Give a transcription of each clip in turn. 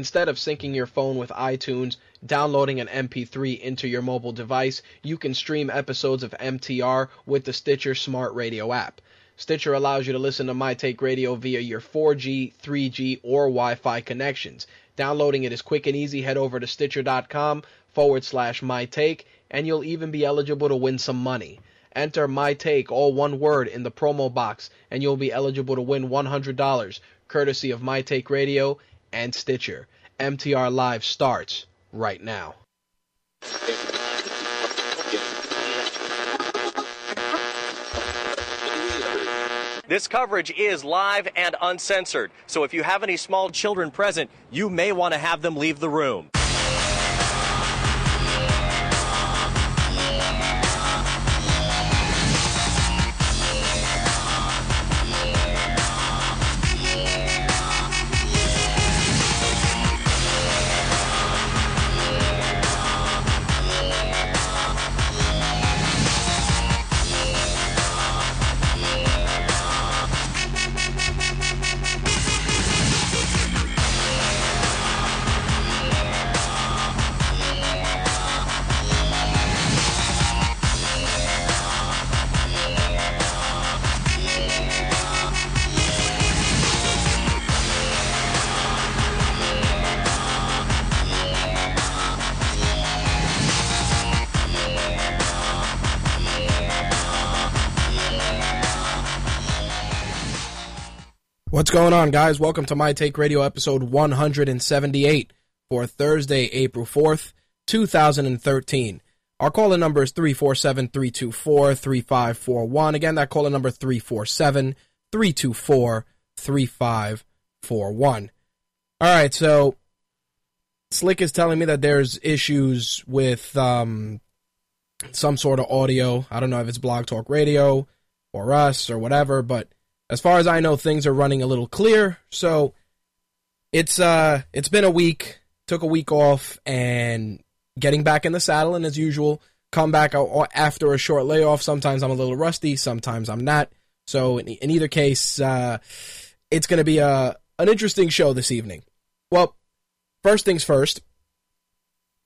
Instead of syncing your phone with iTunes, downloading an MP3 into your mobile device, you can stream episodes of MTR with the Stitcher Smart Radio app. Stitcher allows you to listen to My Take Radio via your 4G, 3G, or Wi Fi connections. Downloading it is quick and easy. Head over to Stitcher.com forward slash My Take, and you'll even be eligible to win some money. Enter My Take, all one word, in the promo box, and you'll be eligible to win $100, courtesy of My Take Radio and Stitcher. MTR Live starts right now. This coverage is live and uncensored, so if you have any small children present, you may want to have them leave the room. What's going on, guys? Welcome to My Take Radio episode 178 for Thursday, April 4th, 2013. Our call in number is 347 324 3541. Again, that call in number 347 324 3541. All right, so Slick is telling me that there's issues with um, some sort of audio. I don't know if it's Blog Talk Radio or us or whatever, but as far as I know, things are running a little clear. So it's uh it's been a week. Took a week off and getting back in the saddle, and as usual, come back after a short layoff. Sometimes I'm a little rusty, sometimes I'm not. So in, in either case, uh, it's going to be a an interesting show this evening. Well, first things first.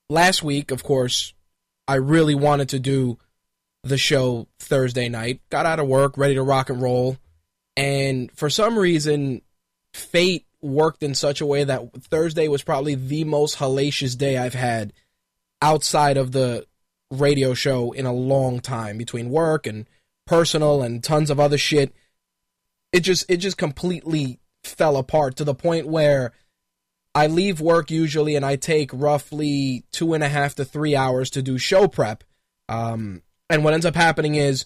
Last week, of course, I really wanted to do the show Thursday night. Got out of work, ready to rock and roll and for some reason, fate worked in such a way that Thursday was probably the most hellacious day I've had outside of the radio show in a long time between work and personal and tons of other shit. It just it just completely fell apart to the point where I leave work usually and I take roughly two and a half to three hours to do show prep. Um, and what ends up happening is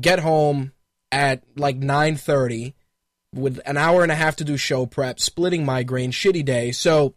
get home, at like 9:30 with an hour and a half to do show prep, splitting migraine, shitty day. So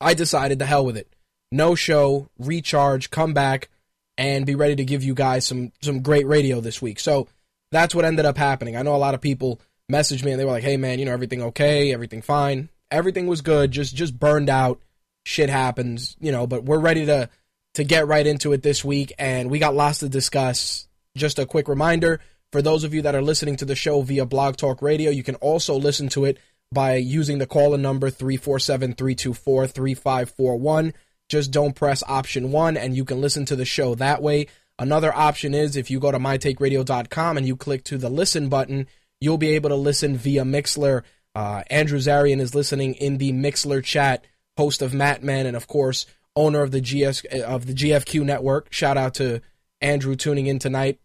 I decided to hell with it. No show, recharge, come back and be ready to give you guys some some great radio this week. So that's what ended up happening. I know a lot of people messaged me and they were like, "Hey man, you know everything okay? Everything fine? Everything was good. Just just burned out. Shit happens, you know, but we're ready to to get right into it this week and we got lots to discuss. Just a quick reminder, for those of you that are listening to the show via Blog Talk Radio, you can also listen to it by using the call in number 347 324 3541. Just don't press option one and you can listen to the show that way. Another option is if you go to mytakeradio.com and you click to the listen button, you'll be able to listen via Mixlr. Uh, Andrew Zarian is listening in the Mixlr chat, host of Matman, and of course, owner of the GS of the GFQ network. Shout out to Andrew tuning in tonight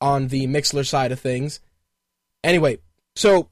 on the Mixlr side of things. Anyway, so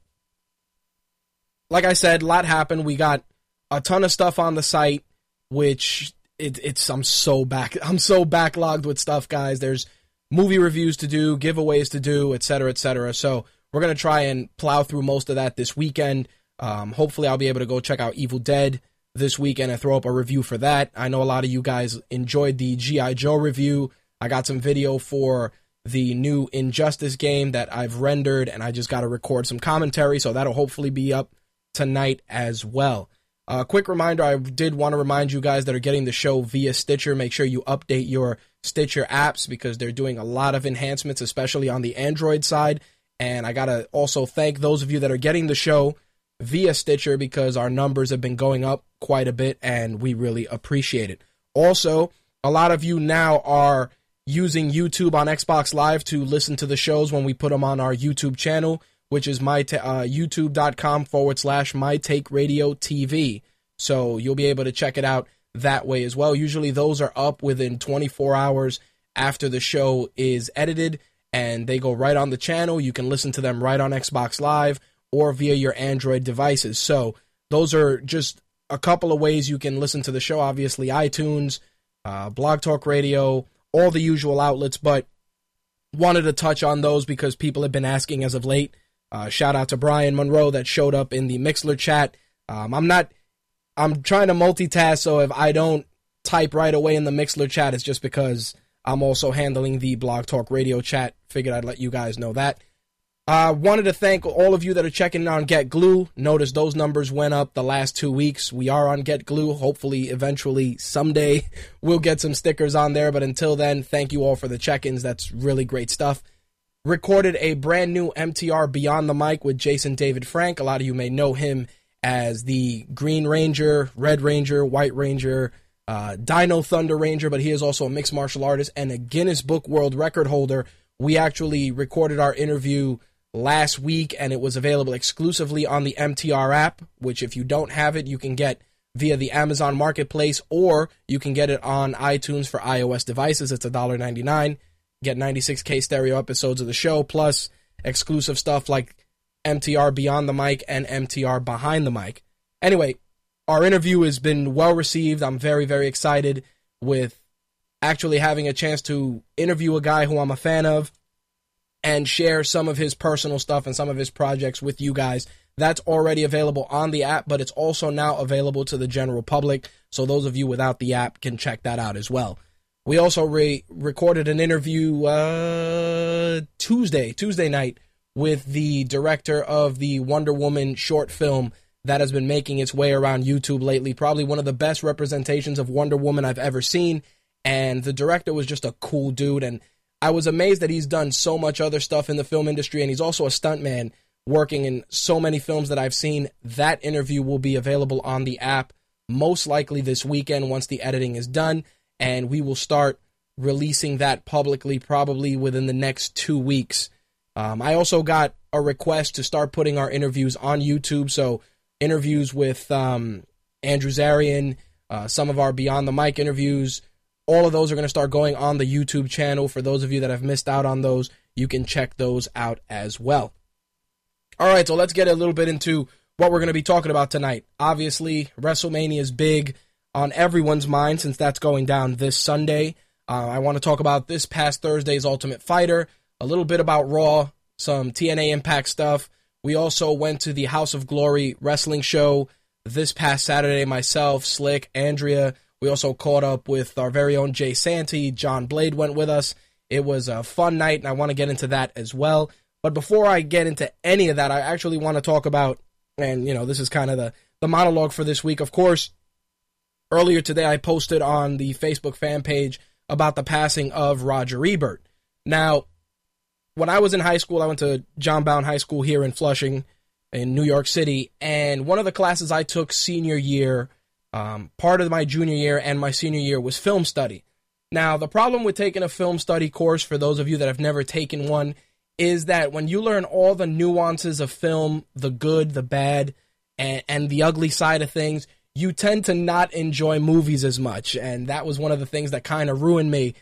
like I said, a lot happened. We got a ton of stuff on the site, which it, it's I'm so back I'm so backlogged with stuff, guys. There's movie reviews to do, giveaways to do, etc., etc. So we're gonna try and plow through most of that this weekend. Um, hopefully, I'll be able to go check out Evil Dead this weekend and throw up a review for that. I know a lot of you guys enjoyed the GI Joe review. I got some video for the new Injustice game that I've rendered, and I just got to record some commentary, so that'll hopefully be up tonight as well. A uh, quick reminder I did want to remind you guys that are getting the show via Stitcher, make sure you update your Stitcher apps because they're doing a lot of enhancements, especially on the Android side. And I got to also thank those of you that are getting the show via Stitcher because our numbers have been going up quite a bit, and we really appreciate it. Also, a lot of you now are using YouTube on Xbox Live to listen to the shows when we put them on our YouTube channel, which is my ta- uh, youtube.com forward slash my take radio TV. So you'll be able to check it out that way as well. Usually those are up within 24 hours after the show is edited and they go right on the channel. You can listen to them right on Xbox Live or via your Android devices. So those are just a couple of ways you can listen to the show. Obviously, iTunes, uh, Blog Talk Radio, all the usual outlets, but wanted to touch on those because people have been asking as of late. Uh, shout out to Brian Monroe that showed up in the Mixlr chat. Um, I'm not, I'm trying to multitask, so if I don't type right away in the Mixlr chat, it's just because I'm also handling the Blog Talk Radio chat. Figured I'd let you guys know that. Uh, wanted to thank all of you that are checking on Get Glue. Notice those numbers went up the last two weeks. We are on Get Glue. Hopefully, eventually, someday, we'll get some stickers on there. But until then, thank you all for the check ins. That's really great stuff. Recorded a brand new MTR Beyond the Mic with Jason David Frank. A lot of you may know him as the Green Ranger, Red Ranger, White Ranger, uh, Dino Thunder Ranger, but he is also a mixed martial artist and a Guinness Book World Record holder. We actually recorded our interview last week and it was available exclusively on the MTR app, which if you don't have it, you can get via the Amazon Marketplace or you can get it on iTunes for iOS devices. It's $1.99. Get 96K stereo episodes of the show plus exclusive stuff like MTR Beyond the Mic and MTR Behind the Mic. Anyway, our interview has been well received. I'm very, very excited with actually having a chance to interview a guy who I'm a fan of and share some of his personal stuff and some of his projects with you guys. That's already available on the app, but it's also now available to the general public. So those of you without the app can check that out as well. We also re- recorded an interview uh, Tuesday, Tuesday night, with the director of the Wonder Woman short film that has been making its way around YouTube lately. Probably one of the best representations of Wonder Woman I've ever seen. And the director was just a cool dude. And I was amazed that he's done so much other stuff in the film industry. And he's also a stuntman working in so many films that I've seen. That interview will be available on the app most likely this weekend once the editing is done. And we will start releasing that publicly probably within the next two weeks. Um, I also got a request to start putting our interviews on YouTube. So interviews with um, Andrew Zarian, uh, some of our Beyond the Mic interviews. All of those are going to start going on the YouTube channel. For those of you that have missed out on those, you can check those out as well. All right, so let's get a little bit into what we're going to be talking about tonight. Obviously, WrestleMania is big on everyone's mind since that's going down this Sunday. Uh, I want to talk about this past Thursday's Ultimate Fighter, a little bit about Raw, some TNA Impact stuff, we also went to the House of Glory wrestling show this past Saturday. Myself, Slick, Andrea. We also caught up with our very own Jay Santy. John Blade went with us. It was a fun night, and I want to get into that as well. But before I get into any of that, I actually want to talk about, and you know, this is kind of the the monologue for this week. Of course, earlier today I posted on the Facebook fan page about the passing of Roger Ebert. Now, when I was in high school, I went to John Bowne High School here in Flushing, in New York City, and one of the classes I took senior year, um, part of my junior year and my senior year was film study. Now, the problem with taking a film study course, for those of you that have never taken one, is that when you learn all the nuances of film, the good, the bad, and, and the ugly side of things, you tend to not enjoy movies as much. And that was one of the things that kind of ruined me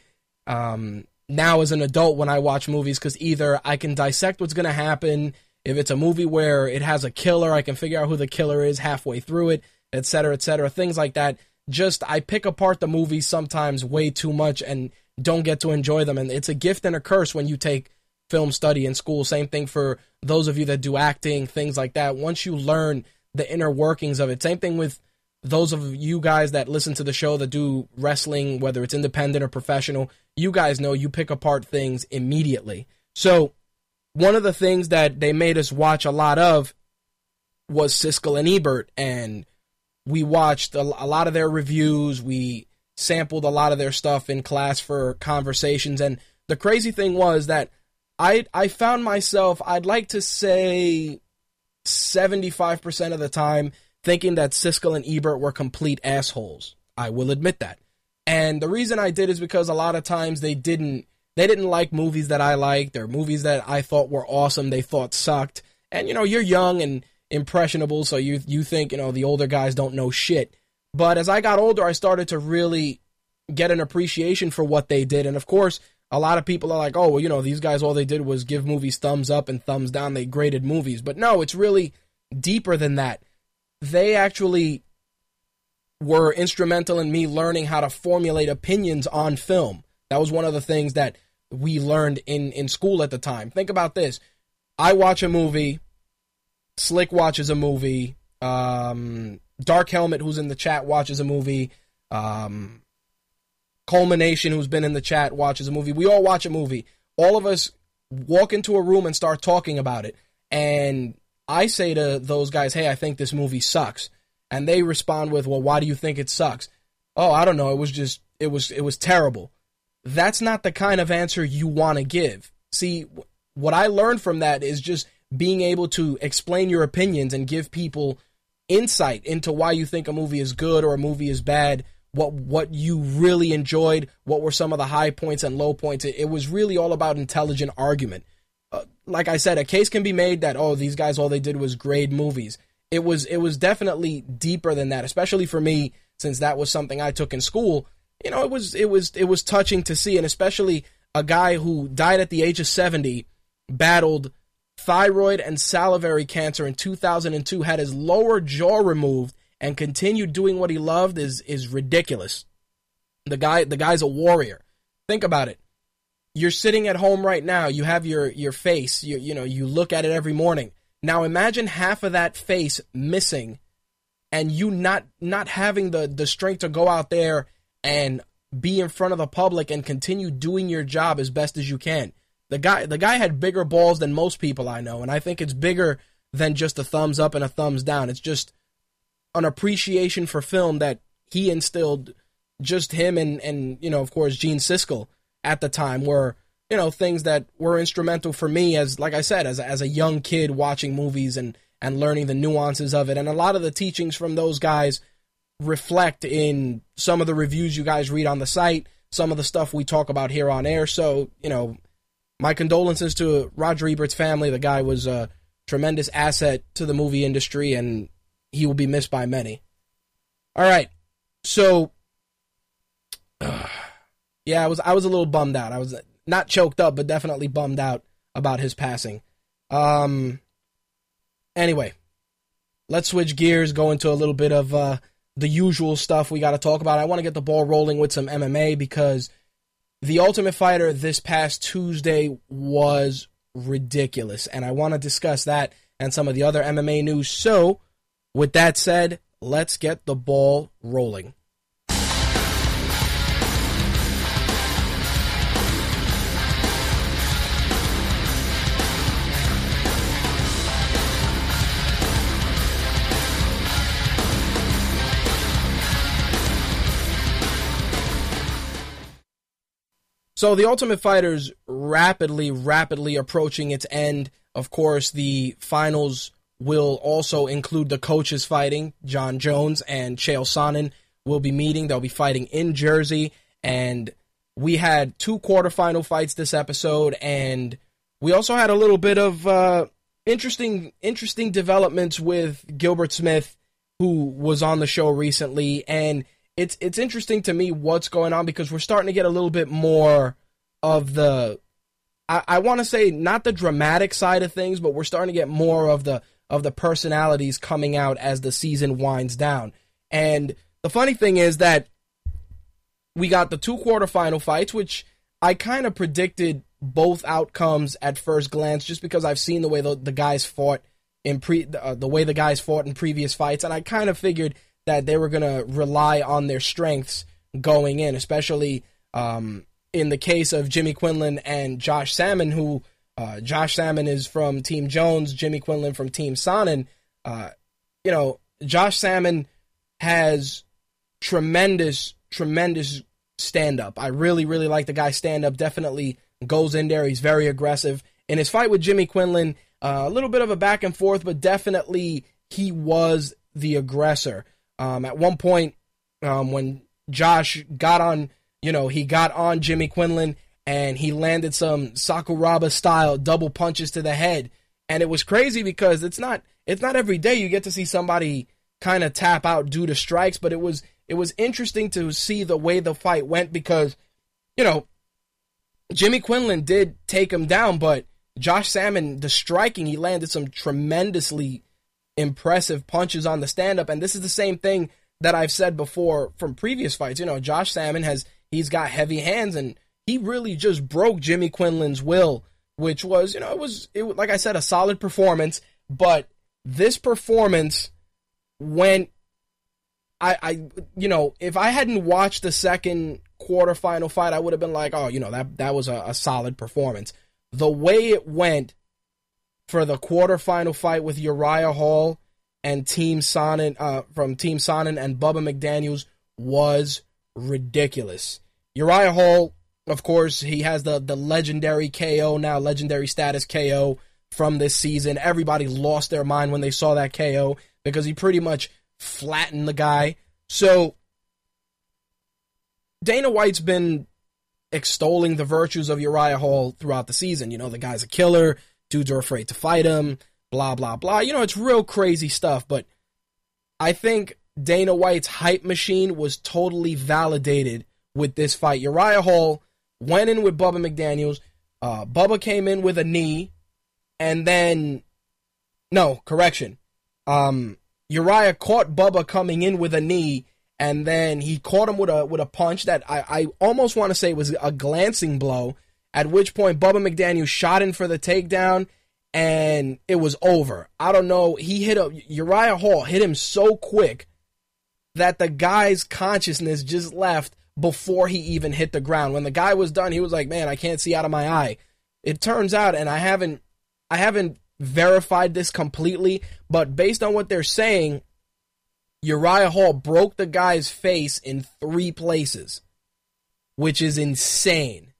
um, now as an adult when I watch movies because either I can dissect what's going to happen. If it's a movie where it has a killer, I can figure out who the killer is halfway through it, etc., etc. Things like that. Just I pick apart the movies sometimes way too much and don't get to enjoy them. And it's a gift and a curse when you take film study in school. Same thing for those of you that do acting, things like that. Once you learn the inner workings of it, same thing with those of you guys that listen to the show that do wrestling, whether it's independent or professional, you guys know you pick apart things immediately. So, one of the things that they made us watch a lot of was Siskel and Ebert, and we watched a, a lot of their reviews. We sampled a lot of their stuff in class for conversations, and the crazy thing was that I I found myself I'd like to say seventy five percent of the time thinking that Siskel and Ebert were complete assholes. I will admit that. And the reason I did is because a lot of times they didn't they didn't like movies that I liked or movies that I thought were awesome, they thought sucked. And you know, you're young and impressionable, so you you think, you know, the older guys don't know shit. But as I got older, I started to really get an appreciation for what they did. And of course, a lot of people are like, oh, well, you know, these guys, all they did was give movies thumbs up and thumbs down. They graded movies. But no, it's really deeper than that. They actually were instrumental in me learning how to formulate opinions on film. That was one of the things that we learned in, in school at the time. Think about this. I watch a movie, Slick watches a movie, um, Dark Helmet, who's in the chat, watches a movie, um, Culmination, who's been in the chat, watches a movie. We all watch a movie. All of us walk into a room and start talking about it. And I say to those guys, hey, I think this movie sucks. And they respond with, well, why do you think it sucks? Oh, I don't know. It was just, it was, it was terrible. That's not the kind of answer you want to give. See, what I learned from that is just being able to explain your opinions and give people insight into why you think a movie is good or a movie is bad what what you really enjoyed, what were some of the high points and low points. It, it was really all about intelligent argument. Uh, like I said, a case can be made that oh these guys all they did was grade movies. It was it was definitely deeper than that, especially for me since that was something I took in school. You know, it was it was it was touching to see, and especially a guy who died at the age of seventy, battled thyroid and salivary cancer in 2002, had his lower jaw removed and continued doing what he loved is is ridiculous. The guy the guy's a warrior. Think about it. You're sitting at home right now, you have your your face, you you know, you look at it every morning. Now imagine half of that face missing and you not not having the the strength to go out there and be in front of the public and continue doing your job as best as you can. The guy the guy had bigger balls than most people I know and I think it's bigger than just a thumbs up and a thumbs down. It's just an appreciation for film that he instilled just him and and you know of course Gene Siskel at the time were you know things that were instrumental for me as like I said as as a young kid watching movies and and learning the nuances of it and a lot of the teachings from those guys reflect in some of the reviews you guys read on the site some of the stuff we talk about here on air so you know my condolences to Roger Ebert's family the guy was a tremendous asset to the movie industry and he will be missed by many. All right, so uh, yeah, I was I was a little bummed out. I was not choked up, but definitely bummed out about his passing. Um. Anyway, let's switch gears, go into a little bit of uh, the usual stuff we got to talk about. I want to get the ball rolling with some MMA because the Ultimate Fighter this past Tuesday was ridiculous, and I want to discuss that and some of the other MMA news. So with that said, let's get the ball rolling. So the Ultimate Fighter's rapidly, rapidly approaching its end. Of course, the finals will also include the coaches fighting. Jon Jones and Chael Sonnen will be meeting. They'll be fighting in Jersey. And we had two quarterfinal fights this episode, and we also had a little bit of uh, interesting interesting developments with Gilbert Smith, who was on the show recently. And it's it's interesting to me what's going on because we're starting to get a little bit more of the I, I want to say not the dramatic side of things, but we're starting to get more of the of the personalities coming out as the season winds down. And the funny thing is that we got the two quarterfinal fights, which I kind of predicted both outcomes at first glance, just because I've seen the way the, the guys fought in pre uh, the way the guys fought in previous fights, and I kind of figured that they were gonna rely on their strengths going in, especially um, in the case of Jimmy Quinlan and Josh Samman, who uh, Josh Samman is from Team Jones, Jimmy Quinlan from Team Sonnen. Uh, you know, Josh Samman has tremendous, tremendous stand up. I really, really like the guy stand up. Definitely goes in there. He's very aggressive. In his fight with Jimmy Quinlan, uh, a little bit of a back and forth, but definitely he was the aggressor. Um, at one point, um, when Josh got on, you know, he got on Jimmy Quinlan and he landed some Sakuraba style double punches to the head. And it was crazy because it's not it's not every day you get to see somebody kind of tap out due to strikes, but it was it was interesting to see the way the fight went because, you know, Jimmy Quinlan did take him down, but Josh Samman, the striking, he landed some tremendously impressive punches on the stand up. And this is the same thing that I've said before from previous fights. You know, Josh Samman has, he's got heavy hands and he really just broke Jimmy Quinlan's will, which was, you know, it was, it, like I said, a solid performance. But this performance went, I, I, you know, if I hadn't watched the second quarterfinal fight, I would have been like, oh, you know, that, that was a, a solid performance. The way it went for the quarterfinal fight with Uriah Hall and Team Sonnen, uh, from Team Sonnen and Bubba McDaniels was ridiculous. Uriah Hall of course, he has the the legendary KO now, legendary status KO from this season. Everybody lost their mind when they saw that KO because he pretty much flattened the guy. So Dana White's been extolling the virtues of Uriah Hall throughout the season. You know, the guy's a killer, dudes are afraid to fight him, blah blah blah. You know, it's real crazy stuff, but I think Dana White's hype machine was totally validated with this fight. Uriah Hall went in with Bubba McDaniels. Uh, Bubba came in with a knee, and then, no, correction. Um, Uriah caught Bubba coming in with a knee, and then he caught him with a with a punch that I, I almost want to say was a glancing blow. At which point, Bubba McDaniel shot in for the takedown, and it was over. I don't know. He hit a Uriah Hall hit him so quick that the guy's consciousness just left before he even hit the ground. When the guy was done, he was like, "Man, I can't see out of my eye." It turns out, and I haven't, I haven't verified this completely, but based on what they're saying, Uriah Hall broke the guy's face in three places, which is insane.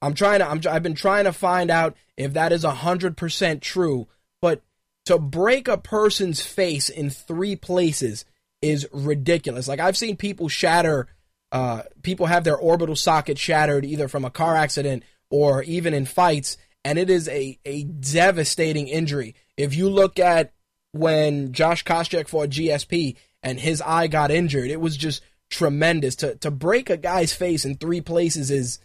I'm trying to, I'm, I've been trying to find out if that is hundred percent true, but to break a person's face in three places is ridiculous. Like I've seen people shatter uh, people have their orbital socket shattered either from a car accident or even in fights, and it is a, a devastating injury. If you look at when Josh Koscheck fought GSP and his eye got injured, it was just tremendous. To to break a guy's face in three places is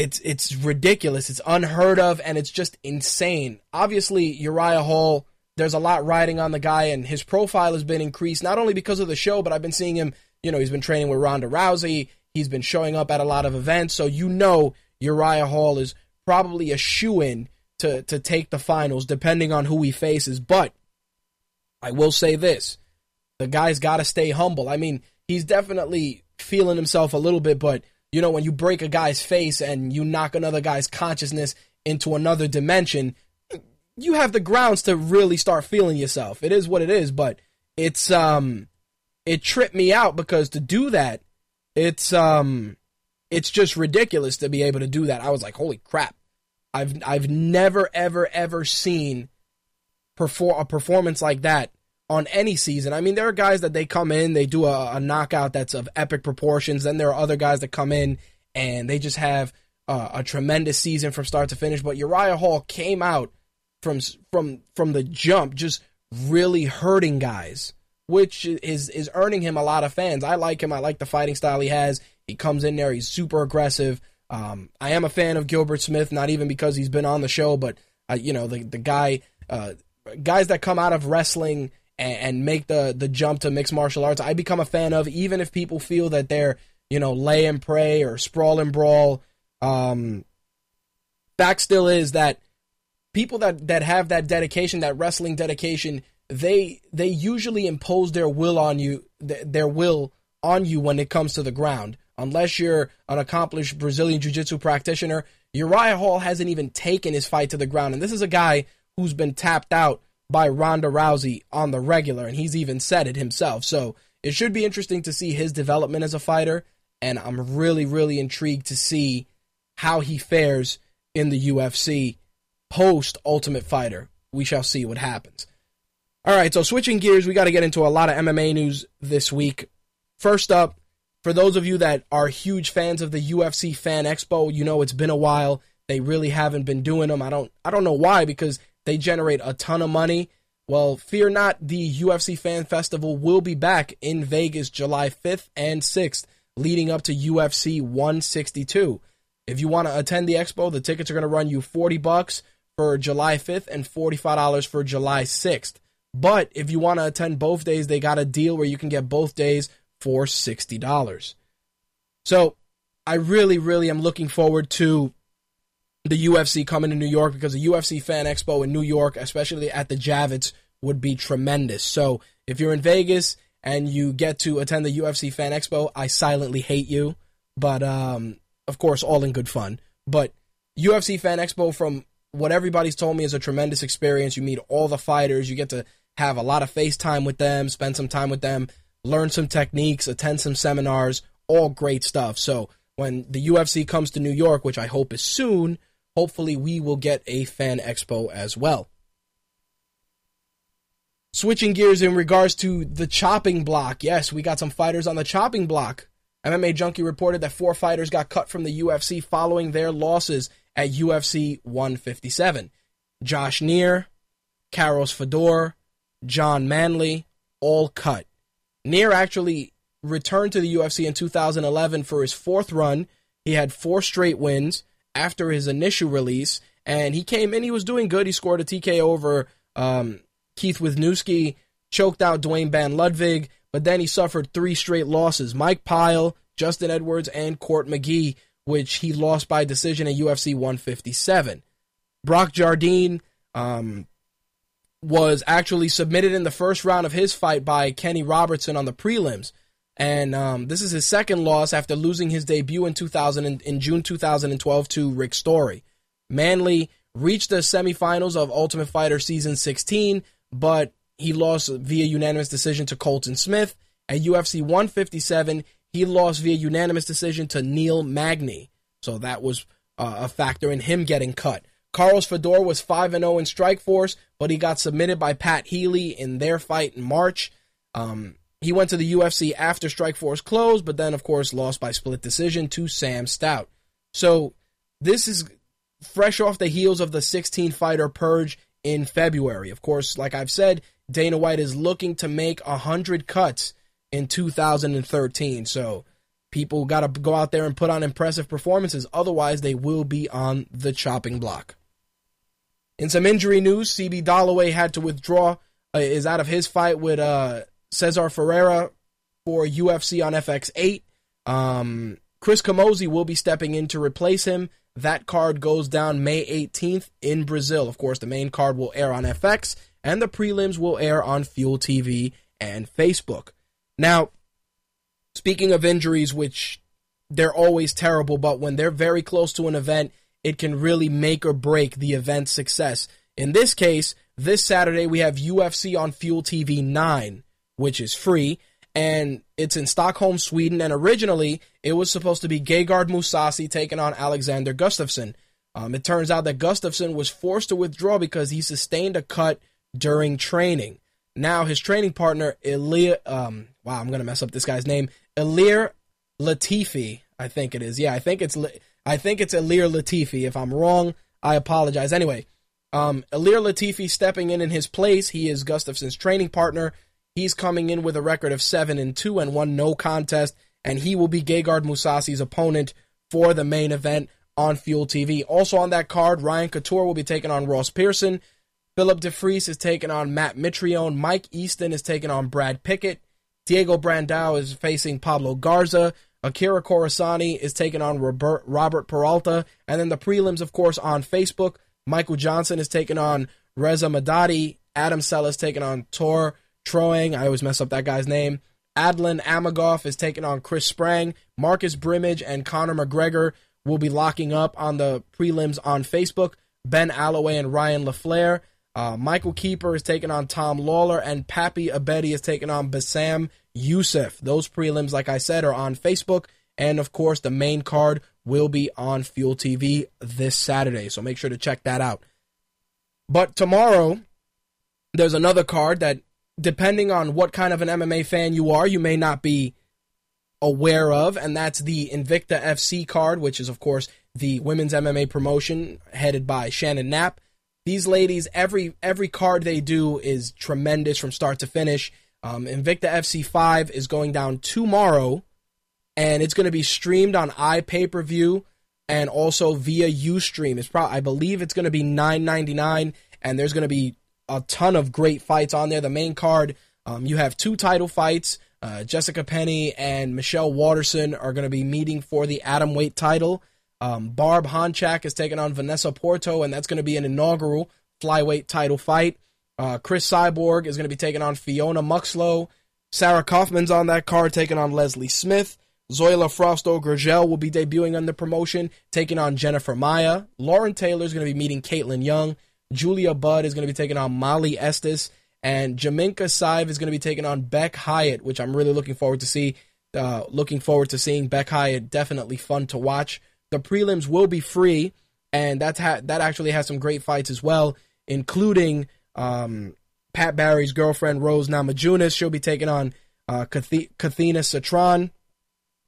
it's it's ridiculous. It's unheard of and it's just insane. Obviously, Uriah Hall, there's a lot riding on the guy, and his profile has been increased not only because of the show, but I've been seeing him you know, he's been training with Ronda Rousey. He's been showing up at a lot of events. So you know Uriah Hall is probably a shoe in to, to take the finals, depending on who he faces. But I will say this the guy's got to stay humble. I mean, he's definitely feeling himself a little bit, but you know, when you break a guy's face and you knock another guy's consciousness into another dimension, you have the grounds to really start feeling yourself. It is what it is, but it's um it tripped me out because to do that, it's um it's just ridiculous to be able to do that. I was like, holy crap. I've I've never ever ever seen perform a performance like that on any season. I mean, there are guys that they come in, they do a, a knockout that's of epic proportions. Then there are other guys that come in and they just have uh, a tremendous season from start to finish. But Uriah Hall came out from from from the jump, just really hurting guys which is is earning him a lot of fans. I like him. I like the fighting style he has. He comes in there. He's super aggressive. Um, I am a fan of Gilbert Smith, not even because he's been on the show, but uh, you know the the guy, uh, guys that come out of wrestling and, and, make the the jump to mixed martial arts. I become a fan of, even if people feel that they're you know lay and pray or sprawl and brawl. Um, still is that people that that have that dedication, that wrestling dedication, they they usually impose their will on you their will on you when it comes to the ground unless you're an accomplished Brazilian jiu-jitsu practitioner Uriah Hall hasn't even taken his fight to the ground and this is a guy who's been tapped out by Ronda Rousey on the regular and he's even said it himself so it should be interesting to see his development as a fighter and I'm really really intrigued to see how he fares in the UFC post Ultimate Fighter we shall see what happens All right, so switching gears, we got to get into a lot of MMA news this week. First up, for those of you that are huge fans of the UFC Fan Expo, you know it's been a while. They really haven't been doing them. I don't I don't know why because they generate a ton of money. Well, fear not, the UFC Fan Festival will be back in Vegas July 5th and 6th, leading up to UFC 162. If you want to attend the expo, the tickets are going to run you 40 bucks for July 5th and $45 for July 6th. But if you want to attend both days, they got a deal where you can get both days for $60. So, I really really am looking forward to the UFC coming to New York because the UFC Fan Expo in New York, especially at the Javits, would be tremendous. So if you're in Vegas and you get to attend the UFC Fan Expo, I silently hate you, but um, of course, all in good fun. But UFC Fan Expo, from what everybody's told me, is a tremendous experience. You meet all the fighters, you get to have a lot of FaceTime with them, spend some time with them, learn some techniques, attend some seminars, all great stuff. So when the UFC comes to New York, which I hope is soon, hopefully we will get a fan expo as well. Switching gears in regards to the chopping block. Yes, we got some fighters on the chopping block. MMA Junkie reported that four fighters got cut from the UFC following their losses at UFC 157. Josh Neer, Carlos Fodor, Jon Manley, all cut. Neer actually returned to the UFC in 2011 for his fourth run. He had four straight wins after his initial release, and he came in. He was doing good. He scored a TK over um, Keith Wisniewski, choked out Duane Bang Ludwig, but then he suffered three straight losses: Mike Pyle, Justin Edwards, and Court McGee, which he lost by decision at UFC 157. Brock Jardine um, was actually submitted in the first round of his fight by Kenny Robertson on the prelims. And um, this is his second loss after losing his debut in 2000 in June 2012 to Rick Story. Manley reached the semifinals of Ultimate Fighter season 16, but he lost via unanimous decision to Colton Smith. At UFC 157, he lost via unanimous decision to Neil Magny. So that was uh, a factor in him getting cut. Carlos Fodor was 5 0 in Strikeforce, but he got submitted by Pat Healy in their fight in March. Um, he went to the UFC after Strikeforce closed, but then, of course, lost by split decision to Sam Stout. So this is fresh off the heels of the 16 fighter purge in February. Of course, like I've said, Dana White is looking to make 100 cuts in 2013. So people got to go out there and put on impressive performances. Otherwise, they will be on the chopping block. In some injury news, CB Dollaway had to withdraw, uh, is out of his fight with uh, Cesar Ferreira for UFC on FX8. Um, Chris Camozzi will be stepping in to replace him. That card goes down May 18th in Brazil. Of course, the main card will air on FX, and the prelims will air on Fuel TV and Facebook. Now, speaking of injuries, which they're always terrible, but when they're very close to an event, it can really make or break the event's success. In this case, this Saturday we have UFC on Fuel TV 9 which is free, and it's in Stockholm, Sweden. And originally, it was supposed to be Gegard Mousasi taking on Alexander Gustafsson. Um, it turns out that Gustafsson was forced to withdraw because he sustained a cut during training. Now, his training partner, Ilir, um, wow, I'm to mess up this guy's name, Ilir Latifi, I think it is. Yeah, I think it's, I think it's Ilir Latifi. If I'm wrong, I apologize. Anyway, um, Ilir Latifi stepping in in his place. He is Gustafsson's training partner. He's coming in with a record of 7 and 2 and one no contest, and he will be Gegard Mousasi's opponent for the main event on Fuel TV. Also on that card, Ryan Couture will be taking on Ross Pearson. Philip DeFries is taking on Matt Mitrione. Mike Easton is taking on Brad Pickett. Diego Brandao is facing Pablo Garza. Akira Corassani is taking on Robert, Robert Peralta. And then the prelims, of course, on Facebook. Michael Johnson is taking on Reza Madadi. Adam Cella is taking on Tor Troeng, I always mess up that guy's name. Adlan Amagov is taking on Chris Sprang. Marcus Brimage and Conor McGregor will be locking up on the prelims on Facebook. Ben Alloway and Ryan LaFlare. Uh, Michael Keeper is taking on Tom Lawlor, and Papy Abedi is taking on Bassam Youssef. Those prelims, like I said, are on Facebook. And of course, the main card will be on Fuel TV this Saturday. So make sure to check that out. But tomorrow, there's another card that, depending on what kind of an MMA fan you are, you may not be aware of, and that's the Invicta FC card, which is, of course, the women's MMA promotion headed by Shannon Knapp. These ladies, every every card they do is tremendous from start to finish. Um, Invicta FC five is going down tomorrow, and it's going to be streamed on iPay per view and also via UStream. It's probably I believe it's going to be nine ninety nine, and there's going to be a ton of great fights on there. The main card, um, you have two title fights. Uh, Jessica Penne and Michelle Waterson are going to be meeting for the atom weight title. Um, Barb Honchak is taking on Vanessa Porto, and that's going to be an inaugural flyweight title fight. Uh, Cris Cyborg is going to be taking on Fiona Muxlow. Sarah Kaufman's on that card, taking on Leslie Smith. Zoila Frausto Gurgel will be debuting on the promotion, taking on Jennifer Maia. Lauren Taylor is going to be meeting Caitlin Young. Julia Budd is going to be taking on Molly Estes. And Jaminka Sive is going to be taking on Bec Hyatt, which I'm really looking forward to see. Uh, looking forward to seeing Bec Hyatt. Definitely fun to watch. The prelims will be free, and that's ha- that actually has some great fights as well, including um, Pat Barry's girlfriend Rose Namajunas. She'll be taking on uh, Kathina Catron.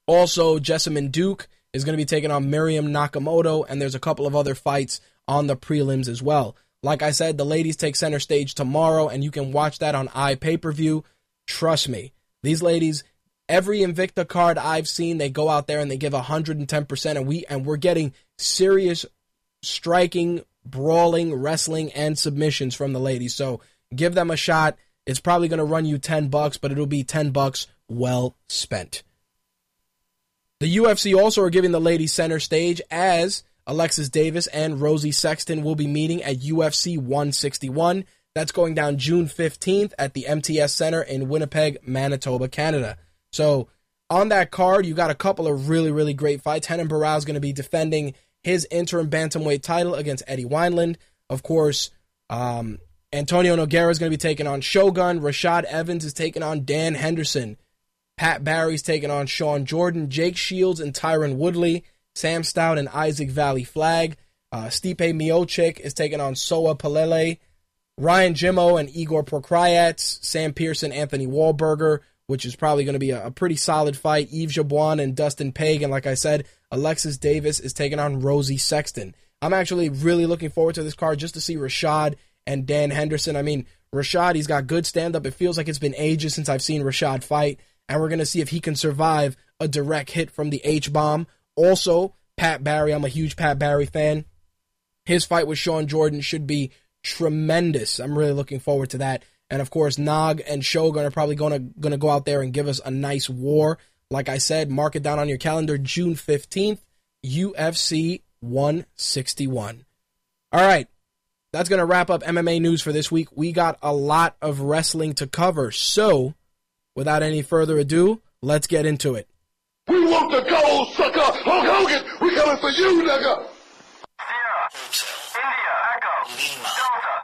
Also, Jessamyn Duke is going to be taking on Miriam Nakamoto, and there's a couple of other fights on the prelims as well. Like I said, the ladies take center stage tomorrow, and you can watch that on iPay per view. Trust me, these ladies, every Invicta card I've seen, they go out there and they give 110%, and we and we're getting serious striking, brawling, wrestling, and submissions from the ladies. So give them a shot. It's probably going to run you 10 bucks, but it'll be 10 bucks well spent. The UFC also are giving the ladies center stage as Alexis Davis and Rosie Sexton will be meeting at UFC 161. That's going down June 15th at the MTS Center in Winnipeg, Manitoba, Canada. So on that card, you got a couple of really, really great fights. Renan Barão is going to be defending his interim bantamweight title against Eddie Wineland. Of course, um, Antonio Nogueira is going to be taking on Shogun. Rashad Evans is taking on Dan Henderson. Pat Barry's taking on Shawn Jordan. Jake Shields and Tyron Woodley. Sam Stout and Isaac Vallie-Flagg. Uh, Stipe Miocic is taking on Soa Palele. Ryan Jimmo and Igor Pokrajac. Sam Pearson, Anthony Wahlberger, which is probably going to be a, a, pretty solid fight. Yves Jabouin and Dustin Page. And like I said, Alexis Davis is taking on Rosie Sexton. I'm actually really looking forward to this card just to see Rashad and Dan Henderson. I mean, Rashad, he's got good stand up. It feels like it's been ages since I've seen Rashad fight. And we're going to see if he can survive a direct hit from the H bomb also, Pat Barry, I'm a huge Pat Barry fan. His fight with Shawn Jordan should be tremendous. I'm really looking forward to that. And of course, Nog and Shogun are probably gonna gonna go out there and give us a nice war. Like I said, mark it down on your calendar, June 15th, UFC 161. All right, that's gonna wrap up MMA news for this week. We got a lot of wrestling to cover, so without any further ado, let's get into it. We want the gold, sucker! Hulk Hogan, we coming for you, nigga! Sierra, India, Echo, Lima, Delta,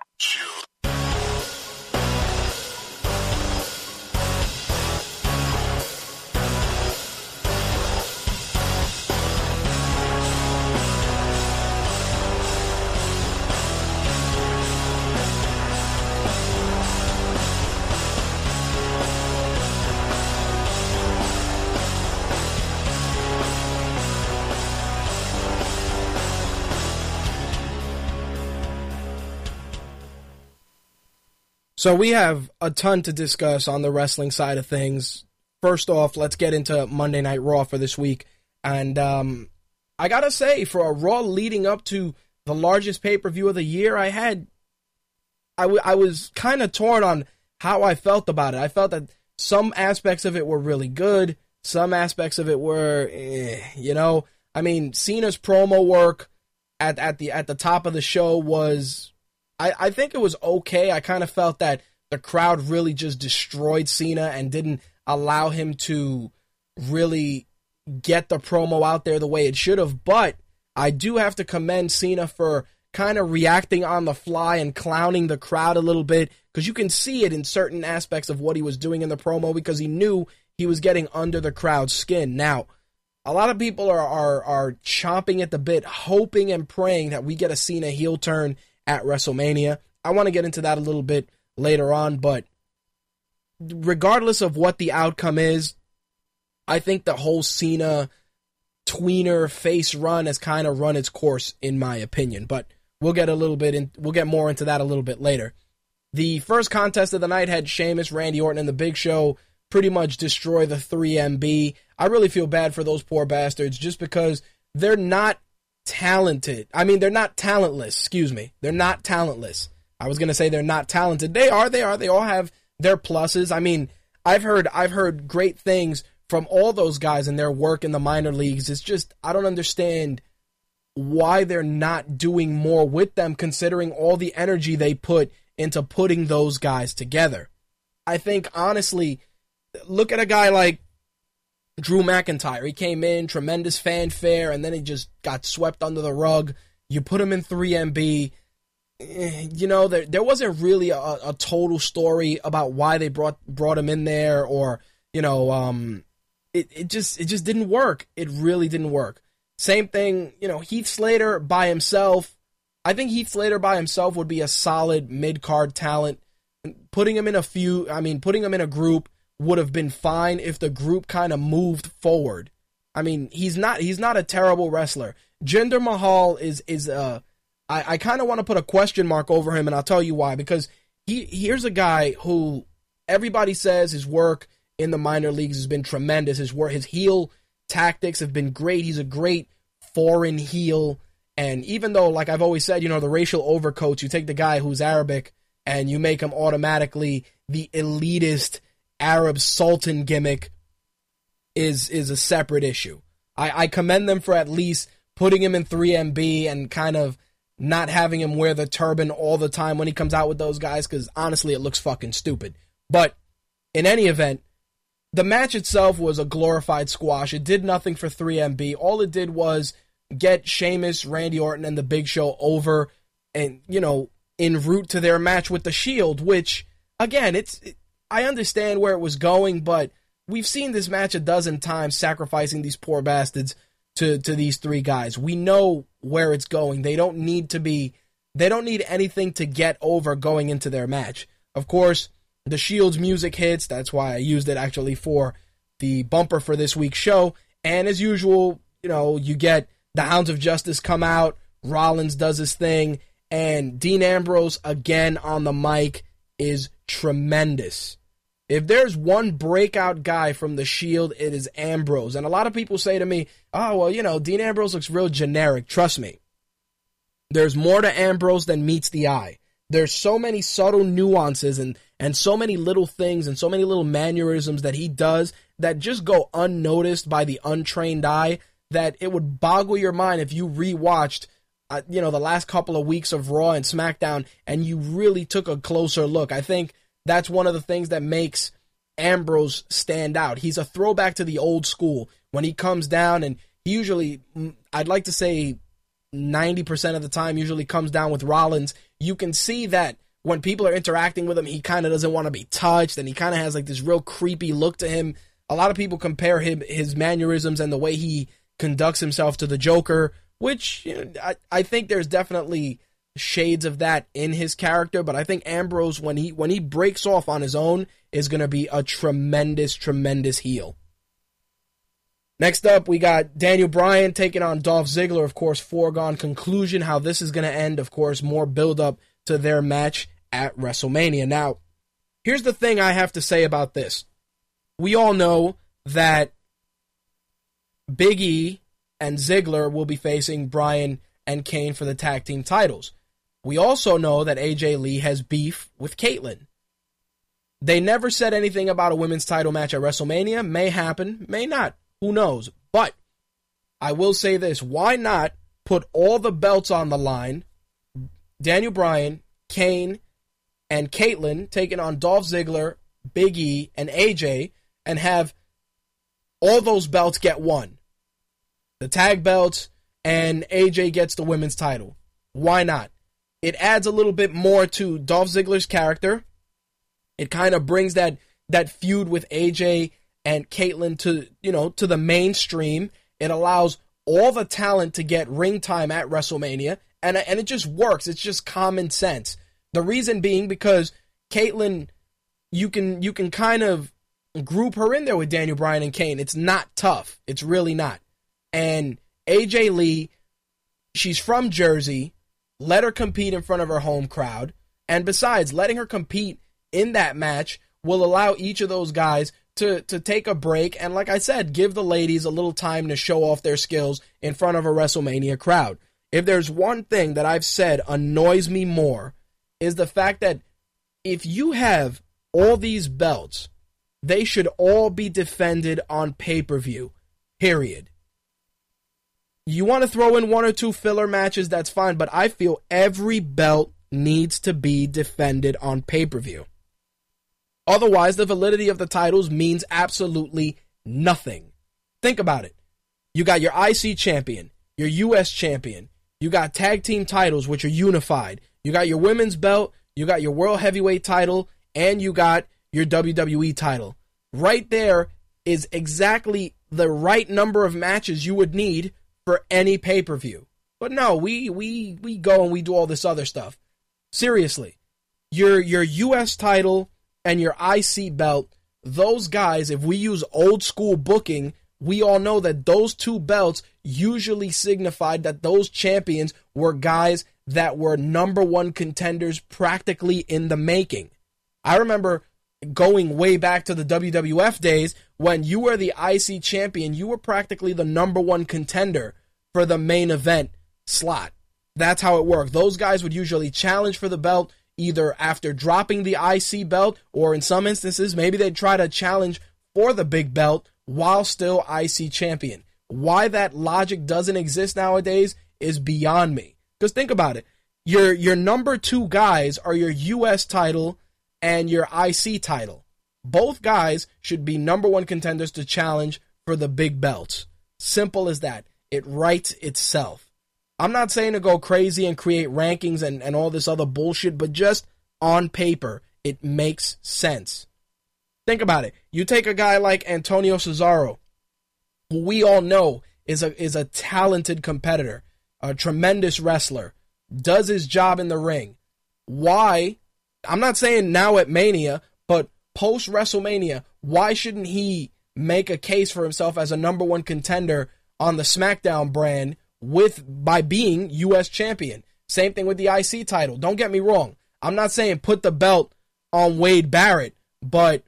So we have a ton to discuss on the wrestling side of things. First off, let's get into Monday Night Raw for this week. And um, I gotta say, for a Raw leading up to the largest pay per view of the year, I had, I, w- I was kind of torn on how I felt about it. I felt that some aspects of it were really good, some aspects of it were, eh, you know, I mean, Cena's promo work at at the at the top of the show was I, I think it was okay. I kind of felt that the crowd really just destroyed Cena and didn't allow him to really get the promo out there the way it should have. But I do have to commend Cena for kind of reacting on the fly and clowning the crowd a little bit because you can see it in certain aspects of what he was doing in the promo because he knew he was getting under the crowd's skin. Now, a lot of people are are are chomping at the bit, hoping and praying that we get a Cena heel turn at WrestleMania. I want to get into that a little bit later on. But regardless of what the outcome is, I think the whole Cena tweener face run has kind of run its course, in my opinion. But we'll get a little bit in, we'll get more into that a little bit later. The first contest of the night had Sheamus, Randy Orton, and the Big Show pretty much destroy the 3MB. I really feel bad for those poor bastards just because they're not talented. I mean, they're not talentless, excuse me. They're not talentless. I was going to say they're not talented. They are, they are. They all have their pluses. I mean, I've heard I've heard great things from all those guys and their work in the minor leagues. It's just I don't understand why they're not doing more with them considering all the energy they put into putting those guys together. I think honestly, look at a guy like Drew McIntyre. He came in, tremendous fanfare, and then he just got swept under the rug. You put him in 3MB. Eh, you know, there there wasn't really a, a total story about why they brought brought him in there, or you know, um, it it just it just didn't work. It really didn't work. Same thing, you know, Heath Slater by himself. I think Heath Slater by himself would be a solid mid card talent. Putting him in a few, I mean, putting him in a group would have been fine if the group kind of moved forward. I mean, he's not he's not a terrible wrestler. Jinder Mahal is is uh I, I kind of want to put a question mark over him, and I'll tell you why. Because he here's a guy who everybody says his work in the minor leagues has been tremendous. His work, his heel tactics have been great. He's a great foreign heel. And even though, like I've always said, you know, the racial overcoats, you take the guy who's Arabic and you make him automatically the elitist Arab Sultan gimmick is is a separate issue. I, I commend them for at least putting him in 3MB and kind of not having him wear the turban all the time when he comes out with those guys because honestly, it looks fucking stupid. But in any event, the match itself was a glorified squash. It did nothing for 3MB. All it did was get Sheamus, Randy Orton, and the Big Show over and, you know, en route to their match with the Shield, which, again, it's. It, I understand where it was going, but we've seen this match a dozen times sacrificing these poor bastards to, to these three guys. We know where it's going. They don't need to be. They don't need anything to get over going into their match. Of course, the Shield's music hits. That's why I used it actually for the bumper for this week's show. And as usual, you know, you get the Hounds of Justice come out. Rollins does his thing. And Dean Ambrose again on the mic is tremendous. If there's one breakout guy from the Shield, it is Ambrose. And a lot of people say to me, oh, well, you know, Dean Ambrose looks real generic. Trust me. There's more to Ambrose than meets the eye. There's so many subtle nuances and, and so many little things and so many little mannerisms that he does that just go unnoticed by the untrained eye that it would boggle your mind if you rewatched uh, you know the last couple of weeks of Raw and SmackDown and you really took a closer look. I think that's one of the things that makes Ambrose stand out. He's a throwback to the old school when he comes down and he usually mm, I'd like to say 90% of the time usually comes down with Rollins. You can see that when people are interacting with him, he kind of doesn't want to be touched and he kind of has like this real creepy look to him. A lot of people compare him his mannerisms and the way he conducts himself to the Joker, which you know, I, I think there's definitely shades of that in his character, but I think Ambrose when he when he breaks off on his own is going to be a tremendous tremendous heel. Next up, we got Daniel Bryan taking on Dolph Ziggler. Of course, foregone conclusion how this is going to end. Of course, more build up to their match at WrestleMania. Now, here's the thing I have to say about this. We all know that Big E and Ziggler will be facing Bryan and Kane for the tag team titles. We also know that AJ Lee has beef with Kaitlyn. They never said anything about a women's title match at WrestleMania. May happen, may not. Who knows? But I will say this why not put all the belts on the line? Daniel Bryan, Kane, and Kaitlyn taking on Dolph Ziggler, Big E, and AJ, and have all those belts get won. The tag belts, and AJ gets the women's title. Why not? It adds a little bit more to Dolph Ziggler's character. It kind of brings that that feud with AJ and Kaitlyn to you know to the mainstream. It allows all the talent to get ring time at WrestleMania, and and it just works. It's just common sense. The reason being because Kaitlyn, you can you can kind of group her in there with Daniel Bryan and Kane. It's not tough. It's really not. And AJ Lee, she's from Jersey. Let her compete in front of her home crowd. And besides, letting her compete in that match will allow each of those guys to to take a break and like I said, give the ladies a little time to show off their skills in front of a WrestleMania crowd. If there's one thing that I've said annoys me more is the fact that if you have all these belts, they should all be defended on pay-per-view. Period. You want to throw in one or two filler matches, that's fine, but I feel every belt needs to be defended on pay-per-view. Otherwise, the validity of the titles means absolutely nothing. Think about it. You got your IC champion, your US champion, you got tag team titles, which are unified. You got your women's belt, you got your world heavyweight title, and you got your WWE title. Right there is exactly the right number of matches you would need for any pay per view. But no, we we we go and we do all this other stuff. Seriously, your your U.S. title and your IC belt, those guys, if we use old school booking, we all know that those two belts usually signified that those champions were guys that were number one contenders practically in the making. I remember going way back to the WWF days when you were the IC champion, you were practically the number one contender for the main event slot. That's how it worked. Those guys would usually challenge for the belt either after dropping the IC belt or in some instances, maybe they'd try to challenge for the big belt while still IC champion. Why that logic doesn't exist nowadays is beyond me. Because think about it. Your your number two guys are your US title and your IC title. Both guys should be number one contenders to challenge for the big belts. Simple as that. It writes itself. I'm not saying to go crazy and create rankings and, and all this other bullshit, but just on paper, it makes sense. Think about it. You take a guy like Antonio Cesaro, who we all know is a is a talented competitor, a tremendous wrestler, does his job in the ring. Why? I'm not saying now at Mania, post WrestleMania, why shouldn't he make a case for himself as a number one contender on the SmackDown brand with by being US champion. Same thing with the IC title. Don't get me wrong. I'm not saying put the belt on Wade Barrett, but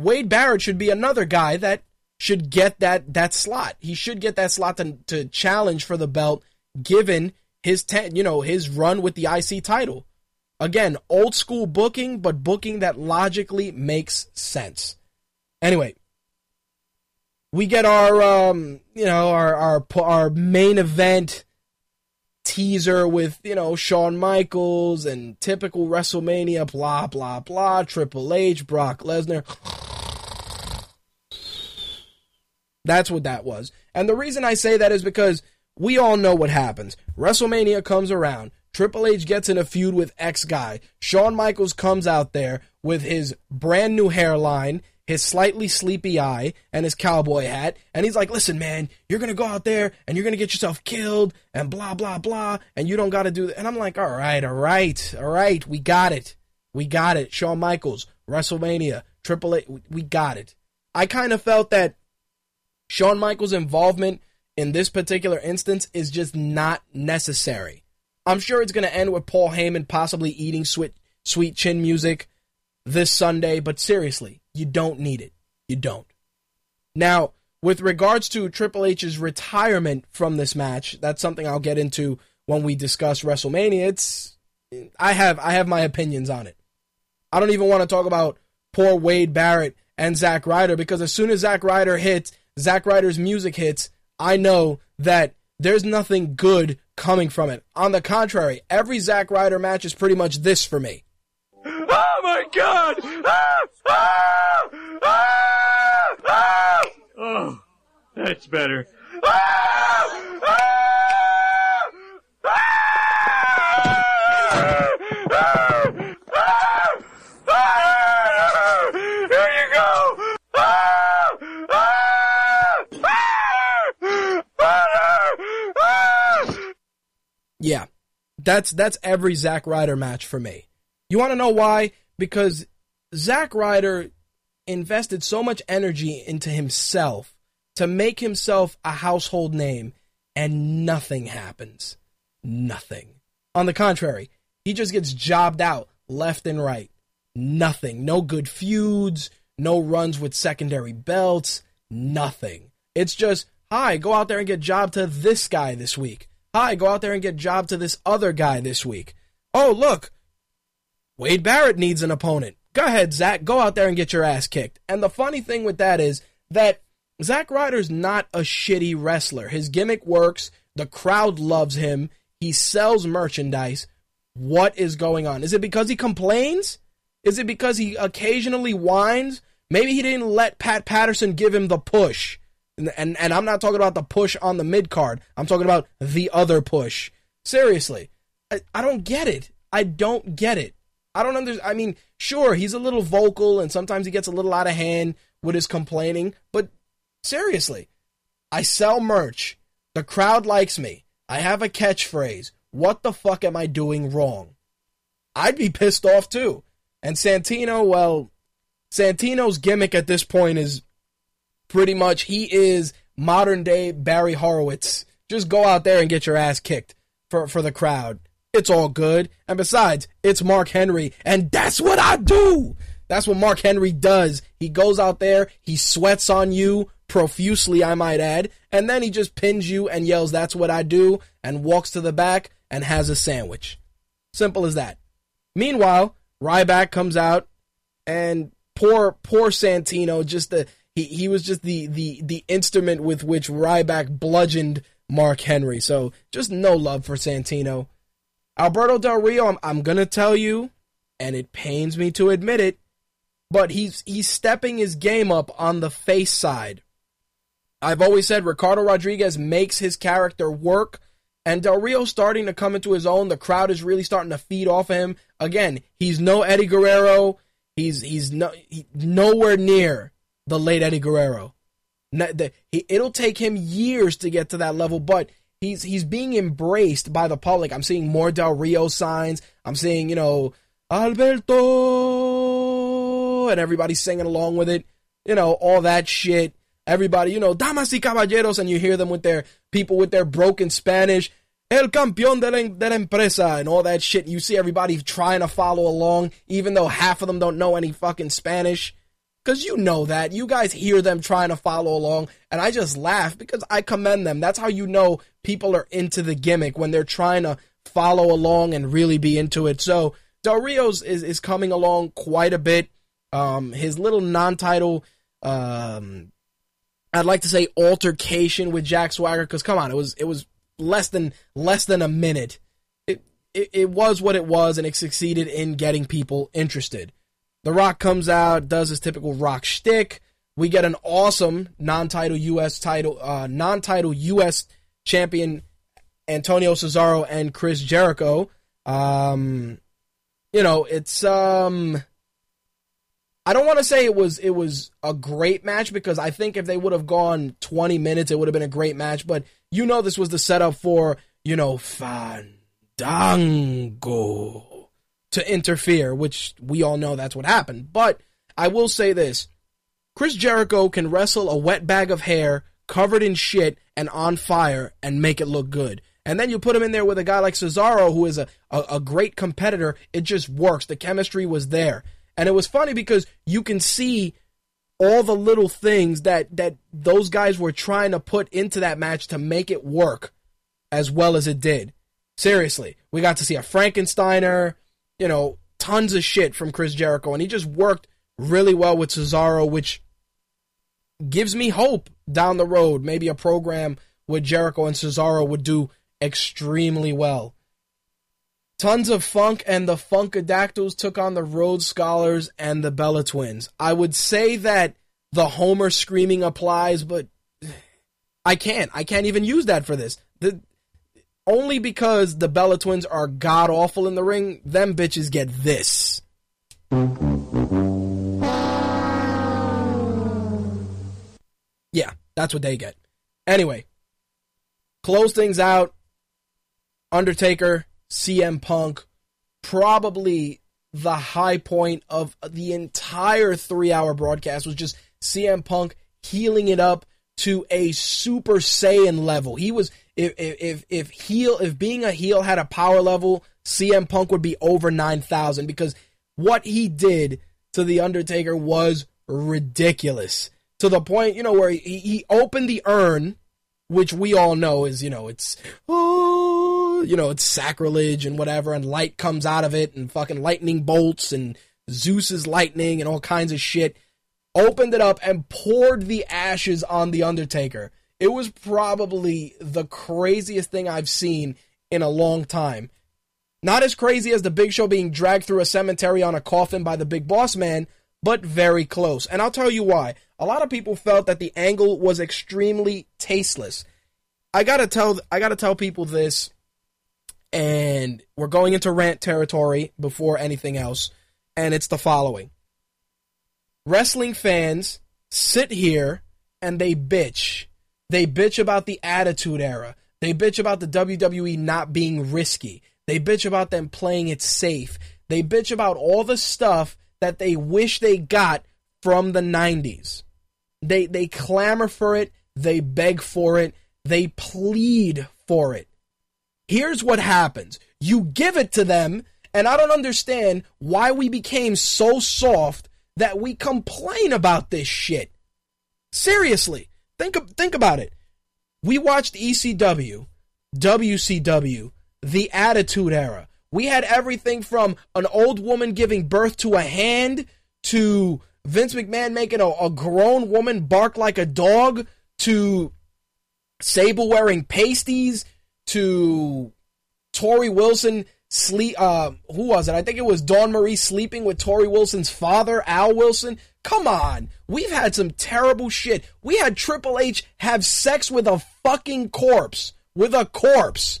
Wade Barrett should be another guy that should get that that slot. He should get that slot to, to challenge for the belt given his ten, you know, his run with the IC title. Again, old school booking, but booking that logically makes sense. Anyway, we get our um, you know our our our main event teaser with you know Shawn Michaels and typical WrestleMania blah blah blah Triple H Brock Lesnar. That's what that was. And the reason I say that is because we all know what happens. WrestleMania comes around. Triple H gets in a feud with X guy. Shawn Michaels comes out there with his brand new hairline his slightly sleepy eye and his cowboy hat. And he's like, listen, man, you're going to go out there and you're going to get yourself killed and blah, blah, blah. And you don't got to do that. And I'm like, all right, all right, all right. We got it. We got it. Shawn Michaels, WrestleMania, Triple H. We got it. I kind of felt that Shawn Michaels' involvement in this particular instance is just not necessary. I'm sure it's going to end with Paul Heyman possibly eating sweet, sweet chin music this Sunday, but seriously, you don't need it. You don't. Now, with regards to Triple H's retirement from this match, that's something I'll get into when we discuss WrestleMania. It's I have I have my opinions on it. I don't even want to talk about poor Wade Barrett and Zack Ryder because as soon as Zack Ryder hits, Zack Ryder's music hits, I know that there's nothing good coming from it. On the contrary, every Zack Ryder match is pretty much this for me. Oh my god! Ah! Ah! Ah! Ah! Oh, that's better. Ah! Ah! Ah! Ah! Ah! Here you go! Ah! Ah! Ah! Ah! Yeah. That's that's every Zack Ryder match for me. You want to know why? Because Zack Ryder invested so much energy into himself to make himself a household name, and nothing happens. Nothing. On the contrary, he just gets jobbed out left and right. Nothing. No good feuds, no runs with secondary belts, nothing. It's just, hi, go out there and get job to this guy this week. Hi, go out there and get job to this other guy this week. Oh, look, Wade Barrett needs an opponent. Go ahead, Zack, go out there and get your ass kicked. And the funny thing with that is that Zack Ryder's not a shitty wrestler. His gimmick works, the crowd loves him, he sells merchandise. What is going on? Is it because he complains? Is it because he occasionally whines? Maybe he didn't let Pat Patterson give him the push. And, and, I'm not talking about the push on the mid card. I'm talking about the other push. Seriously. I, I don't get it. I don't get it. I don't understand. I mean, sure, he's a little vocal and sometimes he gets a little out of hand with his complaining, but seriously, I sell merch. The crowd likes me. I have a catchphrase. What the fuck am I doing wrong? I'd be pissed off too. And Santino, well, Santino's gimmick at this point is pretty much he is modern day Barry Horowitz. Just go out there and get your ass kicked for, for the crowd. It's all good. And besides, it's Mark Henry, and that's what I do. That's what Mark Henry does. He goes out there, he sweats on you profusely, I might add, and then he just pins you and yells, That's what I do, and walks to the back and has a sandwich. Simple as that. Meanwhile, Ryback comes out and poor poor Santino just the he, he was just the the the instrument with which Ryback bludgeoned Mark Henry. So just no love for Santino. Alberto Del Rio, I'm, I'm gonna tell you, and it pains me to admit it, but he's he's stepping his game up on the face side. I've always said Ricardo Rodriguez makes his character work, and Del Rio's starting to come into his own. The crowd is really starting to feed off of him. Again, he's no Eddie Guerrero. He's he's no he, nowhere near the late Eddie Guerrero. It'll take him years to get to that level, but he's he's being embraced by the public. I'm seeing more Del Rio signs. I'm seeing you know Alberto, and everybody's singing along with it. You know all that shit. Everybody, you know, damas y caballeros, and you hear them with their people with their broken Spanish. El campeón de la, de la empresa and all that shit. You see everybody trying to follow along, even though half of them don't know any fucking Spanish. Because you know that. You guys hear them trying to follow along, and I just laugh because I commend them. That's how you know people are into the gimmick when they're trying to follow along and really be into it. So Del Rio's is, is coming along quite a bit. Um, his little non-title, um, I'd like to say altercation with Jack Swagger because come on, it was it was less than less than a minute. It, it it was what it was, and it succeeded in getting people interested. The Rock comes out, does his typical Rock shtick. We get an awesome non-title U.S. title, uh, non-title U.S. champion Antonio Cesaro and Chris Jericho. Um, you know, it's um, I don't want to say it was it was a great match because I think if they would have gone 20 minutes, it would have been a great match. But you know, this was the setup for you know Fandango to interfere, which we all know that's what happened. But I will say this: Chris Jericho can wrestle a wet bag of hair covered in shit and on fire and make it look good. And then you put him in there with a guy like Cesaro, who is a, a, a great competitor. It just works. The chemistry was there. And it was funny because you can see all the little things that that those guys were trying to put into that match to make it work as well as it did. Seriously, we got to see a Frankensteiner, you know, tons of shit from Chris Jericho, and he just worked really well with Cesaro, which gives me hope down the road. Maybe a program with Jericho and Cesaro would do extremely well. Tons of funk, and the Funkadactyls took on the Rhodes Scholars and the Bella Twins. I would say that the Homer screaming applies, but I can't. I can't even use that for this. The only because the Bella Twins are god awful in the ring, them bitches get this. Yeah, that's what they get. Anyway, close things out. Undertaker CM Punk, probably the high point of the entire three hour broadcast was just CM Punk heeling it up to a Super Saiyan level. He was if if if heel if being a heel had a power level, CM Punk would be over nine thousand because what he did to the Undertaker was ridiculous to the point you know where he, he opened the urn, which we all know is you know it's you know it's sacrilege and whatever, and light comes out of it and fucking lightning bolts and Zeus's lightning and all kinds of shit opened it up and poured the ashes on the Undertaker. It was probably the craziest thing I've seen in a long time. Not as crazy as the Big Show being dragged through a cemetery on a coffin by the Big Boss Man, but very close. And I'll tell you why. A lot of people felt that the angle was extremely tasteless. I gotta tell I gotta tell people this, and we're going into rant territory before anything else, and it's the following wrestling fans sit here and they bitch. They bitch about the attitude era. They bitch about the WWE not being risky. They bitch about them playing it safe. They bitch about all the stuff that they wish they got from the 90s. They they clamor for it, they beg for it, they plead for it. Here's what happens. You give it to them, and I don't understand why we became so soft that we complain about this shit. Seriously, think think about it. We watched ECW, WCW, the Attitude Era. We had everything from an old woman giving birth to a hand to Vince McMahon making a, a grown woman bark like a dog to Sable wearing pasties to Torrie Wilson sleep uh who was it? I think it was Dawn Marie sleeping with Torrie Wilson's father, Al Wilson. Come on. We've had some terrible shit. We had Triple H have sex with a fucking corpse. With a corpse.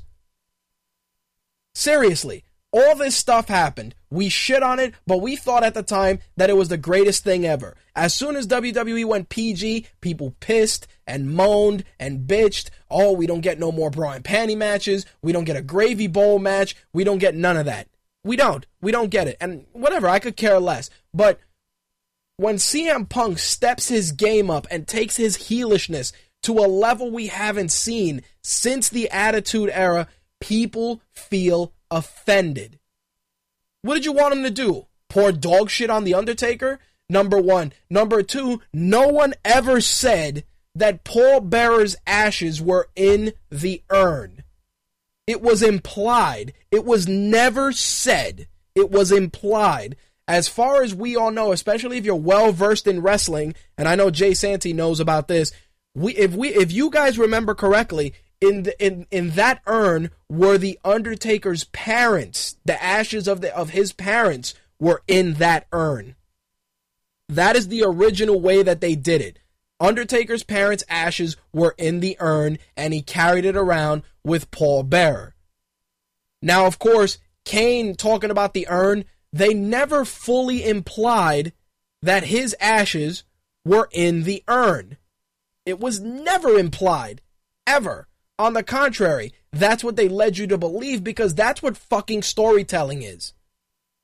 Seriously. All this stuff happened. We shit on it, but we thought at the time that it was the greatest thing ever. As soon as WWE went PG, people pissed and moaned and bitched. Oh, we don't get no more bra and panty matches. We don't get a gravy bowl match. We don't get none of that. We don't. We don't get it. And whatever, I could care less. But when CM Punk steps his game up and takes his heelishness to a level we haven't seen since the Attitude Era, people feel offended. What did you want him to do? Pour dog shit on The Undertaker? Number one. Number two, no one ever said that Paul Bearer's ashes were in the urn. It was implied. It was never said. It was implied. As far as we all know, especially if you're well versed in wrestling, and I know Jay Santy knows about this, we if we if you guys remember correctly, in the, in in that urn were the Undertaker's parents. The ashes of the of his parents were in that urn. That is the original way that they did it. Undertaker's parents' ashes were in the urn, and he carried it around with Paul Bearer. Now, of course, Kane talking about the urn, they never fully implied that his ashes were in the urn. It was never implied, ever. On the contrary, that's what they led you to believe because that's what fucking storytelling is.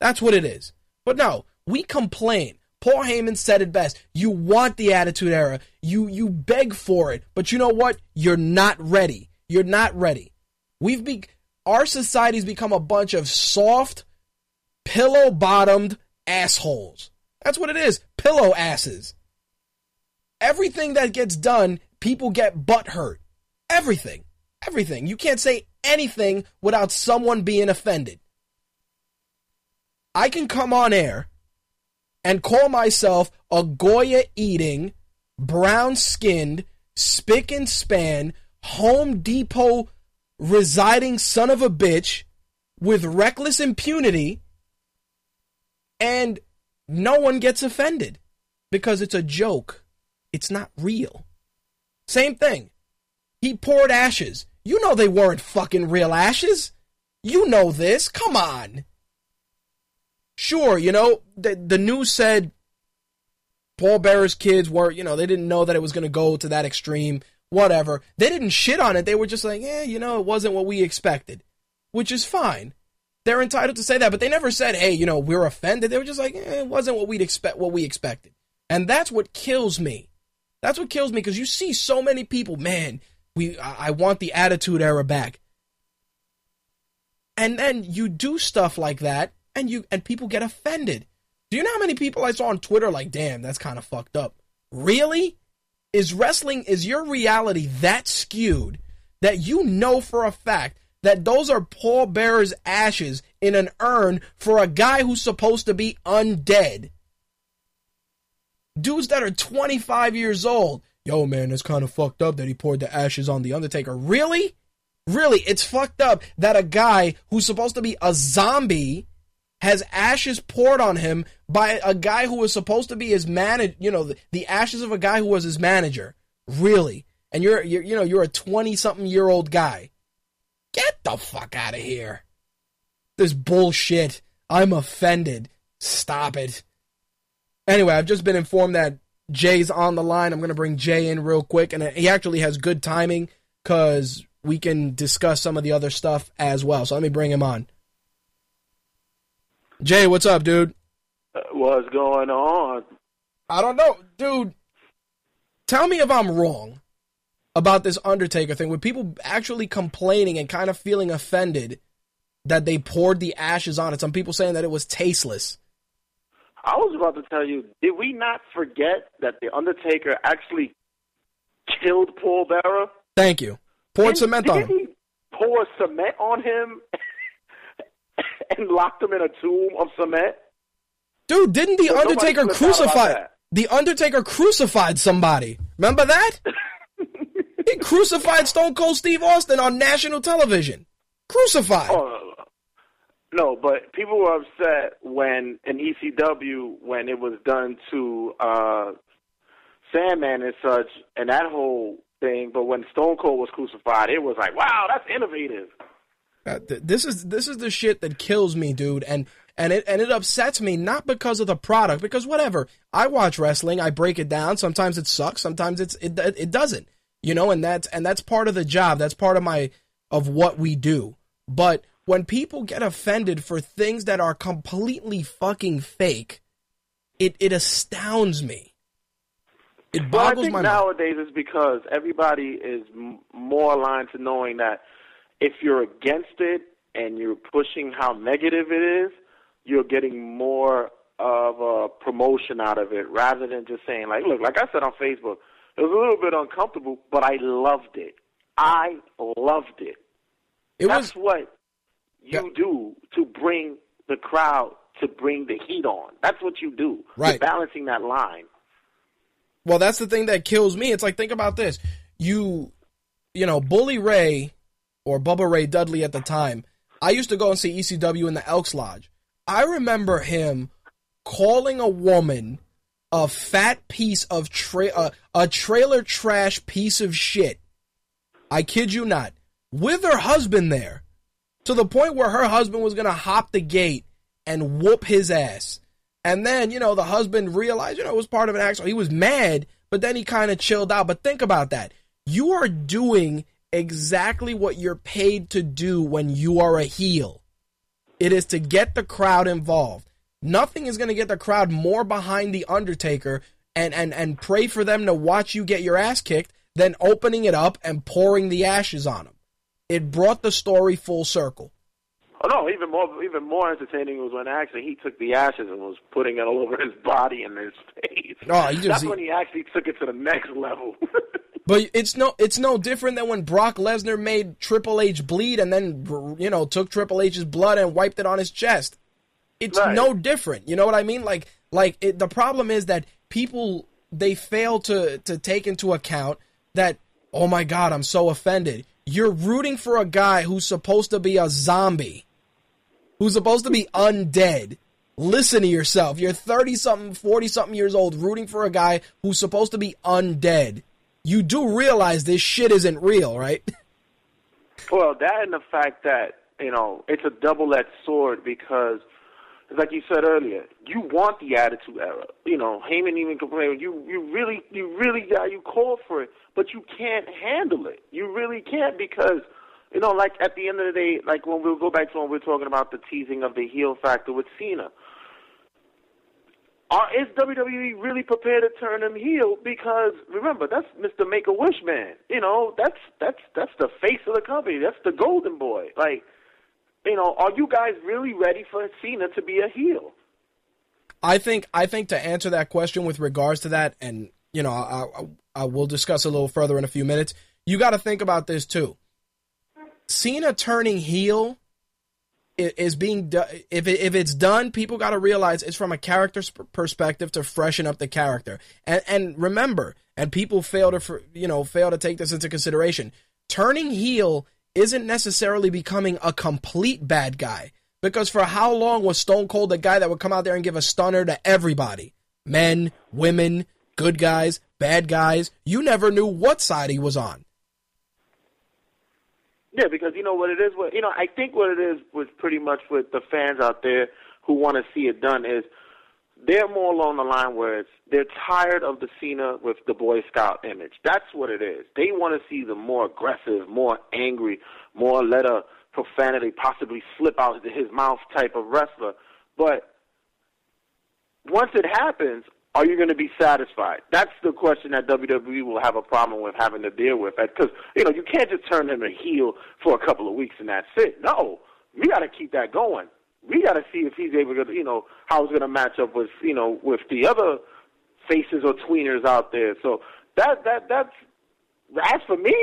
That's what it is. But no, we complain. Paul Heyman said it best. You want the attitude era. You you beg for it, but you know what? You're not ready. You're not ready. We've be our society's become a bunch of soft, pillow-bottomed assholes. That's what it is. Pillow asses. Everything that gets done, people get butt hurt. Everything. Everything. You can't say anything without someone being offended. I can come on air and call myself a Goya eating, brown skinned, spick and span, Home Depot residing son of a bitch with reckless impunity, and no one gets offended because it's a joke. It's not real. Same thing. He poured ashes. You know they weren't fucking real ashes. You know this. Come on. Sure, you know, the, the news said Paul Bearer's kids were, you know, they didn't know that it was going to go to that extreme. Whatever. They didn't shit on it. They were just like, yeah, you know, it wasn't what we expected, which is fine. They're entitled to say that, but they never said, "Hey, you know, we're offended." They were just like, eh, "It wasn't what we'd expect, what we expected," and that's what kills me. That's what kills me because you see so many people, man. We, I I want the Attitude Era back, and then you do stuff like that, and you and people get offended. Do you know how many people I saw on Twitter like, "Damn, that's kind of fucked up." Really? Is wrestling is your reality that skewed that you know for a fact that those are Paul Bearer's ashes in an urn for a guy who's supposed to be undead? Dudes that are 25 years old. Yo, man, it's kind of fucked up that he poured the ashes on The Undertaker. Really? Really? It's fucked up that a guy who's supposed to be a zombie has ashes poured on him by a guy who was supposed to be his manager, you know, the, the ashes of a guy who was his manager. Really? And you're, you're you know, you're a 20 something year old guy. Get the fuck out of here. This bullshit. I'm offended. Stop it. Anyway, I've just been informed that Jay's on the line. I'm going to bring Jay in real quick. And he actually has good timing because we can discuss some of the other stuff as well. So let me bring him on. Jay, what's up, dude? Uh, what's going on? I don't know, dude. Tell me if I'm wrong about this Undertaker thing, with people actually complaining and kind of feeling offended that they poured the ashes on it. Some people saying that it was tasteless. I was about to tell you, did we not forget that the Undertaker actually killed Paul Bearer? Thank you. Poured Didn't- cement on him. he pour cement on him and locked him in a tomb of cement? Dude, didn't the Undertaker flipped out about crucify the Undertaker crucified somebody? Remember that? he crucified Stone Cold Steve Austin on national television. Crucified. Oh, no, but people were upset when in ECW when it was done to uh Sandman and such and that whole thing. But when Stone Cold was crucified, it was like, wow, that's innovative. Uh, th- this is this is the shit that kills me, dude, and and it and it upsets me not because of the product, because whatever. I watch wrestling, I break it down. Sometimes it sucks, sometimes it's it it doesn't, you know, and that's and that's part of the job. That's part of my of what we do. But when people get offended for things that are completely fucking fake, it it astounds me. It Well, I think my mind. nowadays it's because everybody is more aligned to knowing that if you're against it and you're pushing how negative it is, you're getting more of a promotion out of it rather than just saying like, look, like I said on Facebook, it was a little bit uncomfortable, but I loved it. I loved it. It That's was what you Yeah. do to bring the crowd to bring the heat on. That's what you do. Right. You're balancing that line. Well, that's the thing that kills me. It's like think about this. You you know, Bully Ray or Bubba Ray Dudley at the time, I used to go and see ECW in the Elks Lodge. I remember him calling a woman a fat piece of tra- uh, a trailer trash piece of shit. I kid you not. With her husband there. To the point where her husband was to hop the gate and whoop his ass. And then, you know, the husband realized, you know, it was part of an accident. He was mad, but then he kind of chilled out. But think about that. You are doing exactly what you're paid to do when you are a heel. It is to get the crowd involved. Nothing is going to get the crowd more behind the Undertaker and, and, and pray for them to watch you get your ass kicked than opening it up and pouring the ashes on them. It brought the story full circle. Oh no, even more even more entertaining was when actually he took the ashes and was putting it all over his body and his face. Oh, he just- That's when he actually took it to the next level. But it's no it's no different than when Brock Lesnar made Triple H bleed and then you know took Triple H's blood and wiped it on his chest. It's Right. no different. You know what I mean? Like like it, the problem is that people they fail to to take into account that oh my god, I'm so offended. You're rooting for a guy who's supposed to be a zombie. Who's supposed to be undead. Listen to yourself. You're 30 something, 40 something years old rooting for a guy who's supposed to be undead. You do realize this shit isn't real, right? well, that and the fact that you know it's a double-edged sword because, like you said earlier, you want the Attitude Era. You know, Heyman even complained. You you really you really yeah, you called for it, but you can't handle it. You really can't because You know, like at the end of the day, like when we'll go back to when we are talking about the teasing of the heel factor with Cena. Are, is WWE really prepared to turn him heel? Because remember, that's Mr. Make a Wish Man. You know, that's that's that's the face of the company. That's the Golden Boy. Like, you know, are you guys really ready for Cena to be a heel? I think I think to answer that question with regards to that, and you know, I, I, I will discuss a little further in a few minutes. You got to think about this too. Cena turning heel is being. If it, if it's done, people got to realize it's from a character perspective to freshen up the character. And and remember, and people fail to you know fail to take this into consideration. Turning heel isn't necessarily becoming a complete bad guy. Because for how long was Stone Cold the guy that would come out there and give a stunner to everybody? Men, women, good guys, bad guys. You never knew what side he was on. Yeah, because you know what it is. What you know, I think what it is was pretty much with the fans out there who want to see it done is they're more along the line where it's they're tired of the Cena with the Boy Scout image. That's what it is. They want to see the more aggressive, more angry, more let a profanity possibly slip out of his mouth type of wrestler. But once it happens, are you going to be satisfied? That's the question that WWE will have a problem with having to deal with. Because you know you can't just turn him a heel for a couple of weeks and that's it. No, we got to keep that going. We got to see if he's able to, you know, how he's going to match up with, you know, with the other faces or tweeners out there. So that that that's as for me,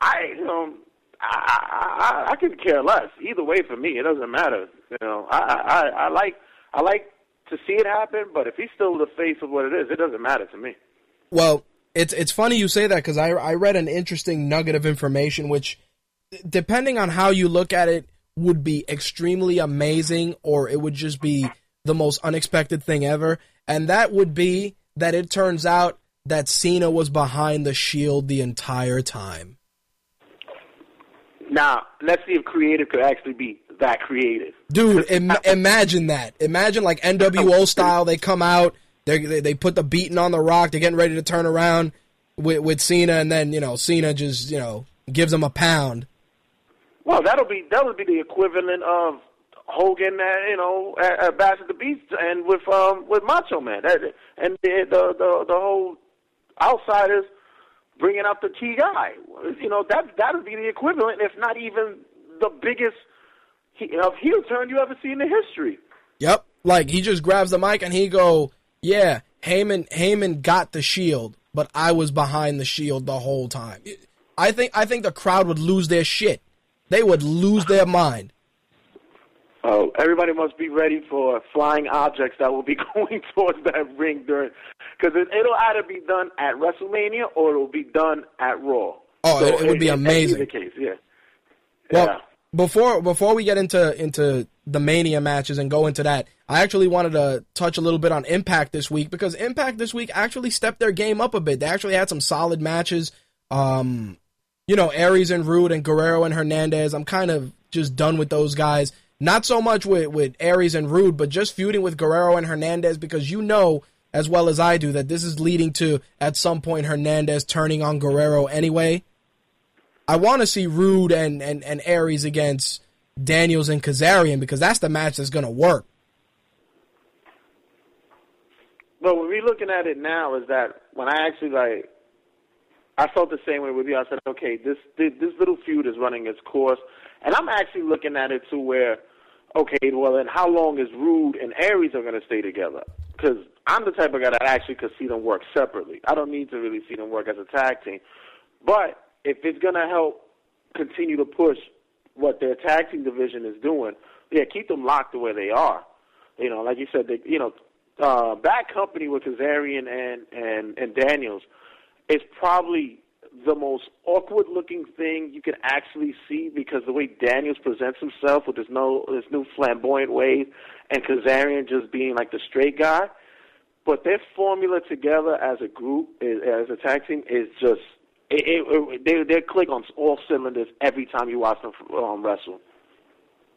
I know I I, I can care less either way for me. It doesn't matter. You know, I I I like I like to see it happen, but if he's still the face of what it is, it doesn't matter to me. Well, it's it's funny you say that because I I read an interesting nugget of information which, depending on how you look at it, would be extremely amazing or it would just be the most unexpected thing ever, and that would be that it turns out that Cena was behind the Shield the entire time. Now, let's see if creative could actually be that creative. Dude, Im- imagine that. Imagine like NWO style. They come out, they they put the beating on the rock. They're getting ready to turn around with with Cena, and then you know Cena just you know gives them a pound. Well, that'll be that would be the equivalent of Hogan, uh, you know, at, at Bash at the Beach, and with um with Macho Man, that, and the, the the the whole outsiders bringing out the key guy. You know, that that would be the equivalent, if not even the biggest of heel turn you ever see in history. Yep, like he just grabs the mic and he go, "Yeah, Heyman Heyman got the Shield, but I was behind the Shield the whole time." I think I think the crowd would lose their shit. They would lose their mind. Oh, everybody must be ready for flying objects that will be going towards that ring during, because it, will either be done at WrestleMania or it will be done at Raw. Oh, so it, it, would be amazing. The case, yeah. Well, yeah. before before we get into into the Mania matches and go into that, I actually wanted to touch a little bit on Impact this week because Impact this week actually stepped their game up a bit. They actually had some solid matches. Um, you know, Aries and Roode and Guerrero and Hernandez. I'm kind of just done with those guys. Not so much with, with Aries and Roode, but just feuding with Guerrero and Hernandez because you know as well as I do that this is leading to at some point Hernandez turning on Guerrero anyway. I want to see Roode and, and, and Aries against Daniels and Kazarian because that's the match that's going to work. But what we're looking at it now, is that when I actually like I felt the same way with you. I said, okay, this this little feud is running its course, and I'm actually looking at it to where, okay, well, then how long is Roode and Aries are going to stay together? Because I'm the type of guy that actually could see them work separately. I don't need to really see them work as a tag team, but if it's going to help continue to push what their tag team division is doing, yeah, keep them locked to where they are. You know, like you said, they, you know, uh, bad company with Kazarian and and and Daniels is probably the most awkward looking thing you can actually see because the way Daniels presents himself with his no his new flamboyant ways and Kazarian just being like the straight guy. But their formula together as a group, as a tag team, is just it, it, it, they they click on all cylinders every time you watch them um, wrestle.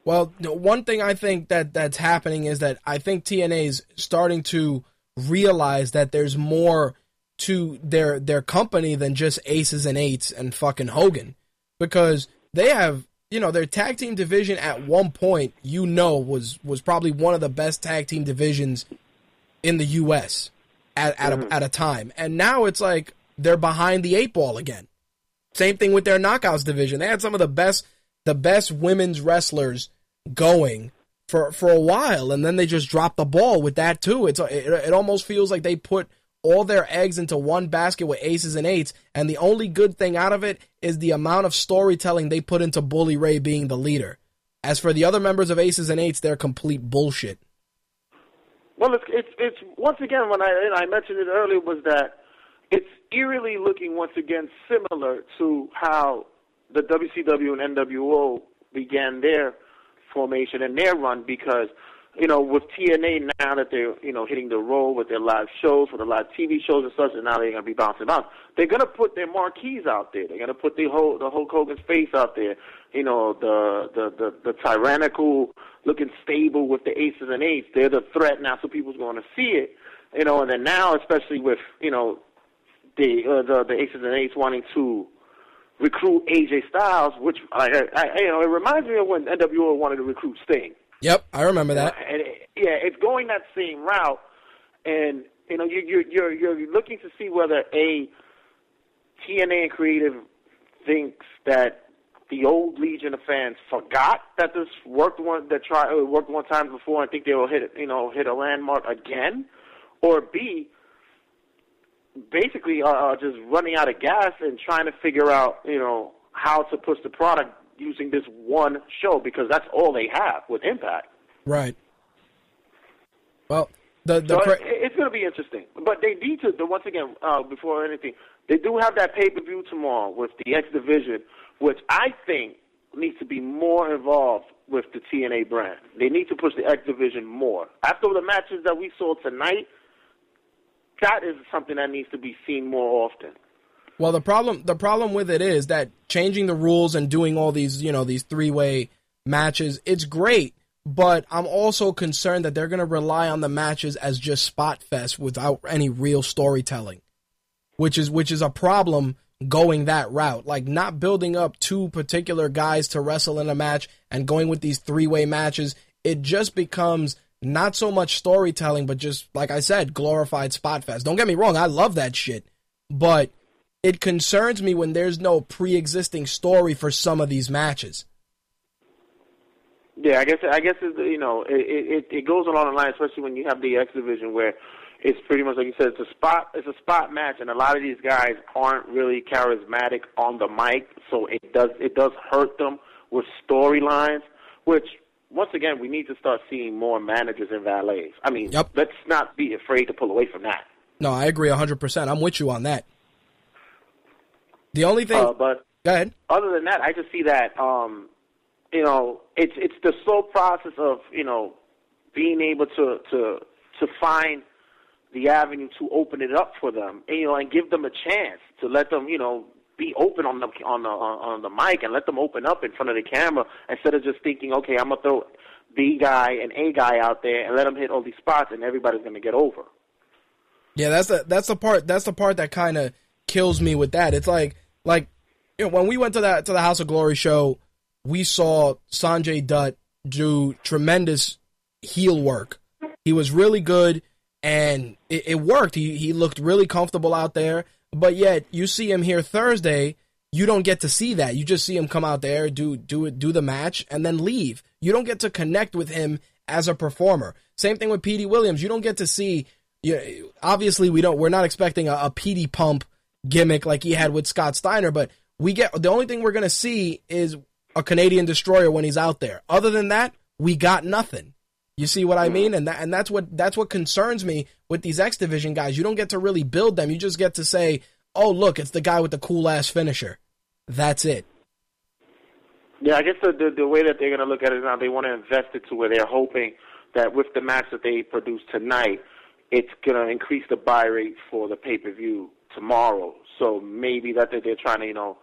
Well, one thing I think that that's happening is that I think TNA is starting to realize that there's more to their their company than just aces and eights and fucking Hogan, because they have you know their tag team division at one point you know was was probably one of the best tag team divisions in the U.S. at at, a, mm-hmm. at a time, and now it's like they're behind the eight ball again. Same thing with their knockouts division. They had some of the best the best women's wrestlers going for for a while, and then they just dropped the ball with that too. It's it, it almost feels like they put all their eggs into one basket with aces and eights, and the only good thing out of it is the amount of storytelling they put into Bully Ray being the leader. As for the other members of aces and eights, they're complete bullshit. Well, it's it's it's once again when I I mentioned it earlier was that it's eerily looking once again similar to how the WCW and NWO began their formation and their run because you know with TNA now that they're you know hitting the road with their live shows for the live TV shows and such, and now they're going to be bouncing out. They're going to put their marquees out there. They're going to put the whole the Hulk Hogan's face out there. You know the the the, the tyrannical looking stable with the aces and eights. They're the threat now, so people's going to see it. You know, and then now, especially with you know the uh, the the aces and eights wanting to recruit AJ Styles, which I, I, you know it reminds me of when NWO wanted to recruit Sting. Yep, I remember that. And it, yeah, it's going that same route, and you know you, you're you're you're looking to see whether a TNA and creative thinks that the old Legion of fans forgot that this worked one that tried uh, worked one time before and think they will hit you know hit a landmark again, or B basically are, are just running out of gas and trying to figure out you know how to push the product using this one show because that's all they have with Impact. Right. Well, the the So it, it's going to be interesting, but they need to. Once again, uh, before anything, they do have that pay per view tomorrow with the X Division, which I think needs to be more involved with the TNA brand. They need to push the X Division more. After the matches that we saw tonight, that is something that needs to be seen more often. Well, the problem the problem with it is that changing the rules and doing all these you know these three way matches, it's great. But I'm also concerned that they're going to rely on the matches as just spot fest without any real storytelling, which is which is a problem going that route. Like not building up two particular guys to wrestle in a match and going with these three way matches, it just becomes not so much storytelling, but just like I said, glorified spot fest. Don't get me wrong, I love that shit, but it concerns me when there's no pre-existing story for some of these matches. Yeah, I guess I guess it's, you know it, it it goes along the line, especially when you have the X division where it's pretty much like you said, it's a spot it's a spot match, and a lot of these guys aren't really charismatic on the mic, so it does it does hurt them with storylines, which once again we need to start seeing more managers and valets. I mean, Yep. let's not be afraid to pull away from that. No, I agree 100%. I'm with you on that. The only thing Uh, but Go ahead. other than that, I just see that um, you know it's it's the slow process of you know being able to to to find the avenue to open it up for them, and, you know, and give them a chance to let them you know be open on the on the on the mic and let them open up in front of the camera instead of just thinking, okay, I'm gonna throw B guy and A guy out there and let them hit all these spots, and everybody's gonna get over. Yeah, that's the that's the part that's the part that kind of kills me with that. It's like like you know, when we went to that to the House of Glory show, we saw Sanjay Dutt do tremendous heel work. He was really good and it, it worked. He he looked really comfortable out there. But yet you see him here Thursday, you don't get to see that. You just see him come out there, do do it, do the match, and then leave. You don't get to connect with him as a performer. Same thing with Petey Williams. You don't get to see. You, obviously, we don't. We're not expecting a, a Petey pump gimmick like he had with Scott Steiner, but we get the only thing we're gonna see is a Canadian destroyer when he's out there. Other than that, we got nothing. You see what I hmm. mean? And that, and that's what that's what concerns me with these X Division guys. You don't get to really build them. You just get to say, "Oh, look, it's the guy with the cool ass finisher." That's it. Yeah, I guess the, the the way that they're going to look at it now, they want to invest it to where they're hoping that with the match that they produce tonight, it's going to increase the buy rate for the pay per view tomorrow. So maybe that they're trying to you know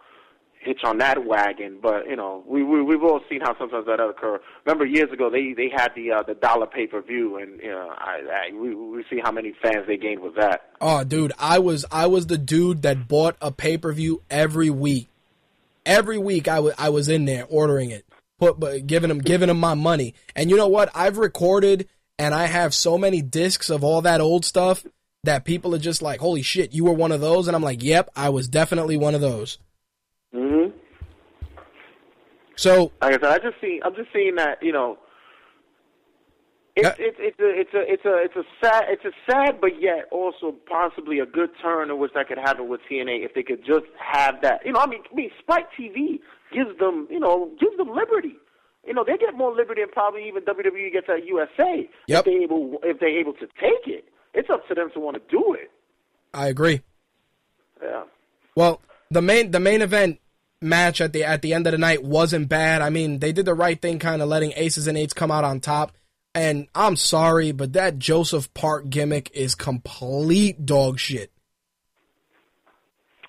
hitch on that wagon. But you know, we, we we've all seen how sometimes that occur. Remember years ago they they had the uh, the dollar pay per view, and you know I, I we we see how many fans they gained with that. Oh, dude, I was I was the dude that bought a pay per view every week. every week I wa- I was in there ordering it, put but giving him giving him my money. And you know what? I've recorded and I have so many discs of all that old stuff that people are just like, "Holy shit, you were one of those." And I'm like, "Yep, I was definitely one of those." hmm So, Like I said, I just see. I'm just seeing that you know. It's Yeah. it's it's a it's a it's a it's a sad it's a sad but yet also possibly a good turn in which that could happen with TNA if they could just have that you know I mean I mean Spike TV gives them you know gives them liberty you know they get more liberty than probably even WWE gets at USA Yep. if they able if they're able to take it it's up to them to want to do it I agree. yeah Well, the main the main event match at the at the end of the night wasn't bad. I mean, they did the right thing, kind of letting aces and eights come out on top. And I'm sorry, but that Joseph Park gimmick is complete dog shit.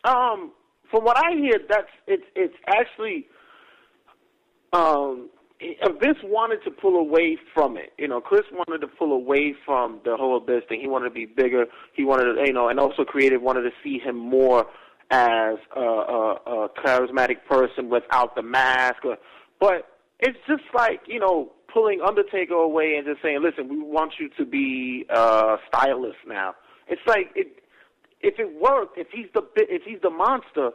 Um, from what I hear, that's it's it's actually um Vince wanted to pull away from it. You know, Chris wanted to pull away from the whole Abyss thing. He wanted to be bigger. He wanted to, you know, and also creative wanted to see him more as a, a, a charismatic person without the mask. Or, but it's just like you know pulling Undertaker away and just saying, "Listen, we want you to be uh, stylist now." It's like it if it worked, if he's the if he's the monster,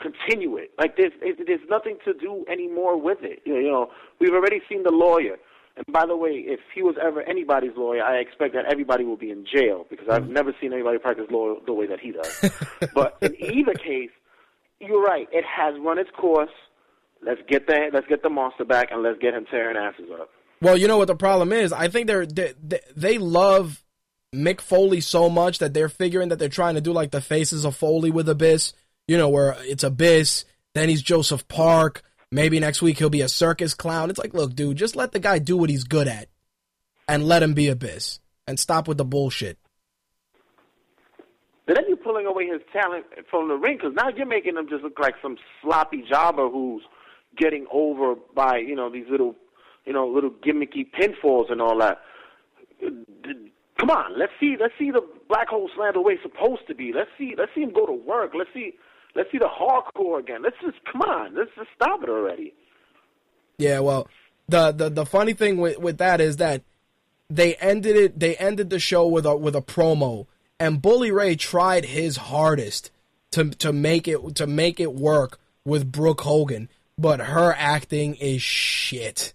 continue it. Like there's there's nothing to do anymore with it. You know, we've already seen the lawyer. And by the way, if he was ever anybody's lawyer, I expect that everybody will be in jail because I've mm-hmm. never seen anybody practice law the way that he does. but in either case, you're right. It has run its course. Let's get the let's get the monster back and let's get him tearing asses up. Well, you know what the problem is? I think they're they, they, they love Mick Foley so much that they're figuring that they're trying to do like the faces of Foley with Abyss. You know, where it's Abyss, then he's Joseph Park. Maybe next week he'll be a circus clown. It's like, look, dude, just let the guy do what he's good at, and let him be Abyss, and stop with the bullshit. But then you're pulling away his talent from the ring because now you're making him just look like some sloppy jobber who's getting over by you know these little, you know, little gimmicky pinfalls and all that. Come on, let's see, let's see the black hole slam the way it's supposed to be. Let's see, let's see him go to work. Let's see, let's see the hardcore again. Let's just come on, let's just stop it already. Yeah, well, the the the funny thing with with that is that they ended it. They ended the show with a with a promo, and Bully Ray tried his hardest to to make it to make it work with Brooke Hogan, but her acting is shit.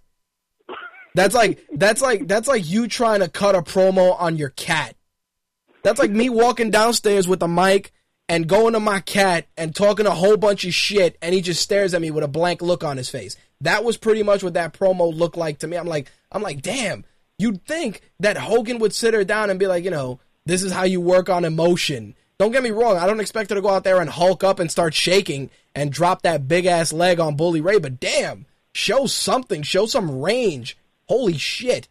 That's like that's like that's like you trying to cut a promo on your cat. That's like me walking downstairs with a mic and going to my cat and talking a whole bunch of shit, and he just stares at me with a blank look on his face. That was pretty much what that promo looked like to me. I'm like, I'm like, damn. You'd think that Hogan would sit her down and be like, you know, this is how you work on emotion. Don't get me wrong. I don't expect her to go out there and hulk up and start shaking and drop that big ass leg on Bully Ray, but damn, show something, show some range. Holy shit.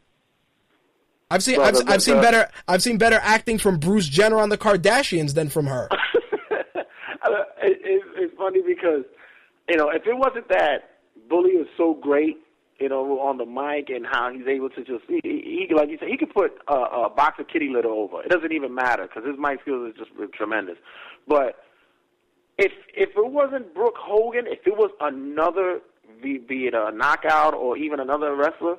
I've seen I've, I've seen better I've seen better acting from Bruce Jenner on the Kardashians than from her. it, it, it's funny because you know if it wasn't that Bully is so great, you know, on the mic and how he's able to just he, he he- like you said he could put a, a box of kitty litter over. It doesn't even matter because his mic skills is just tremendous. But if if it wasn't Brooke Hogan, if it was another be, be it a knockout or even another wrestler.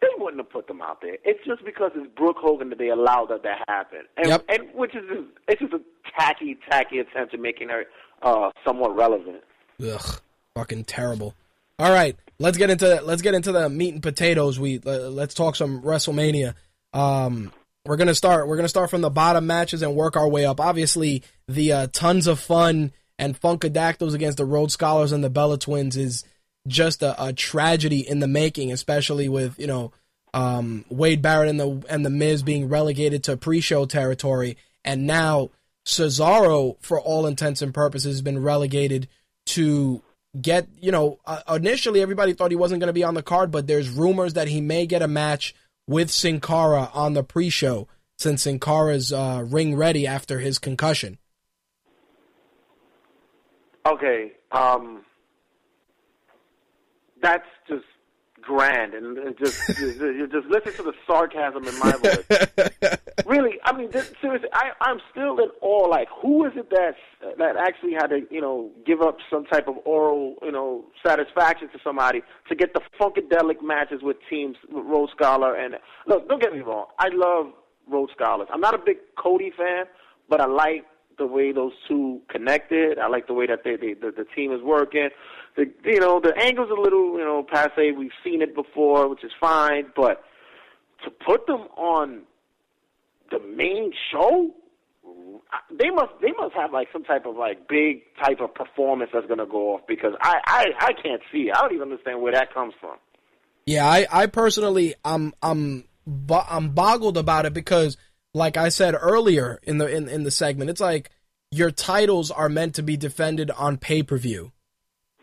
They wouldn't have put them out there. It's just because it's Brooke Hogan that they allowed that to happen, and, Yep. and which is just, it's just a tacky, tacky attempt at making her uh, somewhat relevant. Ugh, fucking terrible. All right, let's get into let's get into the meat and potatoes. We uh, let's talk some WrestleMania. Um, we're gonna start we're gonna start from the bottom matches and work our way up. Obviously, the uh, tons of fun and Funkadactyls against the Rhodes Scholars and the Bella Twins is just a, a tragedy in the making, especially with you know um, Wade Barrett and the and the Miz being relegated to pre-show territory, and now Cesaro, for all intents and purposes, has been relegated to get you know. Uh, initially, everybody thought he wasn't going to be on the card, but there's rumors that he may get a match with Sin Cara on the pre-show since Sin Cara's uh, ring ready after his concussion. Okay, um, that's just grand, and just you just listen to the sarcasm in my voice. really, I mean, this, seriously, I, I'm still in awe. Like, who is it that that actually had to, you know, give up some type of oral, you know, satisfaction to somebody to get the funkadelic matches with teams, with Rhodes Scholar and look. Don't get me wrong, I love Rhodes Scholars. I'm not a big Cody fan, but I like the way those two connected. I like the way that they, they the, the team is working. The you know the angle's a little you know passe. We've seen it before, which is fine, but to put them on the main show, they must they must have like some type of like big type of performance that's gonna go off because I I I can't see. I don't even understand where that comes from. Yeah, I I personally I'm I'm I'm boggled about it because like I said earlier in the in, in the segment, it's like your titles are meant to be defended on pay-per-view.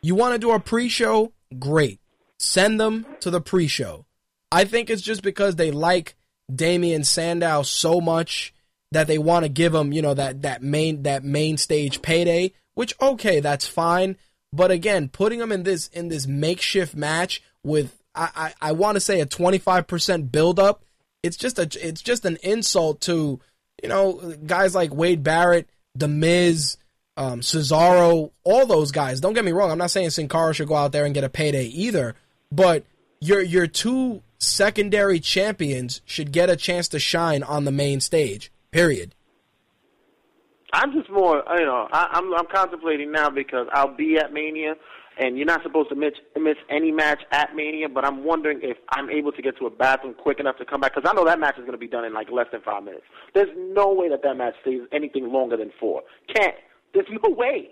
You want to do a pre-show? Great. Send them to the pre-show. I think it's just because they like Damien Sandow so much that they want to give him, you know, that that main that main stage payday, which okay, that's fine. But again, putting him in this in this makeshift match with I I, I want to say a twenty five percent build up, it's just a it's just an insult to you know guys like Wade Barrett, The Miz, um, Cesaro, all those guys. Don't get me wrong. I'm not saying Sin Cara should go out there and get a payday either, but you're you're two secondary champions should get a chance to shine on the main stage. Period. I'm just more, you know, I, I'm I'm contemplating now because I'll be at Mania, and you're not supposed to miss miss any match at Mania. But I'm wondering if I'm able to get to a bathroom quick enough to come back because I know that match is going to be done in like less than five minutes. There's no way that that match stays anything longer than four. Can't. There's no way.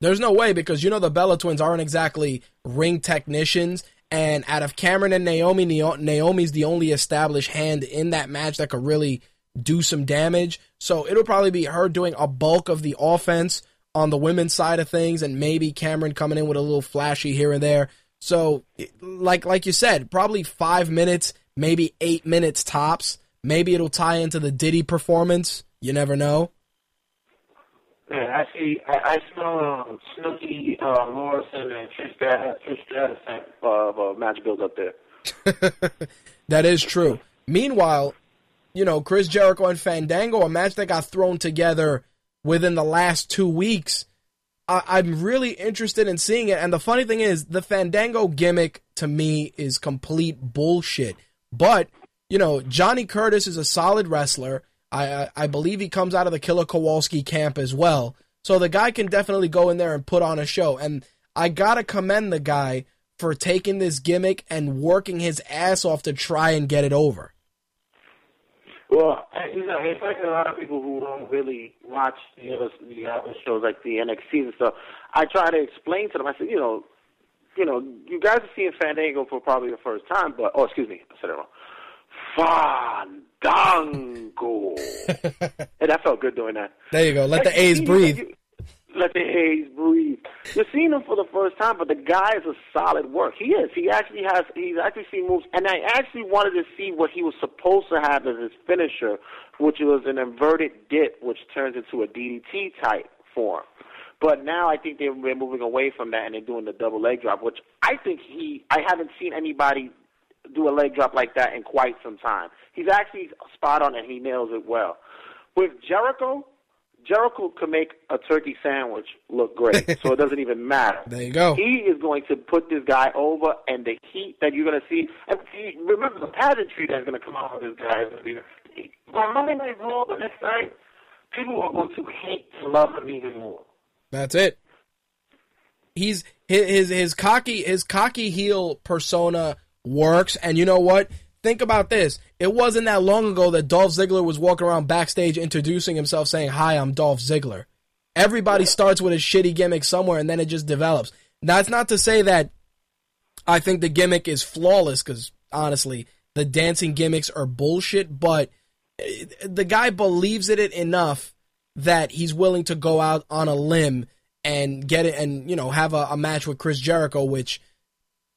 There's no way because you know the Bella Twins aren't exactly ring technicians, and out of Cameron and Naomi, Naomi's the only established hand in that match that could really do some damage. So it'll probably be her doing a bulk of the offense on the women's side of things, and maybe Cameron coming in with a little flashy here and there. So, like like you said, probably five minutes, maybe eight minutes tops. Maybe it'll tie into the Diddy performance. You never know. Yeah, I see. I, I smell Snooki uh, Morrison and Trish Stratus, Stratus uh, uh, match build up there. that is true. Meanwhile, you know, Chris Jericho and Fandango, a match that got thrown together within the last two weeks. I- am really interested in seeing it. And the funny thing is, the Fandango gimmick to me is complete bullshit. But, you know, Johnny Curtis is a solid wrestler. I, I believe he comes out of the Killer Kowalski camp as well. So the guy can definitely go in there and put on a show. And I gotta commend the guy for taking this gimmick and working his ass off to try and get it over. Well, you know, it's like a lot of people who don't really watch the other, the other shows like the NXT and stuff. I try to explain to them. I said, you know, you know, you guys are seeing Fandango for probably the first time, but oh, excuse me, I said it wrong. Fandango. hey, that felt good doing that. There you go. Let the A's breathe. Let the A's breathe. You're seeing him for the first time, but the guy is a solid work. He is. He actually has. He's actually seen moves, and I actually wanted to see what he was supposed to have as his finisher, which was an inverted dip, which turns into a DDT type form. But now I think they're moving away from that, and they're doing the double leg drop, which I think he. I haven't seen anybody do a leg drop like that in quite some time. He's actually spot on, and he nails it well. With Jericho, Jericho can make a turkey sandwich look great, so it doesn't even matter. There you go. He is going to put this guy over, and the heat that you're going to see. And remember, the pageantry that's going to come out of this guy. On Monday Night Raw next night, people are going to hate to love him even more. That's it. He's his his, his cocky his cocky heel persona works, and you know what? think about this. It wasn't that long ago that Dolph Ziggler was walking around backstage introducing himself saying, Hi, I'm Dolph Ziggler. Everybody starts with a shitty gimmick somewhere and then it just develops. That's not to say that I think the gimmick is flawless because honestly, the dancing gimmicks are bullshit, but eh, the guy believes in it enough that he's willing to go out on a limb and get it and, you know, have a, a match with Chris Jericho, which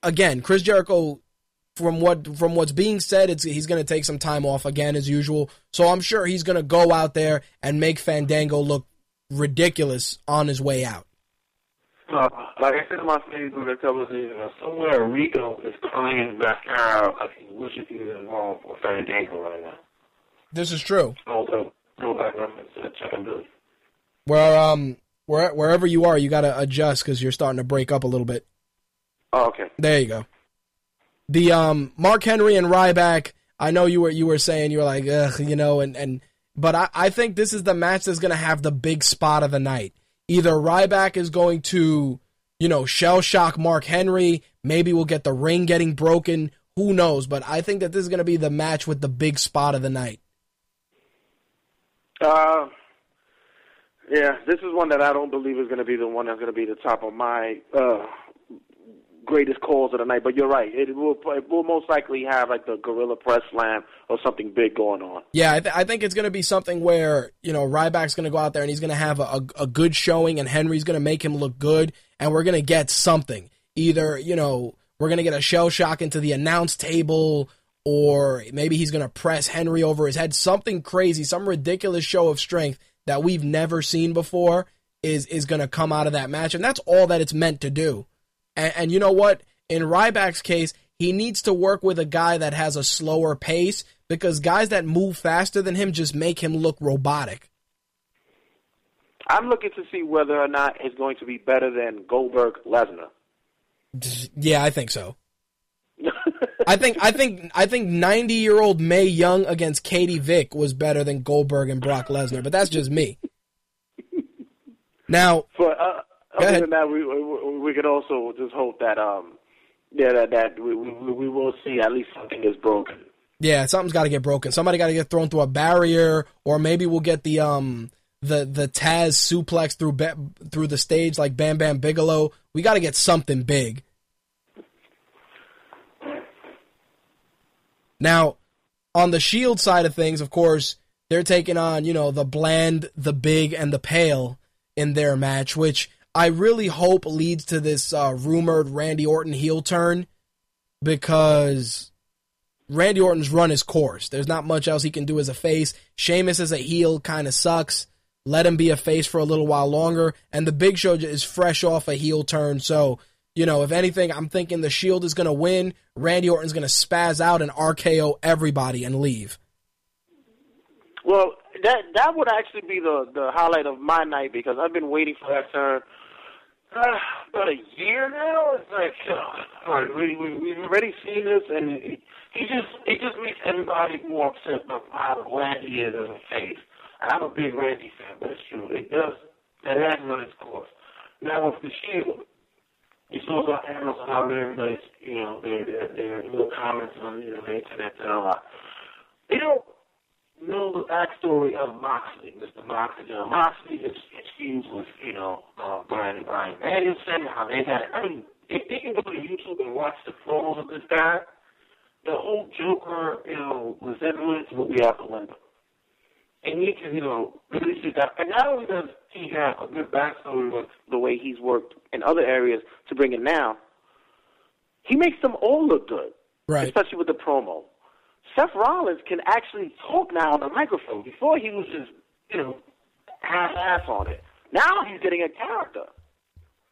again, Chris Jericho from what from what's being said, it's he's going to take some time off again as usual. So I'm sure he's going to go out there and make Fandango look ridiculous on his way out. Uh, like I said in my Facebook a couple of days ago, somewhere Rico is crying back out like he wishes he was involved with Fandango right now. This is true. Also, throwback reference to Chuck and Billy. Where um where, wherever you are, you got to adjust because you're starting to break up a little bit. Oh, okay. There you go. The um Mark Henry and Ryback. I know you were you were saying you were like ugh, you know, and and but I, I think this is the match that's gonna have the big spot of the night. Either Ryback is going to, you know, shell shock Mark Henry. Maybe we'll get the ring getting broken. Who knows? But I think that this is gonna be the match with the big spot of the night. Uh, yeah, this is one that I don't believe is going to be the one that's going to be the top of my uh, greatest calls of the night. But you're right; it will it will most likely have like the Gorilla Press Slam or something big going on. Yeah, I, th- I think it's going to be something where you know Ryback's going to go out there and he's going to have a, a, a good showing, and Henry's going to make him look good, and we're going to get something. Either you know we're going to get a shell shock into the announce table, or maybe he's going to press Henry over his head. Something crazy, some ridiculous show of strength that we've never seen before is is going to come out of that match, and that's all that it's meant to do. And, and you know what? In Ryback's case, he needs to work with a guy that has a slower pace because guys that move faster than him just make him look robotic. I'm looking to see whether or not it's going to be better than Goldberg Lesnar. Yeah, I think so. I think I think I think 90 year old Mae Young against Katie Vick was better than Goldberg and Brock Lesnar, but that's just me. Now, But uh, Go other ahead. than that, we, we we could also just hope that um yeah that that we we, we will see at least something is broken. yeah, something's got to get broken. Somebody got to get thrown through a barrier, or maybe we'll get the um the the Taz suplex through ba- through the stage like Bam Bam Bigelow. We got to get something big. Now, on the Shield side of things, of course, they're taking on, you know, the bland, the big, and the pale in their match, which I really hope leads to this uh, rumored Randy Orton heel turn because Randy Orton's run his course. There's not much else he can do as a face. Sheamus as a heel kind of sucks. Let him be a face for a little while longer. And the Big Show is fresh off a heel turn. So, you know, if anything, I'm thinking the Shield is going to win. Randy Orton's going to spaz out and RKO everybody and leave. Well, that that would actually be the the highlight of my night because I've been waiting for that turn uh, about a year now. It's like uh, all right, we, we we've already seen this, and he, he just it just makes everybody more upset about how he is as a face. I'm a big Randy fan, but it's true. It does it has run its course. Now with the Shield, you saw the analysts and how everybody's you know their their, their little comments on you know the internet and all that. They don't know the backstory of Moxley, Mr. Moxley. You know, Moxley is fused with, you know, uh, Bryan and Bryan Danielson, how they had, I mean, if they can go to YouTube and watch the promos of this guy, the whole Joker, you know, resemblance will be out the window. And you can, you know, really see that. And not only does he have a good backstory with the way he's worked in other areas to bring it now, he makes them all look good, Right. especially with the promo. Seth Rollins can actually talk now on the microphone. Before he was just, you know, half-ass on it. Now he's getting a character.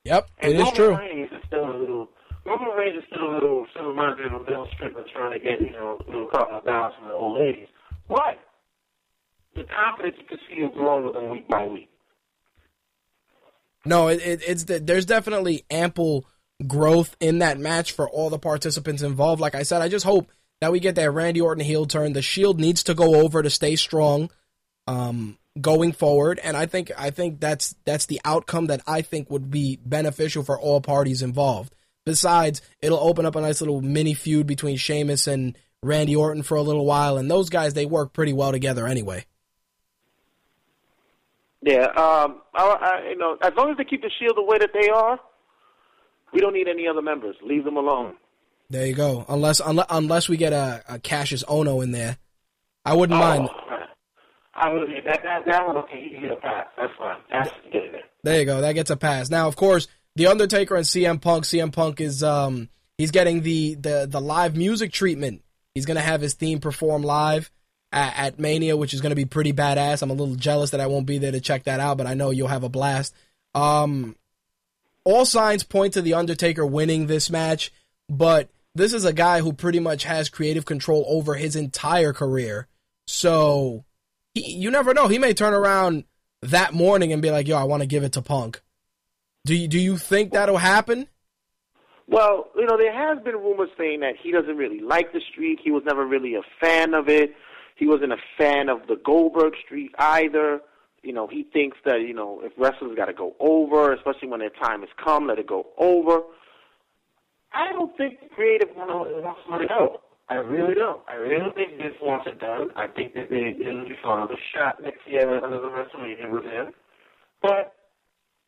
Yep, And it is Roman true. Reigns is still a little. Roman Reigns is still a little. Still reminds me of Bill Strickland trying to get you know a little couple of dollars from the old ladies. But the confidence you can see him growing with them week by week. No, it, it, it's the, there's definitely ample growth in that match for all the participants involved. Like I said, I just hope that we get that Randy Orton heel turn. The Shield needs to go over to stay strong um, going forward, and I think I think that's that's the outcome that I think would be beneficial for all parties involved. Besides, it'll open up a nice little mini feud between Sheamus and Randy Orton for a little while, and those guys they work pretty well together anyway. Yeah, um, I, I, you know, as long as they keep the Shield the way that they are, we don't need any other members. Leave them alone. There you go. Unless unless, unless we get a, a Kassius Ohno in there, I wouldn't mind. Oh, I would that that that one. Okay, you get a pass. That's fine. That's it. There you go. That gets a pass. Now, of course, the Undertaker and CM Punk. CM Punk is um he's getting the the the live music treatment. He's gonna have his theme perform live at, at Mania, which is gonna be pretty badass. I'm a little jealous that I won't be there to check that out, but I know you'll have a blast. Um, all signs point to the Undertaker winning this match, but this is a guy who pretty much has creative control over his entire career. So he, you never know. He may turn around that morning and be like, "Yo, I want to give it to Punk." Do you, do you think that'll happen? Well, you know, there has been rumors saying that he doesn't really like the streak. He was never really a fan of it. He wasn't a fan of the Goldberg streak either. You know, he thinks that, you know, if wrestlers got to go over, especially when their time has come, let it go over. I don't think the creative wants to go. I really don't. I really think this wants it done. I think that they, it'll be fun. The shot next year under the WrestleMania with him. But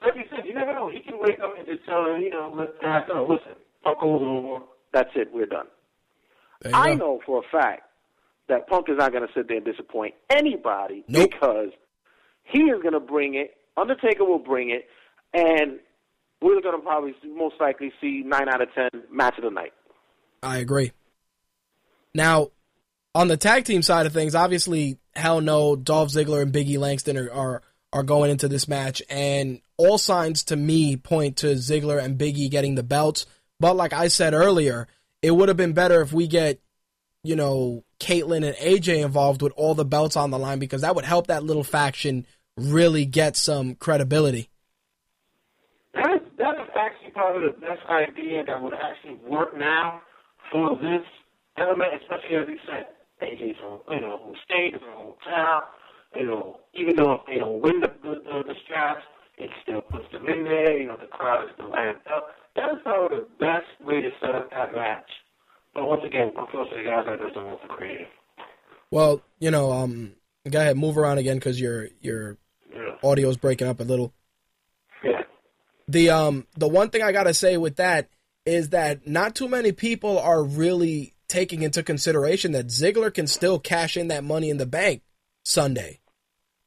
like you said, you never know. He can wake up and just tell him, you know, let guys know, listen, goes over. That's it. We're done. I go. know for a fact that Punk is not going to sit there and disappoint anybody Nope. because he is going to bring it. Undertaker will bring it, and we're going to probably most likely see nine out of ten match of the night. I agree. Now, on the tag team side of things, obviously, hell no, Dolph Ziggler and Biggie Langston are, are are going into this match, and all signs to me point to Ziggler and Biggie getting the belts. But like I said earlier, it would have been better if we get, you know, Kaitlyn and AJ involved with all the belts on the line because that would help that little faction really get some credibility. That is, that is actually probably the best idea that would actually work now for this element, especially as you said, AJ's from, you know, from state, from hometown, you know, even though if they don't win the, the, the, the straps, it still puts them in there, you know, the crowd is still amped up. That is probably the best way to set up that match. But once again, unfortunately, guys, that doesn't work for creative. Well, you know, um, go ahead, move around again because your your Yeah. audio's breaking up a little. The um the one thing I gotta say with that is that not too many people are really taking into consideration that Ziggler can still cash in that money in the bank Sunday.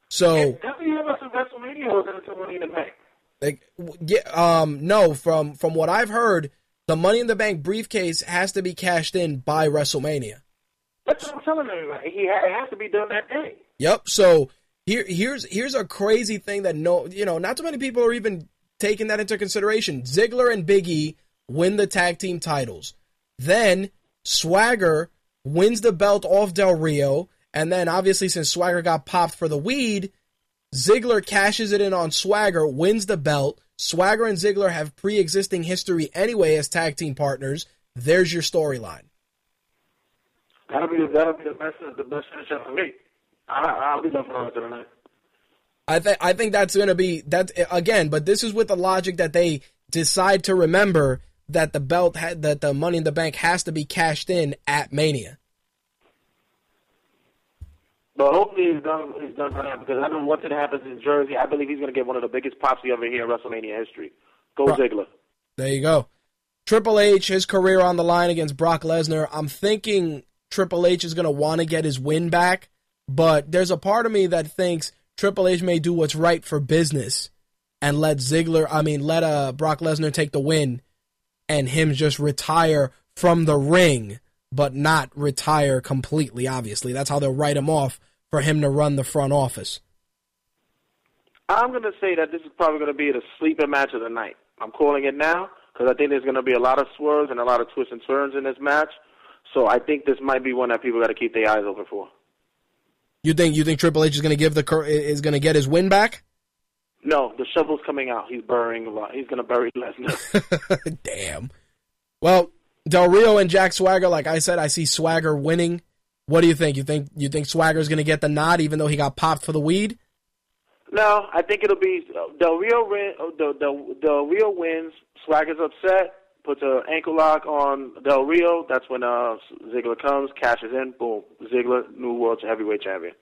So have us in WrestleMania money in the bank? like yeah, um no from from what I've heard, the money in the bank briefcase has to be cashed in by WrestleMania. That's what I'm telling everybody. He ha- it has to be done that day. Yep. So here here's here's a crazy thing that no you know, not too many people are even taking that into consideration. Ziggler and Biggie win the tag team titles. Then Swagger wins the belt off Del Rio, and then obviously since Swagger got popped for the weed, Ziggler cashes it in on Swagger, wins the belt. Swagger and Ziggler have pre-existing history anyway as tag team partners. There's your storyline. That'll be that'll be the best the best finish for me. I, I'll be looking forward the night. I think I think that's going to be that again, but this is with the logic that they decide to remember that the belt had that the money in the bank has to be cashed in at Mania. But hopefully he's done he's done for that because I don't know once it happens in Jersey, I believe he's going to get one of the biggest pops ever hear in WrestleMania history. Go Right. Ziggler. There you go. Triple H, his career on the line against Brock Lesnar. I'm thinking Triple H is going to want to get his win back, but there's a part of me that thinks Triple H may do what's right for business and let Ziggler, I mean, let uh, Brock Lesnar take the win and him just retire from the ring, but not retire completely, obviously. That's how they'll write him off for him to run the front office. I'm going to say that this is probably going to be the sleeper match of the night. I'm calling it now because I think there's going to be a lot of swerves and a lot of twists and turns in this match. So I think this might be one that people got to keep their eyes open for. You think you think Triple H is going to give the cur- is going to get his win back? No, the shovel's coming out. He's burying a lot. He's going to bury Lesnar. Damn. Well, Del Rio and Jack Swagger, like I said, I see Swagger winning. What do you think? You think you think Swagger's going to get the nod, even though he got popped for the weed? No, I think it'll be Del Rio. Win, Del, Del, Del Rio wins. Swagger's upset. Puts an ankle lock on Del Rio. That's when uh, Ziggler comes, cashes in. Boom, Ziggler, new world heavyweight champion.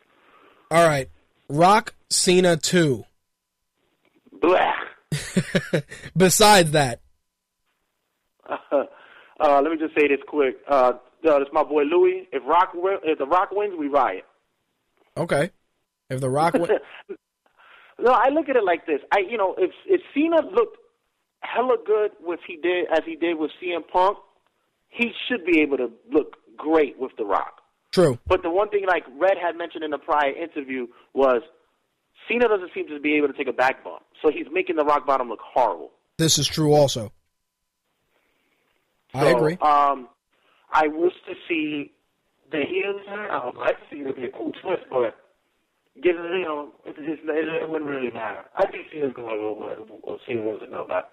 All right, Rock Cena two. Blah. Besides that, uh, let me just say this quick. Uh, uh, this my boy Louis. If Rock, if the Rock wins, we riot. okay. If the Rock wins. No, I look at it like this. I, you know, if if Cena looked hella good with he did as he did with CM Punk, he should be able to look great with The Rock. true. But the one thing, like Red had mentioned in a prior interview, was Cena doesn't seem to be able to take a back bump, so he's making the Rock Bottom look horrible. This is true. Also, I agree. Um, I wish to see the heel turn, I would like to see it be a cool twist, but given you know, it, it, it wouldn't really matter. I think Cena's going to go, but what's it go back.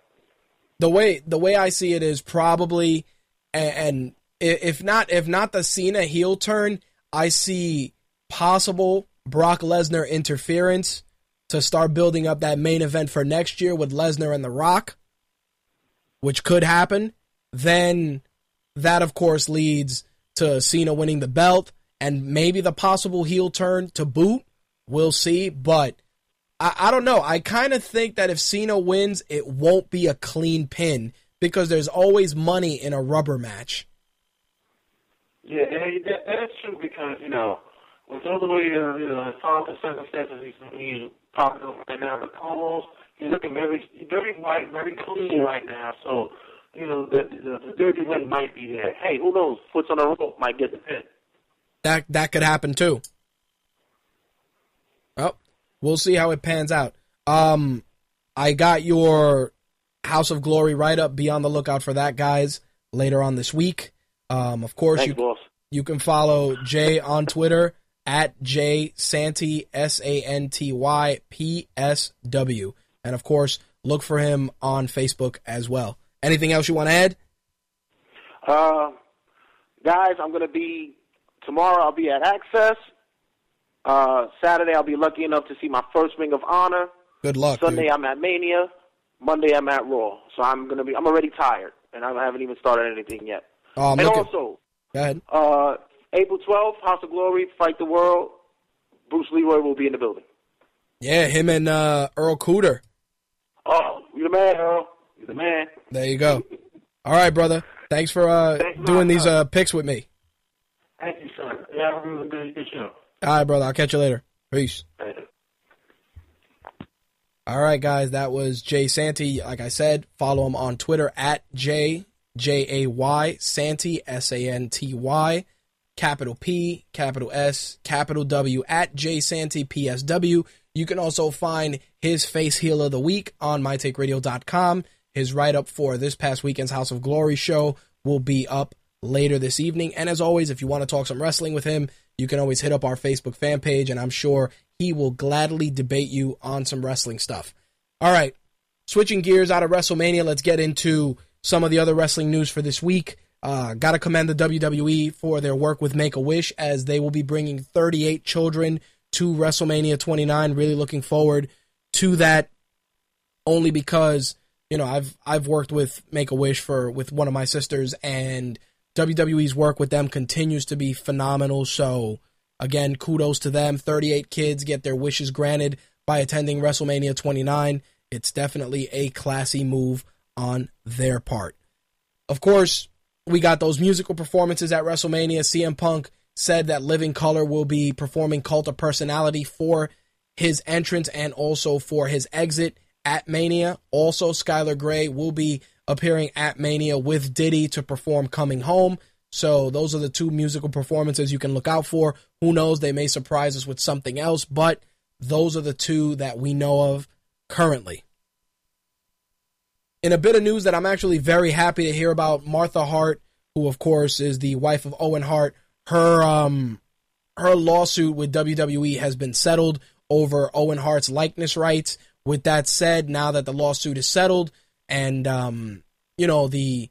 The way the way I see it is probably and, if not if not the Cena heel turn, I see possible Brock Lesnar interference to start building up that main event for next year with Lesnar and The Rock, which could happen. Then that of course leads to Cena winning the belt and maybe the possible heel turn to boot. We'll see, but I, I don't know. I kind of think that if Cena wins, it won't be a clean pin because there's always money in a rubber match. Yeah, and that, that's true because you know, with all the way uh, you know, it's all the circumstances he's, he's popping up right now, but almost he's looking very, very white, very clean right now. So, you know, the the, the dirty win might be there. Hey, who knows? Foots on the rope might get the pin. That that could happen too. Well, see how it pans out. Um, I got your House of Glory write up. Be on the lookout for that, guys. Later on this week. Um, of course, Thanks, you boss. You can follow Jay on Twitter at Jay Santy S A N T Y P S W, and of course, look for him on Facebook as well. Anything else you want to add? Uh, guys, I'm gonna be tomorrow. I'll be at Access. Uh, Saturday, I'll be lucky enough to see my first Ring of Honor. Good luck. Sunday, dude. I'm at Mania. Monday, I'm at Raw. So I'm gonna be. I'm already tired, and I haven't even started anything yet. Oh, I'm and looking- also, Go ahead. uh, April 12th, House of Glory, Fight the World. Bruce Leroy will be in the building. Yeah, him and uh, Earl Cooter. Oh, you the man, Earl. You the man. There you go. All right, brother. Thanks for uh, Thanks doing these uh, picks with me. Thank you, son. Yeah, have a really good, good show. All right, brother. I'll catch you later. Peace. All right, guys, that was Jay Santy. Like I said, follow him on Twitter at J J A Y Santy S A N T Y, capital P, capital S, capital W at Jay Santy PSW. You can also find his face heel of the week on mytakeradio.com. His write up for this past weekend's House of Glory show will be up later this evening. And as always, if you want to talk some wrestling with him, you can always hit up our Facebook fan page, and I'm sure he will gladly debate you on some wrestling stuff. All right, switching gears out of WrestleMania, let's get into some of the other wrestling news for this week. Uh, Got to commend the WWE for their work with Make a Wish as they will be bringing 38 children to WrestleMania 29. Really looking forward to that. Only because you know I've I've worked with Make a Wish for with one of my sisters, and WWE's work with them continues to be phenomenal. So again, kudos to them. 38 kids get their wishes granted by attending WrestleMania 29. It's definitely a classy move on their part. Of course, we got those musical performances at WrestleMania. CM Punk said that Living Colour will be performing Cult of Personality for his entrance and also for his exit at Mania. Also, Skylar Grey will be appearing at Mania with Diddy to perform Coming Home. So, those are the two musical performances you can look out for. Who knows? They may surprise us with something else, but those are the two that we know of currently. In a bit of news that I'm actually very happy to hear about, Martha Hart, who of course is the wife of Owen Hart, her um her lawsuit with WWE has been settled over Owen Hart's likeness rights. With that said, now that the lawsuit is settled and um you know the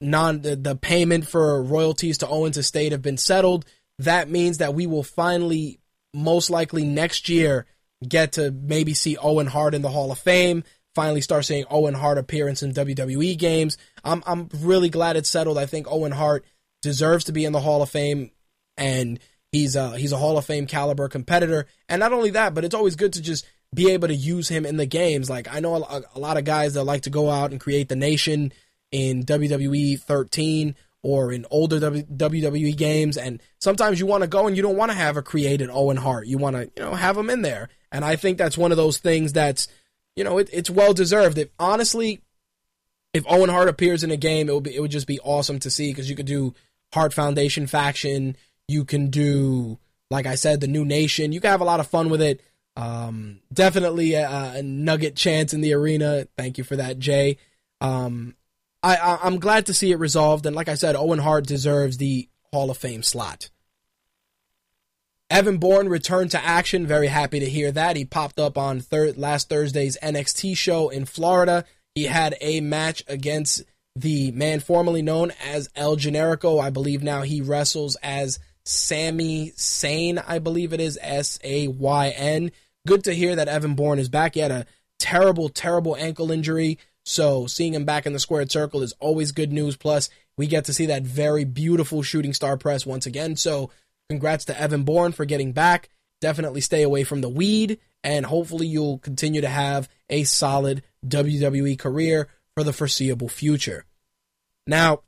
non the, the payment for royalties to Owen's estate have been settled, that means that we will finally most likely next year get to maybe see Owen Hart in the Hall of Fame. Finally, start seeing Owen Hart appearance in WWE games. I'm I'm really glad it's settled. I think Owen Hart deserves to be in the Hall of Fame, and he's a he's a Hall of Fame caliber competitor. And not only that, but it's always good to just be able to use him in the games. Like I know a, a lot of guys that like to go out and create the nation in WWE 13 or in older WWE games, and sometimes you want to go and you don't want to have a created Owen Hart. You want to you know have him in there, and I think that's one of those things that's you know it, it's well deserved. If honestly, if Owen Hart appears in a game, it would be it would just be awesome to see because you could do Hart Foundation faction, you can do like I said the new nation. You can have a lot of fun with it. Um, definitely a, a nugget chance in the arena. Thank you for that, Jay. Um, I, I I'm glad to see it resolved, and like I said, Owen Hart deserves the Hall of Fame slot. Evan Bourne returned to action. Very happy to hear that. He popped up on thir- last Thursday's NXT show in Florida. He had a match against the man formerly known as El Generico. I believe now he wrestles as Sami Zayn. I believe it is S A Y N. Good to hear that Evan Bourne is back. He had a terrible, terrible ankle injury. So seeing him back in the squared circle is always good news. Plus, we get to see that very beautiful shooting star press once again. So congrats to Evan Bourne for getting back. Definitely stay away from the weed, and hopefully you'll continue to have a solid WWE career for the foreseeable future. Now,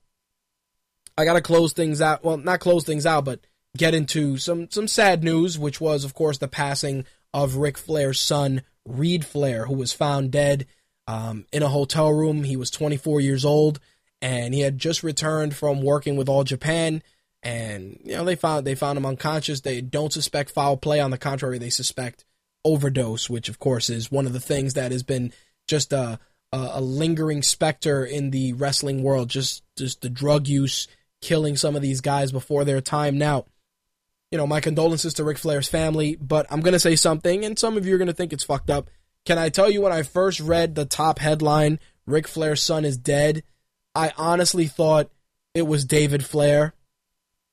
I gotta close things out. Well, not close things out, but get into some some sad news, which was, of course, the passing of Ric Flair's son, Reid Flair, who was found dead um, in a hotel room. He was 24 years old, and he had just returned from working with All Japan. And you know they found they found him unconscious. They don't suspect foul play. On the contrary, they suspect overdose, which of course is one of the things that has been just a a, lingering specter in the wrestling world. Just just the drug use killing some of these guys before their time. Now, you know, my condolences to Ric Flair's family, but I'm going to say something, and some of you are going to think it's fucked up. Can I tell you when I first read the top headline, Ric Flair's son is dead, I honestly thought it was David Flair.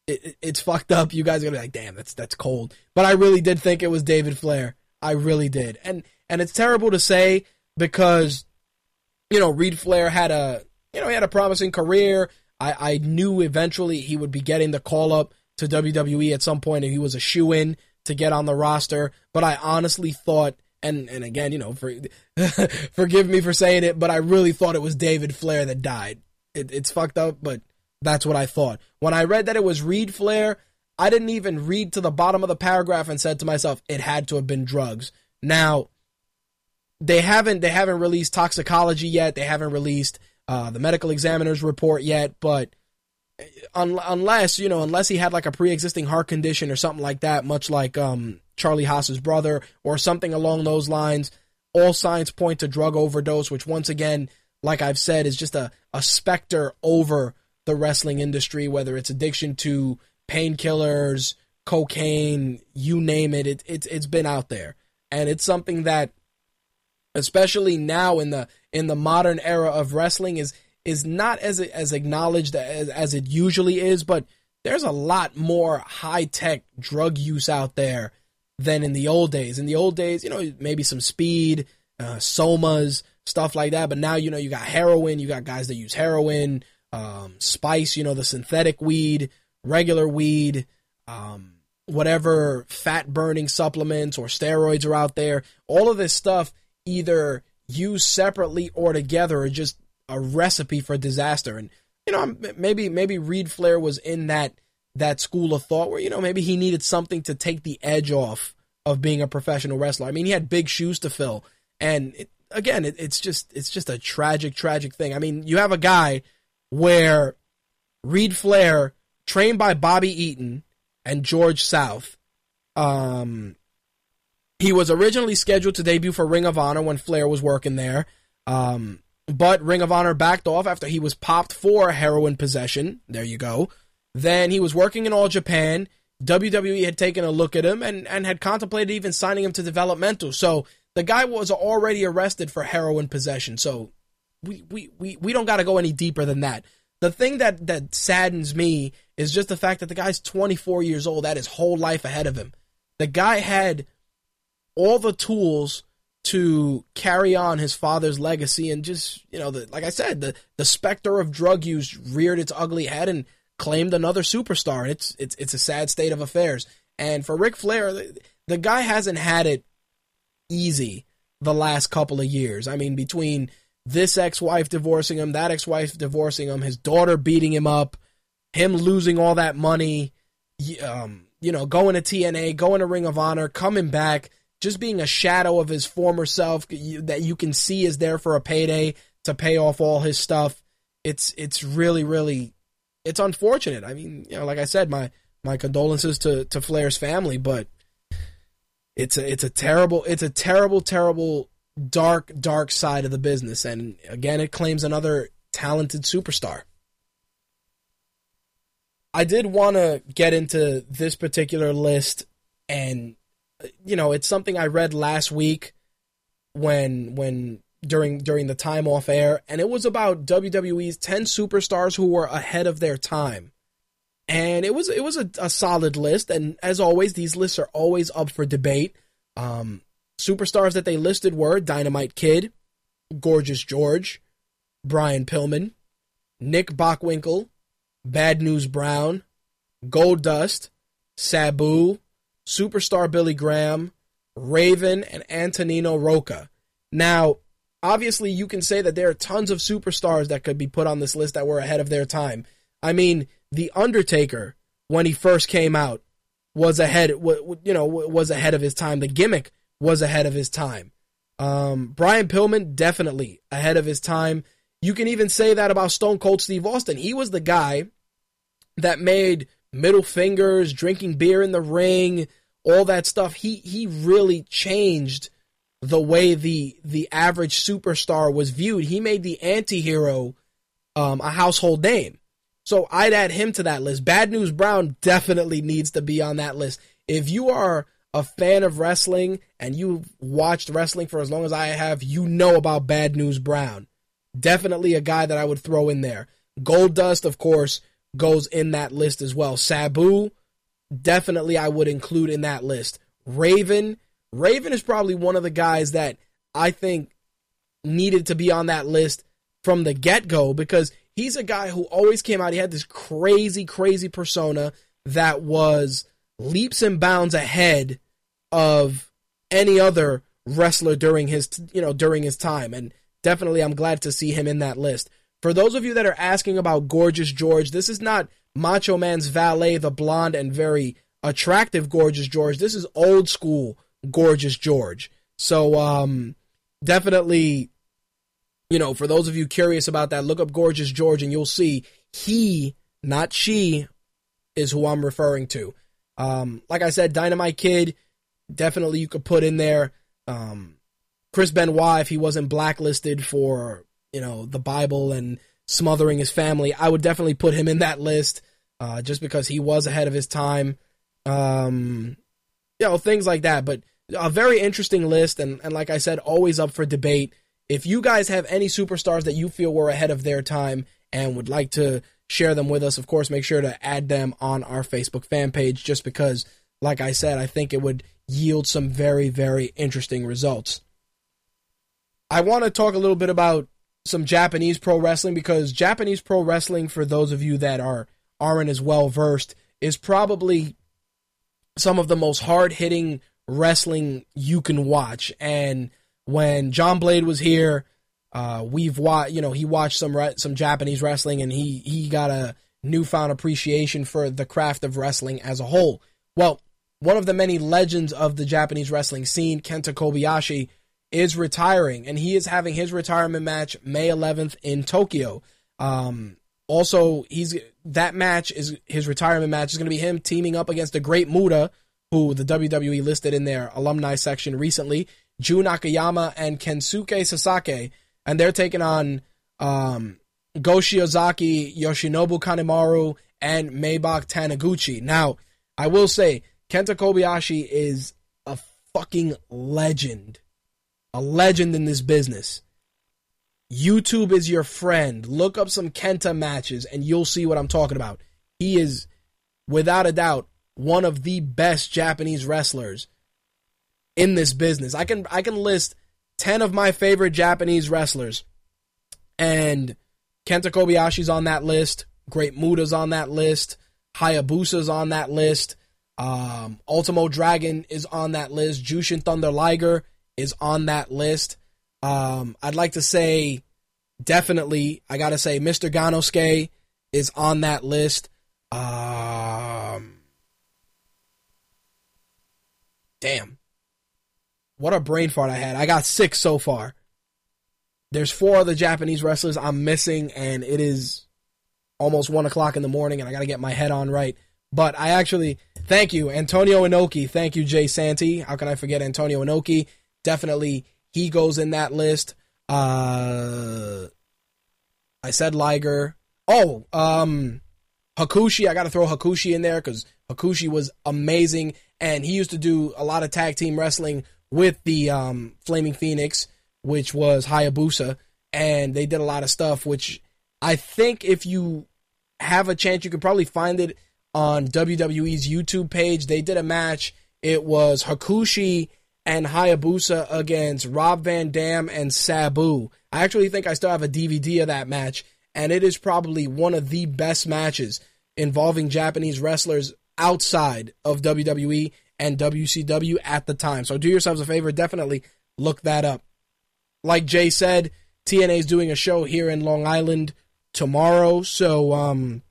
It, it, it's fucked up. You guys are gonna be like, damn, that's that's cold. But I really did think it was David Flair. I really did. And and it's terrible to say because, you know, Reid Flair had a you know, he had a promising career. I, I knew eventually he would be getting the call up to WWE at some point and he was a shoe in to get on the roster. But I honestly thought and and again, you know, for, forgive me for saying it, but I really thought it was David Flair that died. It, it's fucked up, but that's what I thought. When I read that it was Reid Flair, I didn't even read to the bottom of the paragraph and said to myself, it had to have been drugs. Now, they haven't they haven't released toxicology yet. They haven't released uh, the medical examiner's report yet. But un- unless you know, unless he had like a pre-existing heart condition or something like that, much like um, Charlie Haas's brother or something along those lines, all signs point to drug overdose. Which once again, like I've said, is just a a specter over the wrestling industry. Whether it's addiction to painkillers, cocaine, you name it, it it's it's been out there, and it's something that especially now in the in the modern era of wrestling is is not as as acknowledged as, as it usually is but there's a lot more high tech drug use out there than in the old days. In the old days you know maybe some speed uh, somas stuff like that but now you know you got heroin you got guys that use heroin um, spice you know the synthetic weed regular weed um, whatever fat burning supplements or steroids are out there. All of this stuff either used separately or together or just a recipe for disaster. And you know, maybe maybe Reid Flair was in that that school of thought where you know maybe he needed something to take the edge off of being a professional wrestler. I mean, he had big shoes to fill, and it, again, it, it's just it's just a tragic, tragic thing. I mean, you have a guy where Reid Flair, trained by Bobby Eaton and George South, um, he was originally scheduled to debut for Ring of Honor when Flair was working there. Um, but Ring of Honor backed off after he was popped for heroin possession. There you go. Then he was working in All Japan. WWE had taken a look at him and, and had contemplated even signing him to developmental. So the guy was already arrested for heroin possession. So we, we, we, we don't got to go any deeper than that. The thing that, that saddens me is just the fact that the guy's 24 years old, had his whole life ahead of him. The guy had all the tools to carry on his father's legacy and just you know the, like i said the the specter of drug use reared its ugly head and claimed another superstar. It's it's it's a sad state of affairs. And for Ric Flair the, the guy hasn't had it easy the last couple of years. I mean between this ex-wife divorcing him that ex-wife divorcing him his daughter beating him up him losing all that money um you know going to TNA going to Ring of Honor coming back just being a shadow of his former self that you can see is there for a payday to pay off all his stuff. It's it's really really it's unfortunate. I mean, you know, like I said, my my condolences to to Flair's family, but it's a it's a terrible it's a terrible terrible dark dark side of the business and again it claims another talented superstar. I did want to get into this particular list and you know, it's something I read last week when when during during the time off air, and it was about WWE's ten superstars who were ahead of their time. And it was it was a, a solid list, and as always, these lists are always up for debate. Um, superstars that they listed were Dynamite Kid, Gorgeous George, Brian Pillman, Nick Bockwinkel, Bad News Brown, Gold Dust, Sabu, Superstar Billy Graham, Raven, and Antonino Rocca. Now, obviously, you can say that there are tons of superstars that could be put on this list that were ahead of their time. I mean, The Undertaker, when he first came out, was ahead, you know, was ahead of his time. The gimmick was ahead of his time. Um, Brian Pillman, definitely ahead of his time. You can even say that about Stone Cold Steve Austin. He was the guy that made middle fingers, drinking beer in the ring, all that stuff. He he really changed the way the the average superstar was viewed. He made the anti-hero um, a household name. So I'd add him to that list. Bad News Brown definitely needs to be on that list. If you are a fan of wrestling and you've watched wrestling for as long as I have, you know about Bad News Brown. Definitely a guy that I would throw in there. Gold Dust, of course, goes in that list as well. Sabu, definitely I would include in that list. Raven, Raven is probably one of the guys that I think needed to be on that list from the get go because he's a guy who always came out. He had this crazy, crazy persona that was leaps and bounds ahead of any other wrestler during his you know during his time and definitely I'm glad to see him in that list. For those of you that are asking about Gorgeous George, this is not Macho Man's valet, the blonde and very attractive Gorgeous George. This is old school Gorgeous George. So um definitely you know, for those of you curious about that, look up Gorgeous George and you'll see he, not she, is who I'm referring to. Um, like I said, Dynamite Kid, definitely you could put in there. Um, Chris Benoit, if he wasn't blacklisted for, you know, the Bible and smothering his family, I would definitely put him in that list, uh, just because he was ahead of his time. Um, you know, things like that. But a very interesting list, and, and like I said, always up for debate. If you guys have any superstars that you feel were ahead of their time and would like to share them with us, of course, make sure to add them on our Facebook fan page just because, like I said, I think it would yield some very, very interesting results. I want to talk a little bit about some Japanese pro wrestling because Japanese pro wrestling, for those of you that are aren't as well versed, is probably some of the most hard hitting wrestling you can watch. And when John Blade was here, uh, we've watched, you know, he watched some re- some Japanese wrestling, and he he got a newfound appreciation for the craft of wrestling as a whole. Well, one of the many legends of the Japanese wrestling scene, Kenta Kobayashi, is retiring, and he is having his retirement match May 11th in Tokyo. Um, also, he's that match is his retirement match is going to be him teaming up against the Great Muta, who the WWE listed in their alumni section recently, Jun Akiyama and Kensuke Sasaki, and they're taking on um, Go Shiozaki, Yoshinobu Kanemaru, and Maybach Taniguchi. Now, I will say Kenta Kobayashi is a fucking legend. A legend in this business. YouTube is your friend. Look up some Kenta matches and you'll see what I'm talking about. He is, without a doubt, one of the best Japanese wrestlers in this business. I can I can list 10 of my favorite Japanese wrestlers. And Kenta Kobayashi's on that list. Great Muta's on that list. Hayabusa's on that list. Um, Ultimo Dragon is on that list. Jushin Thunder Liger is on that list. Um, I'd like to say, definitely, I gotta say, Mr. Gannosuke is on that list. Um, damn. What a brain fart I had. I got six so far. There's four other Japanese wrestlers I'm missing, and it is almost one o'clock in the morning, and I gotta get my head on right. But I actually thank you, Antonio Inoki. Thank you, Jay Santy. How can I forget Antonio Inoki? Definitely he goes in that list. Uh I said Liger. Oh, um Hakushi, I gotta throw Hakushi in there because Hakushi was amazing and he used to do a lot of tag team wrestling with the um, Flaming Phoenix, which was Hayabusa, and they did a lot of stuff. Which I think if you have a chance, you could probably find it on WWE's YouTube page. They did a match. It was Hakushi and Hayabusa against Rob Van Dam and Sabu. I actually think I still have a DVD of that match, and it is probably one of the best matches involving Japanese wrestlers outside of WWE and WCW at the time. So do yourselves a favor, definitely look that up. Like Jay said, TNA is doing a show here in Long Island tomorrow. So um,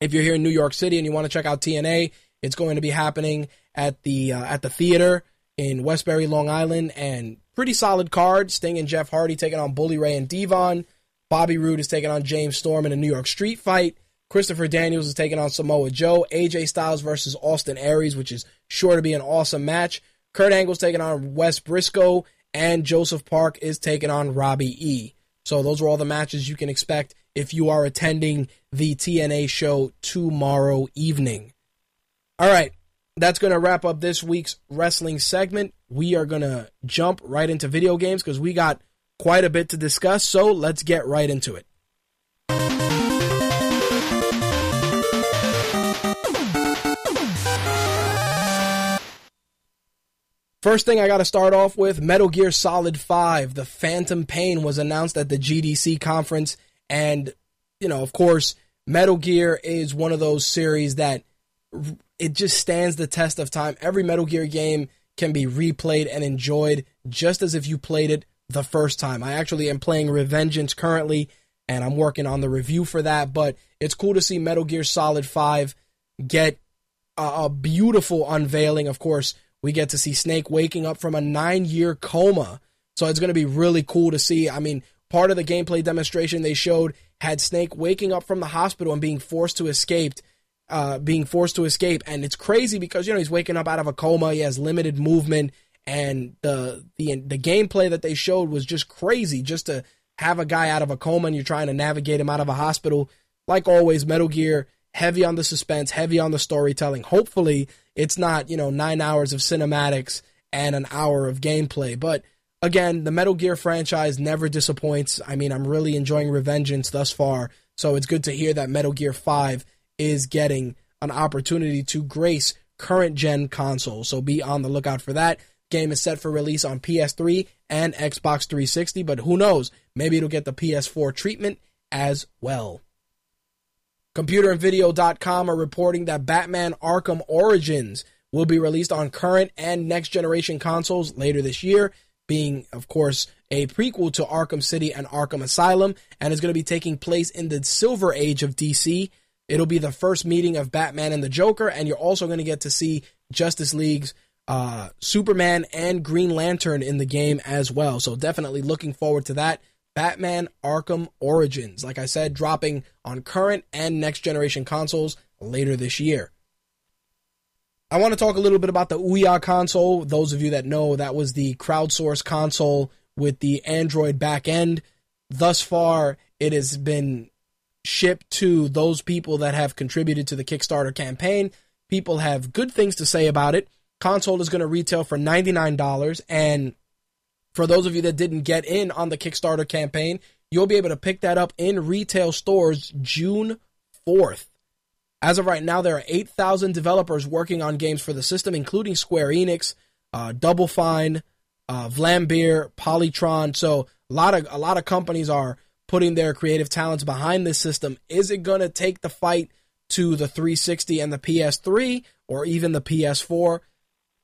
if you're here in New York City and you want to check out TNA, it's going to be happening at the uh, at the theater in Westbury, Long Island, and pretty solid card. Sting and Jeff Hardy taking on Bully Ray and Devon. Bobby Roode is taking on James Storm in a New York Street fight. Christopher Daniels is taking on Samoa Joe. AJ Styles versus Austin Aries, which is sure to be an awesome match. Kurt Angle's taking on Wes Briscoe, and Joseph Park is taking on Robbie E. So those are all the matches you can expect if you are attending the TNA show tomorrow evening. All right, that's going to wrap up this week's wrestling segment. We are going to jump right into video games because we got quite a bit to discuss. So let's get right into it. First thing I got to start off with Metal Gear Solid 5. The Phantom Pain was announced at the GDC conference. And, you know, of course, Metal Gear is one of those series that it just stands the test of time. Every Metal Gear game can be replayed and enjoyed just as if you played it the first time. I actually am playing Revengeance currently, and I'm working on the review for that. But it's cool to see Metal Gear Solid 5 get a, a beautiful unveiling. Of course, we get to see Snake waking up from a nine year coma. So it's going to be really cool to see. I mean, part of the gameplay demonstration they showed had Snake waking up from the hospital and being forced to escape. Uh, being forced to escape, and it's crazy because you know he's waking up out of a coma. He has limited movement, and the the the gameplay that they showed was just crazy. Just to have a guy out of a coma and you're trying to navigate him out of a hospital. Like always, Metal Gear heavy on the suspense, heavy on the storytelling. Hopefully, it's not, you know, nine hours of cinematics and an hour of gameplay. But again, the Metal Gear franchise never disappoints. I mean, I'm really enjoying Revengeance thus far. So it's good to hear that Metal Gear 5 is getting an opportunity to grace current gen consoles. So be on the lookout for that. Game is set for release on PS3 and Xbox 360, but who knows? Maybe it'll get the PS4 treatment as well. ComputerandVideo.com are reporting that Batman Arkham Origins will be released on current and next generation consoles later this year, being, of course, a prequel to Arkham City and Arkham Asylum, and is going to be taking place in the Silver Age of DC. It'll be the first meeting of Batman and the Joker, and you're also going to get to see Justice League's uh, Superman and Green Lantern in the game as well. So definitely looking forward to that. Batman Arkham Origins, like I said, dropping on current and next generation consoles later this year. I want to talk a little bit about the Ouya console. Those of you that know, that was the crowdsourced console with the Android backend. Thus far, it has been shipped to those people that have contributed to the Kickstarter campaign. People have good things to say about it. Console is going to retail for $99 and for those of you that didn't get in on the Kickstarter campaign, you'll be able to pick that up in retail stores June 4th. As of right now, there are 8,000 developers working on games for the system, including Square Enix, uh, Double Fine, uh, Vlambeer, Polytron. So a lot of a lot of companies are putting their creative talents behind this system. Is it going to take the fight to the 360 and the PS3 or even the PS4?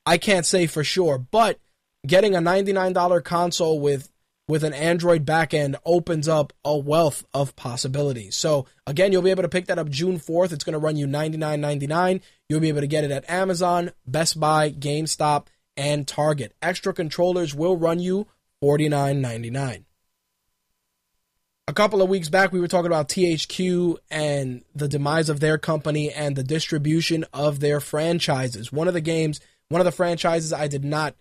I can't say for sure, but getting a $99 console with with an Android backend opens up a wealth of possibilities. So again, you'll be able to pick that up June 4th. It's going to run you $99.99. You'll be able to get it at Amazon, Best Buy, GameStop, and Target. Extra controllers will run you $49.99. A couple of weeks back, we were talking about THQ and the demise of their company and the distribution of their franchises. One of the games, one of the franchises I did not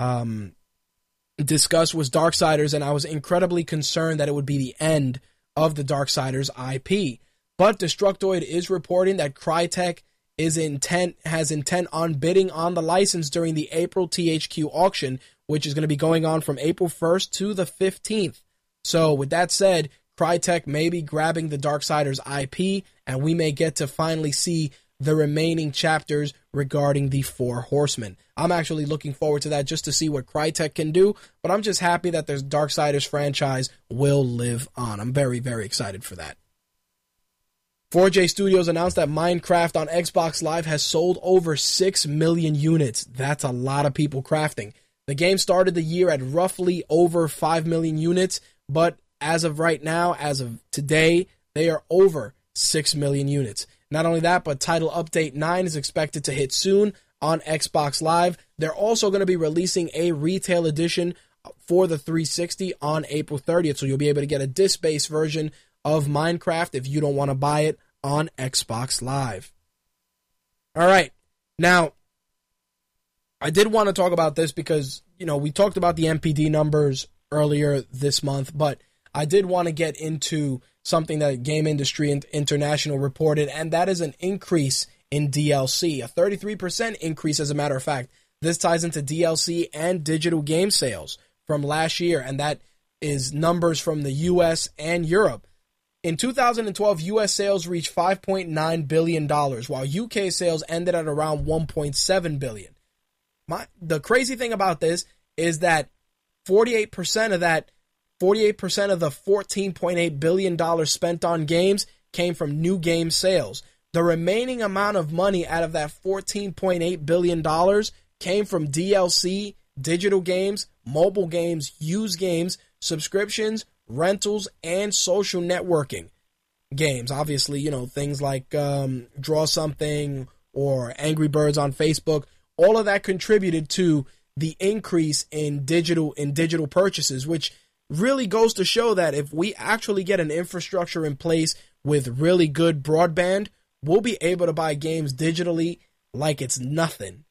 um, discussed was Darksiders, and I was incredibly concerned that it would be the end of the Darksiders IP. But Destructoid is reporting that Crytek is intent has intent on bidding on the license during the April THQ auction, which is going to be going on from April 1st to the 15th. So, with that said, Crytek may be grabbing the Darksiders IP, and we may get to finally see the remaining chapters regarding the Four Horsemen. I'm actually looking forward to that just to see what Crytek can do, but I'm just happy that the Darksiders franchise will live on. I'm very, very excited for that. 4J Studios announced that Minecraft on Xbox Live has sold over 6 million units. That's a lot of people crafting. The game started the year at roughly over 5 million units, but as of right now, as of today, they are over 6 million units. Not only that, but Title Update 9 is expected to hit soon on Xbox Live. They're also going to be releasing a retail edition for the 360 on April 30th, so you'll be able to get a disc based version of Minecraft if you don't want to buy it on Xbox Live. All right. Now, I did want to talk about this because, you know, we talked about the NPD numbers earlier this month, but I did want to get into something that Game Industry International reported, and that is an increase in DLC, a 33% increase, as a matter of fact. This ties into DLC and digital game sales from last year, and that is numbers from the US and Europe. In 2012, US sales reached 5.9 billion dollars, while UK sales ended at around 1.7 billion. My the crazy thing about this is that 48% of that 48% of the $14.8 billion spent on games came from new game sales. The remaining amount of money out of that $14.8 billion came from DLC, digital games, mobile games, used games, subscriptions, rentals, and social networking games. Obviously, you know, things like um, Draw Something or Angry Birds on Facebook. All of that contributed to the increase in digital in digital purchases, which really goes to show that if we actually get an infrastructure in place with really good broadband, we'll be able to buy games digitally like it's nothing.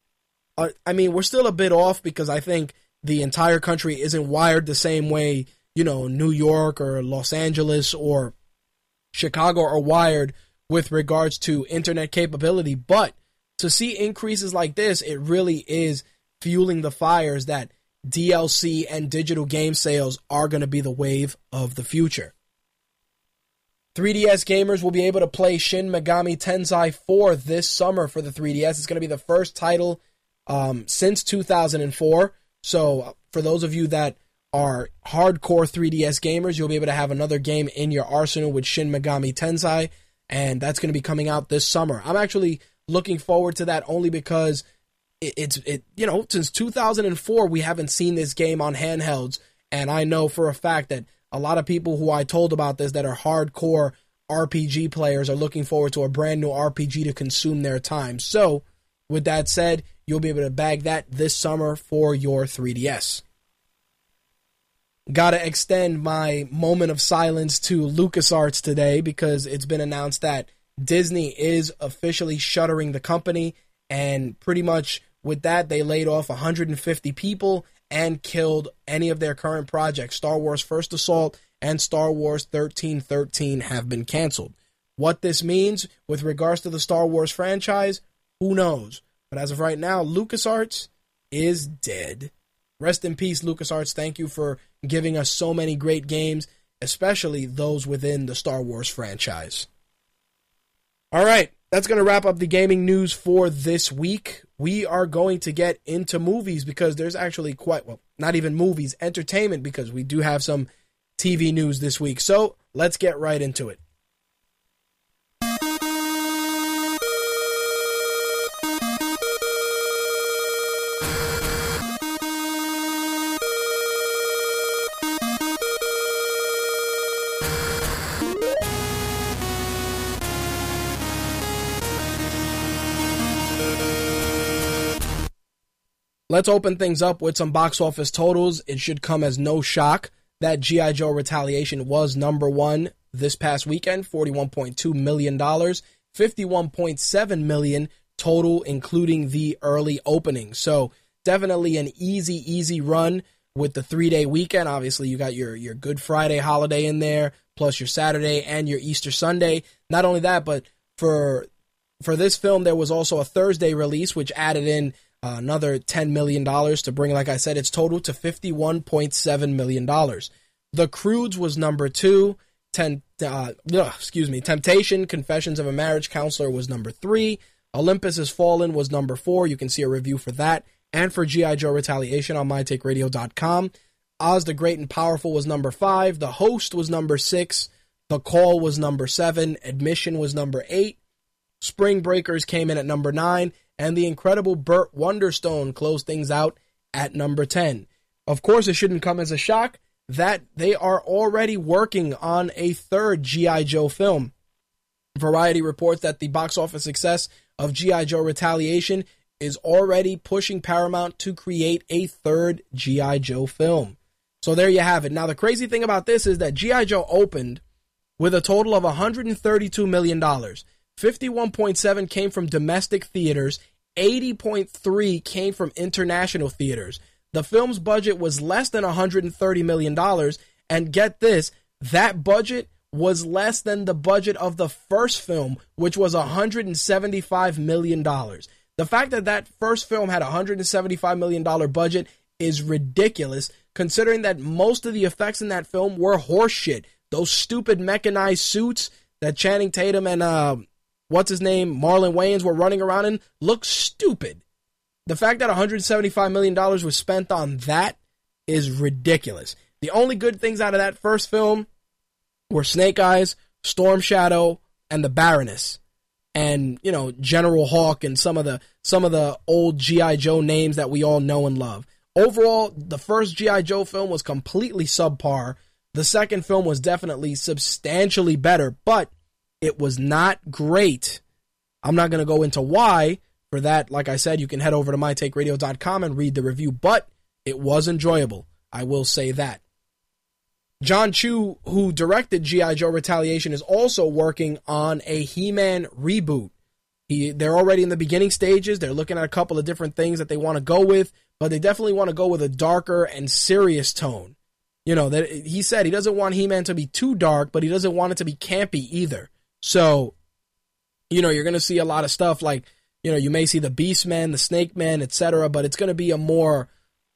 Uh, I mean, we're still a bit off because I think the entire country isn't wired the same way, you know, New York or Los Angeles or Chicago are wired with regards to internet capability. But to see increases like this, it really is fueling the fires that DLC and digital game sales are going to be the wave of the future. 3DS gamers will be able to play Shin Megami Tensei 4 this summer for the 3DS. It's going to be the first title um, since 2004. So, for those of you that are hardcore 3DS gamers, you'll be able to have another game in your arsenal with Shin Megami Tensei, and that's going to be coming out this summer. I'm actually looking forward to that only because it, it's it you know since 2004 we haven't seen this game on handhelds, and I know for a fact that a lot of people who I told about this that are hardcore RPG players are looking forward to a brand new RPG to consume their time. So, with that said, you'll be able to bag that this summer for your 3DS. Gotta extend my moment of silence to LucasArts today because it's been announced that Disney is officially shuttering the company, and pretty much with that, they laid off 150 people and killed any of their current projects. Star Wars First Assault and Star Wars 1313 have been canceled. What this means with regards to the Star Wars franchise, who knows? But as of right now, LucasArts is dead. Rest in peace, LucasArts. Thank you for giving us so many great games, especially those within the Star Wars franchise. All right, that's going to wrap up the gaming news for this week. We are going to get into movies because there's actually quite, well, not even movies, entertainment, because we do have some TV news this week. So let's get right into it. Let's open things up with some box office totals. It should come as no shock that G.I. Joe Retaliation was number one this past weekend, $41.2 million, 51.7 million total, including the early opening. So definitely an easy, easy run with the three day weekend. Obviously, you got your, your Good Friday holiday in there, plus your Saturday and your Easter Sunday. Not only that, but for for this film, there was also a Thursday release, which added in uh, another $10 million to bring, like I said, its total to $51.7 million. The Croods was number two. Ten, uh, excuse me. Temptation, Confessions of a Marriage Counselor was number three. Olympus Has Fallen was number four. You can see a review for that and for G.I. Joe Retaliation on mytakeradio.com. Oz the Great and Powerful was number five. The Host was number six. The Call was number seven. Admission was number eight. Spring Breakers came in at number nine. And The Incredible Burt Wonderstone closed things out at number 10. Of course, it shouldn't come as a shock that they are already working on a third G.I. Joe film. Variety reports that the box office success of G.I. Joe Retaliation is already pushing Paramount to create a third G.I. Joe film. So there you have it. Now, the crazy thing about this is that G.I. Joe opened with a total of $132 million. 51.7 came from domestic theaters, 80.3 came from international theaters. The film's budget was less than $130 million. And get this, that budget was less than the budget of the first film, which was $175 million. The fact that that first film had a $175 million budget is ridiculous, considering that most of the effects in that film were horseshit. Those stupid mechanized suits that Channing Tatum and uh, what's his name, Marlon Wayans were running around in look stupid. The fact that $175 million was spent on that is ridiculous. The only good things out of that first film were Snake Eyes, Storm Shadow, and the Baroness. And, you know, General Hawk and some of the some of the old G.I. Joe names that we all know and love. Overall, the first G.I. Joe film was completely subpar. The second film was definitely substantially better, but it was not great. I'm not going to go into why. For that, like I said, you can head over to mytakeradio.com and read the review, but it was enjoyable. I will say that. Jon Chu, who directed G.I. Joe Retaliation, is also working on a He Man reboot. He, they're already in the beginning stages. They're looking at a couple of different things that they want to go with, but they definitely want to go with a darker and serious tone. You know, that he said he doesn't want He Man to be too dark, but he doesn't want it to be campy either. So, you know, you're going to see a lot of stuff like, you know, you may see the Beast Man, the Snake Man, etc., but it's going to be a more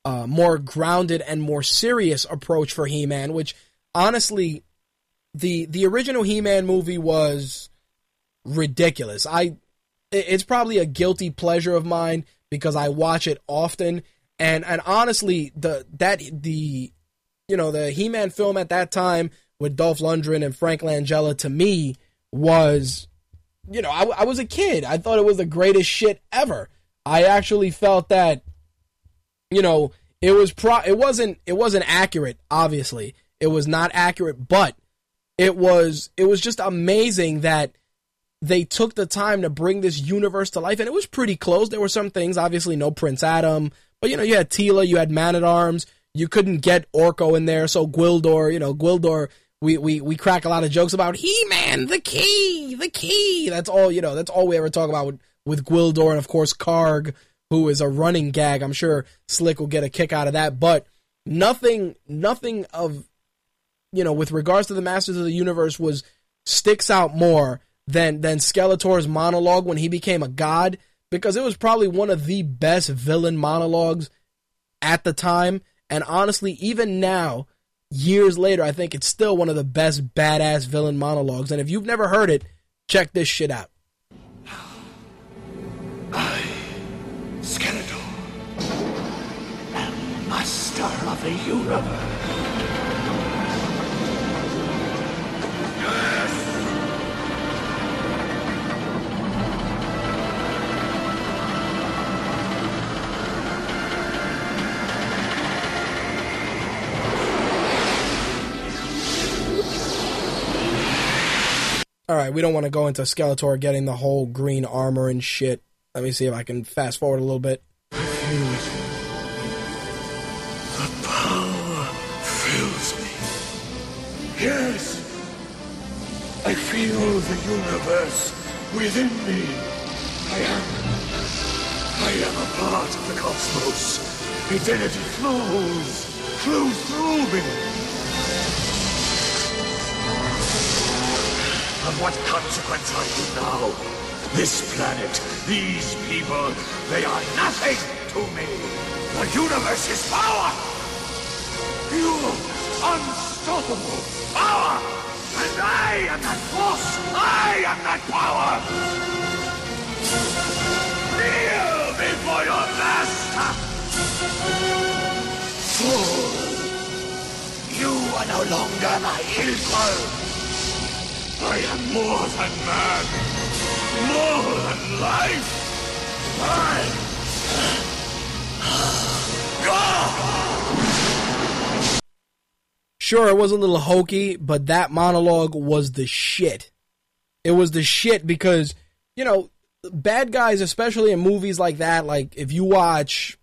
uh, more grounded and more serious approach for He-Man, which honestly the the original He-Man movie was ridiculous. I it's probably a guilty pleasure of mine because I watch it often and and honestly the that the you know the He-Man film at that time with Dolph Lundgren and Frank Langella to me was, you know, I, I was a kid. I thought it was the greatest shit ever. I actually felt that, you know, it was pro. It wasn't. It wasn't accurate. Obviously, it was not accurate, but it was. It was just amazing that they took the time to bring this universe to life, and it was pretty close. There were some things, obviously, no Prince Adam, but you know, you had Teela, you had Man at Arms. You couldn't get Orko in there, so Gwildor, you know, Gwildor we, we, we crack a lot of jokes about He-Man, the key, the key. That's all, you know, that's all we ever talk about with, with Gwildor and of course Karg, who is a running gag. I'm sure Slick will get a kick out of that, but nothing, nothing of, you know, with regards to the Masters of the Universe was, sticks out more than, than Skeletor's monologue when he became a god, because it was probably one of the best villain monologues at the time. And honestly, even now, years later, I think it's still one of the best badass villain monologues. And if you've never heard it, check this shit out. I, Skeletor, am master of the universe. All right, we don't want to go into Skeletor getting the whole green armor and shit. Let me see if I can fast forward a little bit. The power fills me. Yes, I feel the universe within me. I am. I am a part of the cosmos. Identity flows, flows through me. Of what consequence are you now? This planet, these people, they are nothing to me. The universe is power. Pure, unstoppable power. And I am that force. I am that power. Kneel before your master. Fool. You are no longer my equal. I am more than man. More than life. I... Sure, it was a little hokey, but that monologue was the shit. It was the shit because, you know, bad guys, especially in movies like that, like if you watch,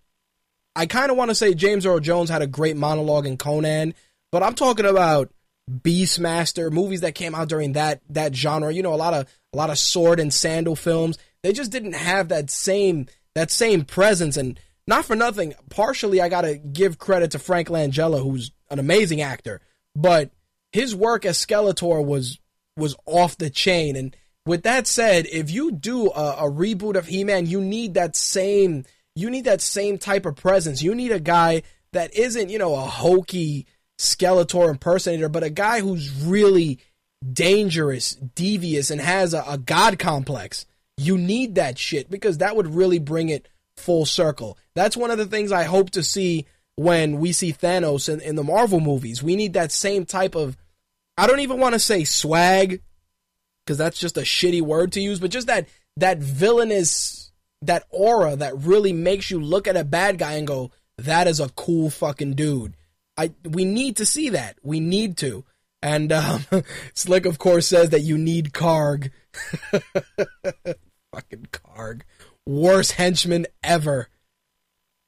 I kind of want to say James Earl Jones had a great monologue in Conan, but I'm talking about Beastmaster, movies that came out during that that genre. You know, a lot of a lot of sword and sandal films. They just didn't have that same that same presence. And not for nothing, partially I gotta give credit to Frank Langella, who's an amazing actor. But his work as Skeletor was was off the chain. And with that said, if you do a, a reboot of He-Man, you need that same you need that same type of presence. You need a guy that isn't, you know, a hokey Skeletor impersonator, but a guy who's really dangerous, devious, and has a, a god complex. You need that shit because that would really bring it full circle. That's one of the things I hope to see when we see Thanos in, in the Marvel movies. We need that same type of, I don't even want to say swag, because that's just a shitty word to use, but just that that villainous, that aura that really makes you look at a bad guy and go, that is a cool fucking dude. I we need to see that. We need to. And um, Slick, of course, says that you need Karg. Fucking Karg, worst henchman ever.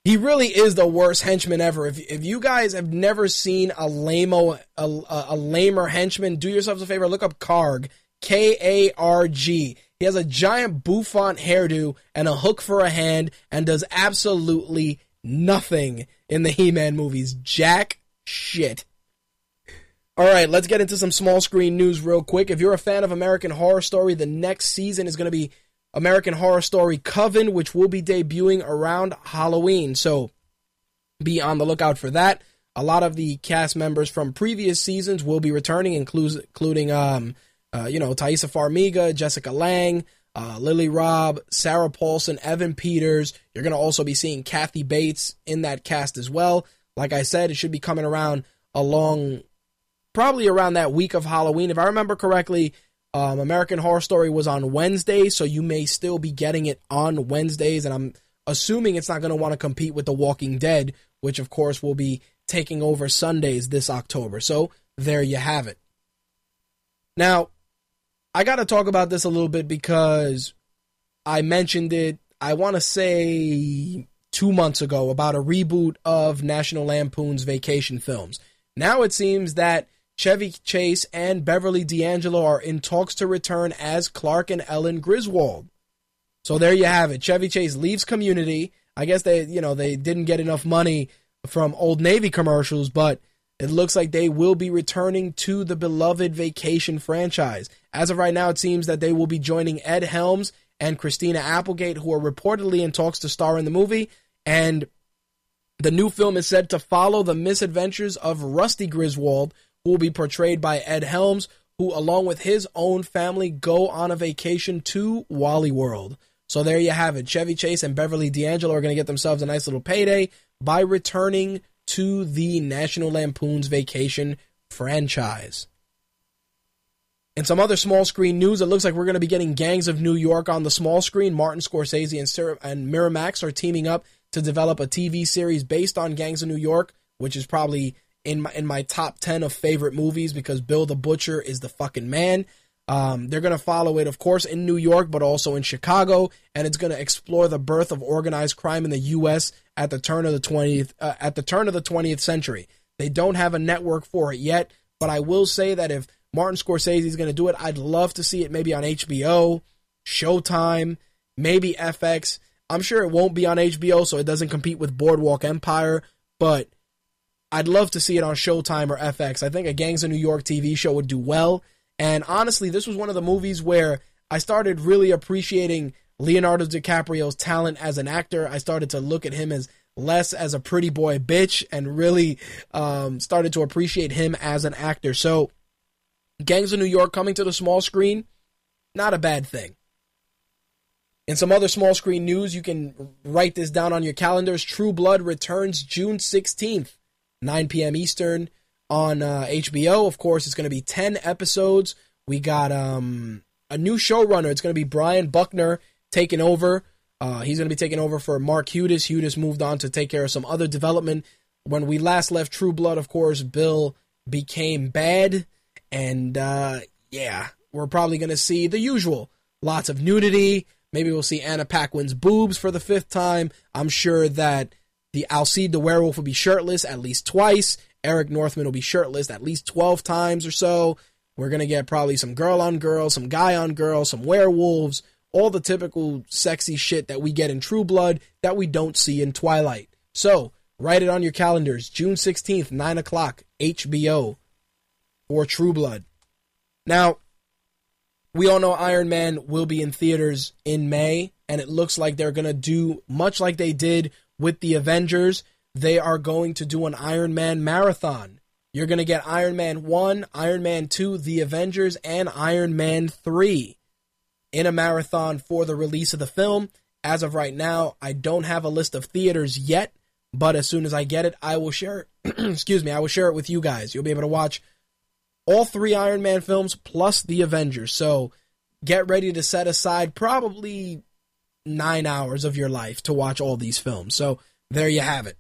He really is the worst henchman ever. If if you guys have never seen a lameo a, a, lamer henchman, do yourselves a favor. Look up Karg, K A R G. He has a giant bouffant hairdo and a hook for a hand, and does absolutely nothing in the He-Man movies. Jack shit. All right, let's get into some small screen news real quick. If you're a fan of American Horror Story, the next season is going to be American Horror Story Coven, which will be debuting around Halloween. So be on the lookout for that. A lot of the cast members from previous seasons will be returning, including, um, uh, you know, Taissa Farmiga, Jessica Lange, uh, Lily Rabe, Sarah Paulson, Evan Peters. You're going to also be seeing Kathy Bates in that cast as well. Like I said, it should be coming around along, probably around that week of Halloween. If I remember correctly, um, American Horror Story was on Wednesday, so you may still be getting it on Wednesdays. And I'm assuming it's not going to want to compete with The Walking Dead, which of course will be taking over Sundays this October. So there you have it. Now, I got to talk about this a little bit because I mentioned it, I want to say two months ago, about a reboot of National Lampoon's vacation films. Now it seems that Chevy Chase and Beverly D'Angelo are in talks to return as Clark and Ellen Griswold. So there you have it. Chevy Chase leaves Community. I guess they, you know, they didn't get enough money from Old Navy commercials, but it looks like they will be returning to the beloved vacation franchise. As of right now, it seems that they will be joining Ed Helms and Christina Applegate, who are reportedly in talks to star in the movie. And the new film is said to follow the misadventures of Rusty Griswold, who will be portrayed by Ed Helms, who, along with his own family, go on a vacation to Wally World. So there you have it. Chevy Chase and Beverly D'Angelo are going to get themselves a nice little payday by returning to the National Lampoon's Vacation franchise. In some other small screen news, it looks like we're going to be getting Gangs of New York on the small screen. Martin Scorsese and, Sir- and Miramax are teaming up to develop a TV series based on Gangs of New York, which is probably in my in my top ten of favorite movies because Bill the Butcher is the fucking man. Um, they're going to follow it, of course, in New York, but also in Chicago, and it's going to explore the birth of organized crime in the U.S. at the turn of the twentieth uh, at the turn of the twentieth century. They don't have a network for it yet, but I will say that if Martin Scorsese is going to do it, I'd love to see it maybe on HBO, Showtime, maybe FX. I'm sure it won't be on HBO, so it doesn't compete with Boardwalk Empire, but I'd love to see it on Showtime or FX. I think a Gangs of New York TV show would do well. And honestly, this was one of the movies where I started really appreciating Leonardo DiCaprio's talent as an actor. I started to look at him as less as a pretty boy bitch and really um, started to appreciate him as an actor. So, Gangs of New York coming to the small screen, not a bad thing. In some other small screen news, you can write this down on your calendars. True Blood returns June 16th, 9 p.m. Eastern on uh, HBO. Of course, it's going to be 10 episodes. We got um, a new showrunner. It's going to be Brian Buckner taking over. Uh, he's going to be taking over for Mark Hudis. Hudis moved on to take care of some other development. When we last left True Blood, of course, Bill became bad. And uh, yeah, we're probably going to see the usual lots of nudity. Maybe we'll see Anna Paquin's boobs for the fifth time. I'm sure that the Alcide the werewolf will be shirtless at least twice. Eric Northman will be shirtless at least 12 times or so. We're going to get probably some girl on girl, some guy on girl, some werewolves, all the typical sexy shit that we get in True Blood that we don't see in Twilight. So, write it on your calendars. June 16th, 9 o'clock, HBO for True Blood. Now, we all know Iron Man will be in theaters in May, and it looks like they're going to do much like they did with the Avengers. They are going to do an Iron Man marathon. You're going to get Iron Man 1, Iron Man 2, The Avengers, and Iron Man 3 in a marathon for the release of the film. As of right now, I don't have a list of theaters yet, but as soon as I get it, I will share it. excuse me, I will share it with you guys. You'll be able to watch all three Iron Man films plus the Avengers. So get ready to set aside probably nine hours of your life to watch all these films. So there you have it.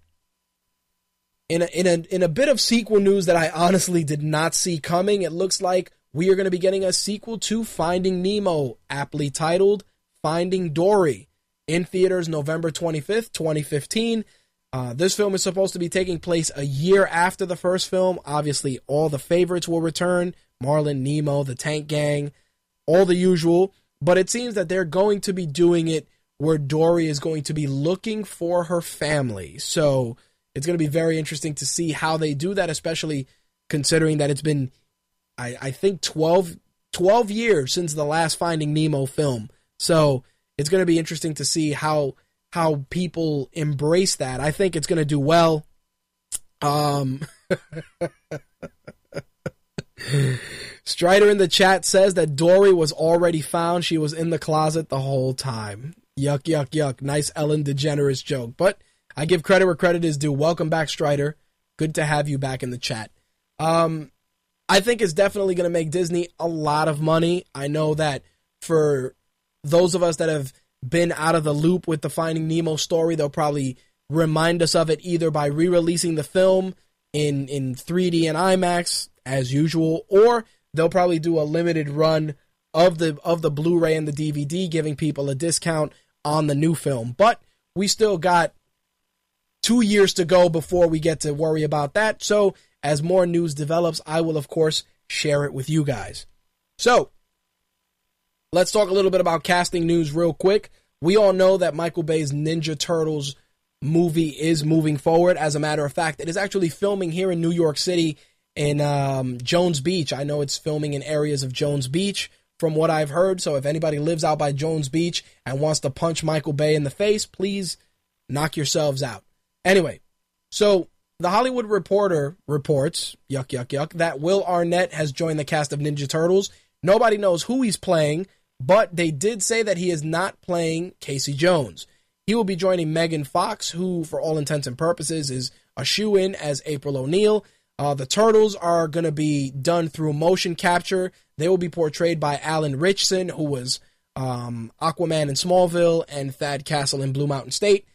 In a, in a in a bit of sequel news that I honestly did not see coming, it looks like we are going to be getting a sequel to Finding Nemo, aptly titled Finding Dory, in theaters November 25th, 2015. Uh, this film is supposed to be taking place a year after the first film. Obviously, all the favorites will return Marlin, Nemo, the Tank Gang, all the usual. But it seems that they're going to be doing it where Dory is going to be looking for her family. So it's going to be very interesting to see how they do that, especially considering that it's been I, I think 12, 12 years since the last Finding Nemo film. So it's going to be interesting to see how how people embrace that. I think it's going to do well. Um, Strider in the chat says that Dory was already found. She was in the closet the whole time. Yuck, yuck, yuck. Nice Ellen DeGeneres joke. But I give credit where credit is due. Welcome back, Strider. Good to have you back in the chat. Um, I think it's definitely going to make Disney a lot of money. I know that for those of us that have been out of the loop with the Finding Nemo story, they'll probably remind us of it either by re-releasing the film in in 3D and IMAX as usual, or they'll probably do a limited run of the of the Blu-ray and the DVD, giving people a discount on the new film. But we still got two years to go before we get to worry about that. So as more news develops, I will, of course, share it with you guys. So, let's talk a little bit about casting news real quick. We all know that Michael Bay's Ninja Turtles movie is moving forward. As a matter of fact, it is actually filming here in New York City in um, Jones Beach. I know it's filming in areas of Jones Beach from what I've heard. So if anybody lives out by Jones Beach and wants to punch Michael Bay in the face, please knock yourselves out. Anyway, so the Hollywood Reporter reports, yuck, yuck, yuck, that Will Arnett has joined the cast of Ninja Turtles. Nobody knows who he's playing, but they did say that he is not playing Casey Jones. He will be joining Megan Fox, who, for all intents and purposes, is a shoe in as April O'Neil. Uh, the Turtles are going to be done through motion capture. They will be portrayed by Alan Ritchson, who was um, Aquaman in Smallville and Thad Castle in Blue Mountain State.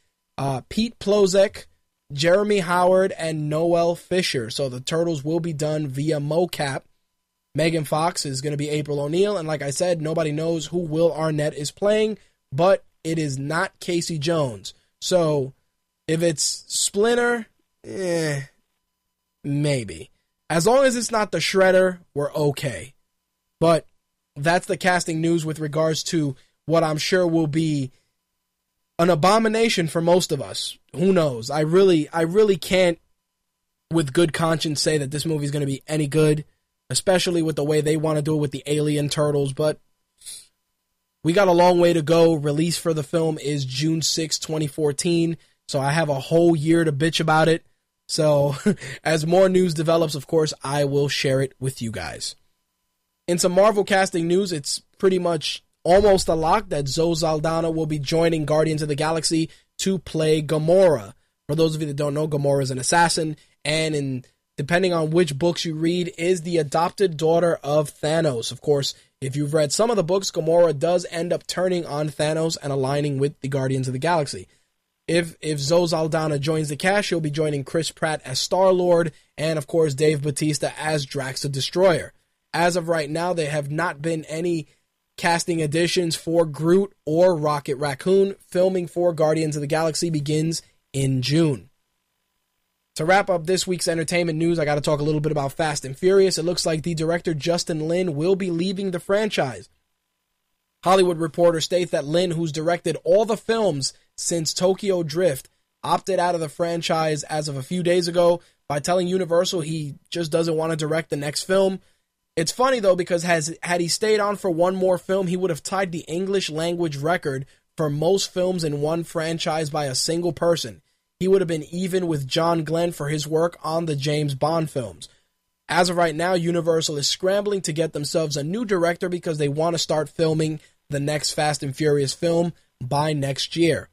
Uh, Pete Ploszek Jeremy Howard and Noel Fisher. So the Turtles will be done via mocap. Megan Fox is going to be April O'Neil, and like I said, nobody knows who Will Arnett is playing, but it is not Casey Jones. So if it's Splinter, eh, maybe. As long as it's not the Shredder, we're okay. But that's the casting news with regards to what I'm sure will be an abomination for most of us. Who knows? I really, I really can't, with good conscience, say that this movie is going to be any good, especially with the way they want to do it with the alien turtles. But we got a long way to go. Release for the film is June 6, 2014. So I have a whole year to bitch about it. So as more news develops, of course, I will share it with you guys. In some Marvel casting news, it's pretty much almost a lock that Zoe Saldana will be joining Guardians of the Galaxy to play Gamora. For those of you that don't know, Gamora is an assassin, and in depending on which books you read, is the adopted daughter of Thanos. Of course, if you've read some of the books, Gamora does end up turning on Thanos and aligning with the Guardians of the Galaxy. If if Zoe Saldana joins the cast, she'll be joining Chris Pratt as Star Lord, and of course Dave Batista as Drax the Destroyer. As of right now, there have not been any casting additions for Groot or Rocket Raccoon. Filming for Guardians of the Galaxy begins in June. To wrap up this week's entertainment news, I got to talk a little bit about Fast and Furious. It looks like the director Justin Lin will be leaving the franchise. Hollywood Reporter states that Lin, who's directed all the films since Tokyo Drift, opted out of the franchise as of a few days ago by telling Universal he just doesn't want to direct the next film. It's funny though because has had he stayed on for one more film, he would have tied the English language record for most films in one franchise by a single person. He would have been even with John Glen for his work on the James Bond films. As of right now, Universal is scrambling to get themselves a new director because they want to start filming the next Fast and Furious film by next year.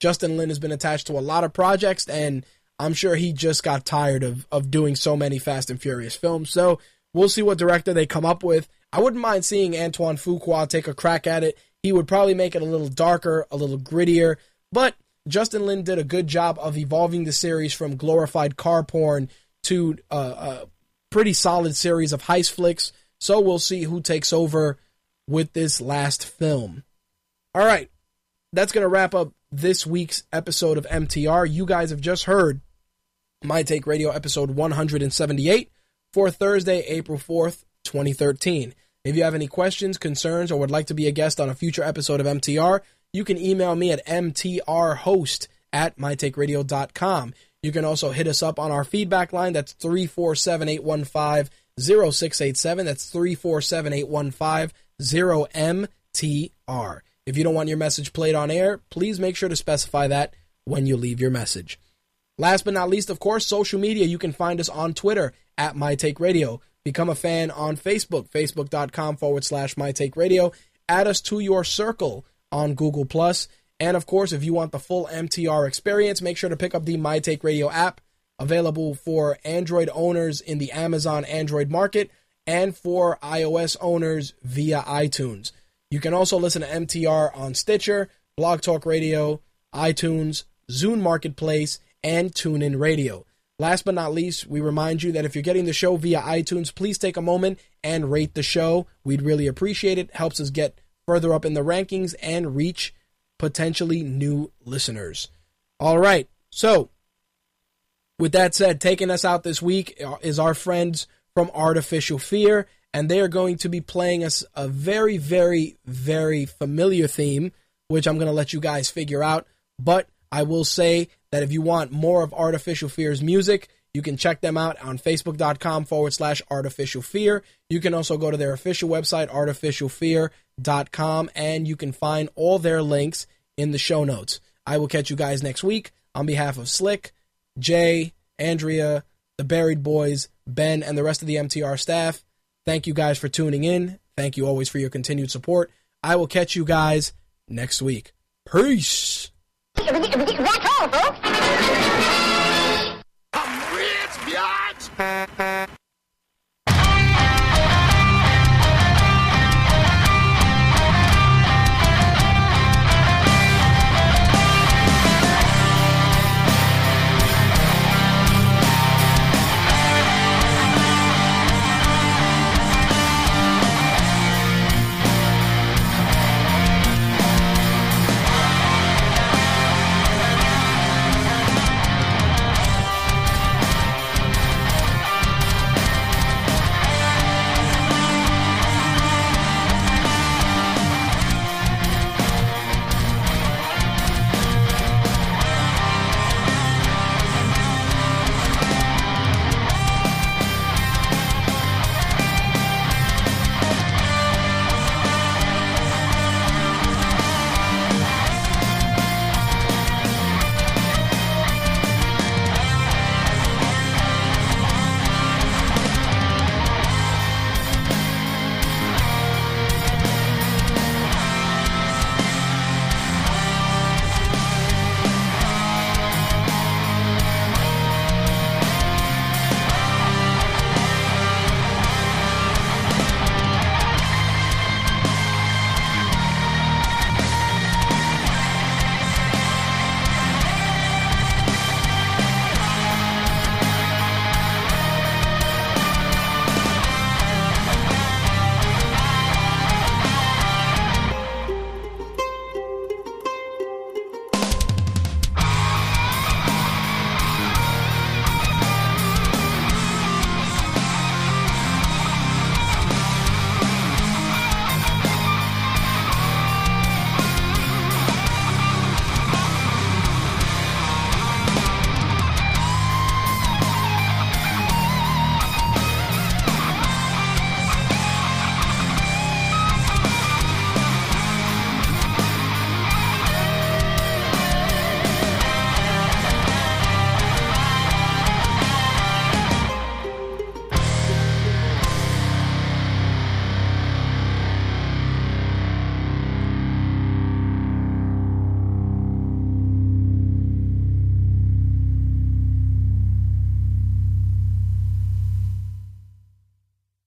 Justin Lin has been attached to a lot of projects, and I'm sure he just got tired of, of doing so many Fast and Furious films. So We'll see what director they come up with. I wouldn't mind seeing Antoine Fuqua take a crack at it. He would probably make it a little darker, a little grittier, but Justin Lin did a good job of evolving the series from glorified car porn to uh, a pretty solid series of heist flicks. So we'll see who takes over with this last film. All right, that's going to wrap up this week's episode of MTR. You guys have just heard My Take Radio episode 178 for Thursday, April 4th, 2013. If you have any questions, concerns, or would like to be a guest on a future episode of MTR, you can email me at mtrhost at mytakeradio.com. You can also hit us up on our feedback line. That's 347 815 0687. That's 347 815 0MTR. If you don't want your message played on air, please make sure to specify that when you leave your message. Last but not least, of course, social media. You can find us on Twitter at My Take Radio. Become a fan on Facebook, facebook.com forward slash My Take Radio. Add us to your circle on Google. And of course, if you want the full MTR experience, make sure to pick up the My Take Radio app, available for Android owners in the Amazon Android market and for iOS owners via iTunes. You can also listen to MTR on Stitcher, Blog Talk Radio, iTunes, Zune Marketplace, and TuneIn Radio. Last but not least, we remind you that if you're getting the show via iTunes, please take a moment and rate the show. We'd really appreciate it. Helps us get further up in the rankings and reach potentially new listeners. All right. So, with that said, taking us out this week is our friends from Artificial Fear, and they are going to be playing us a very, very, very familiar theme, which I'm going to let you guys figure out. But I will say that if you want more of Artificial Fear's music, you can check them out on facebook.com forward slash artificial fear. You can also go to their official website, artificialfear.com, and you can find all their links in the show notes. I will catch you guys next week on behalf of Slick, Jay, Andrea, the Buried Boys, Ben, and the rest of the MTR staff. Thank you guys for tuning in. Thank you always for your continued support. I will catch you guys next week. Peace. That's all, folks. I'm rich, biatch!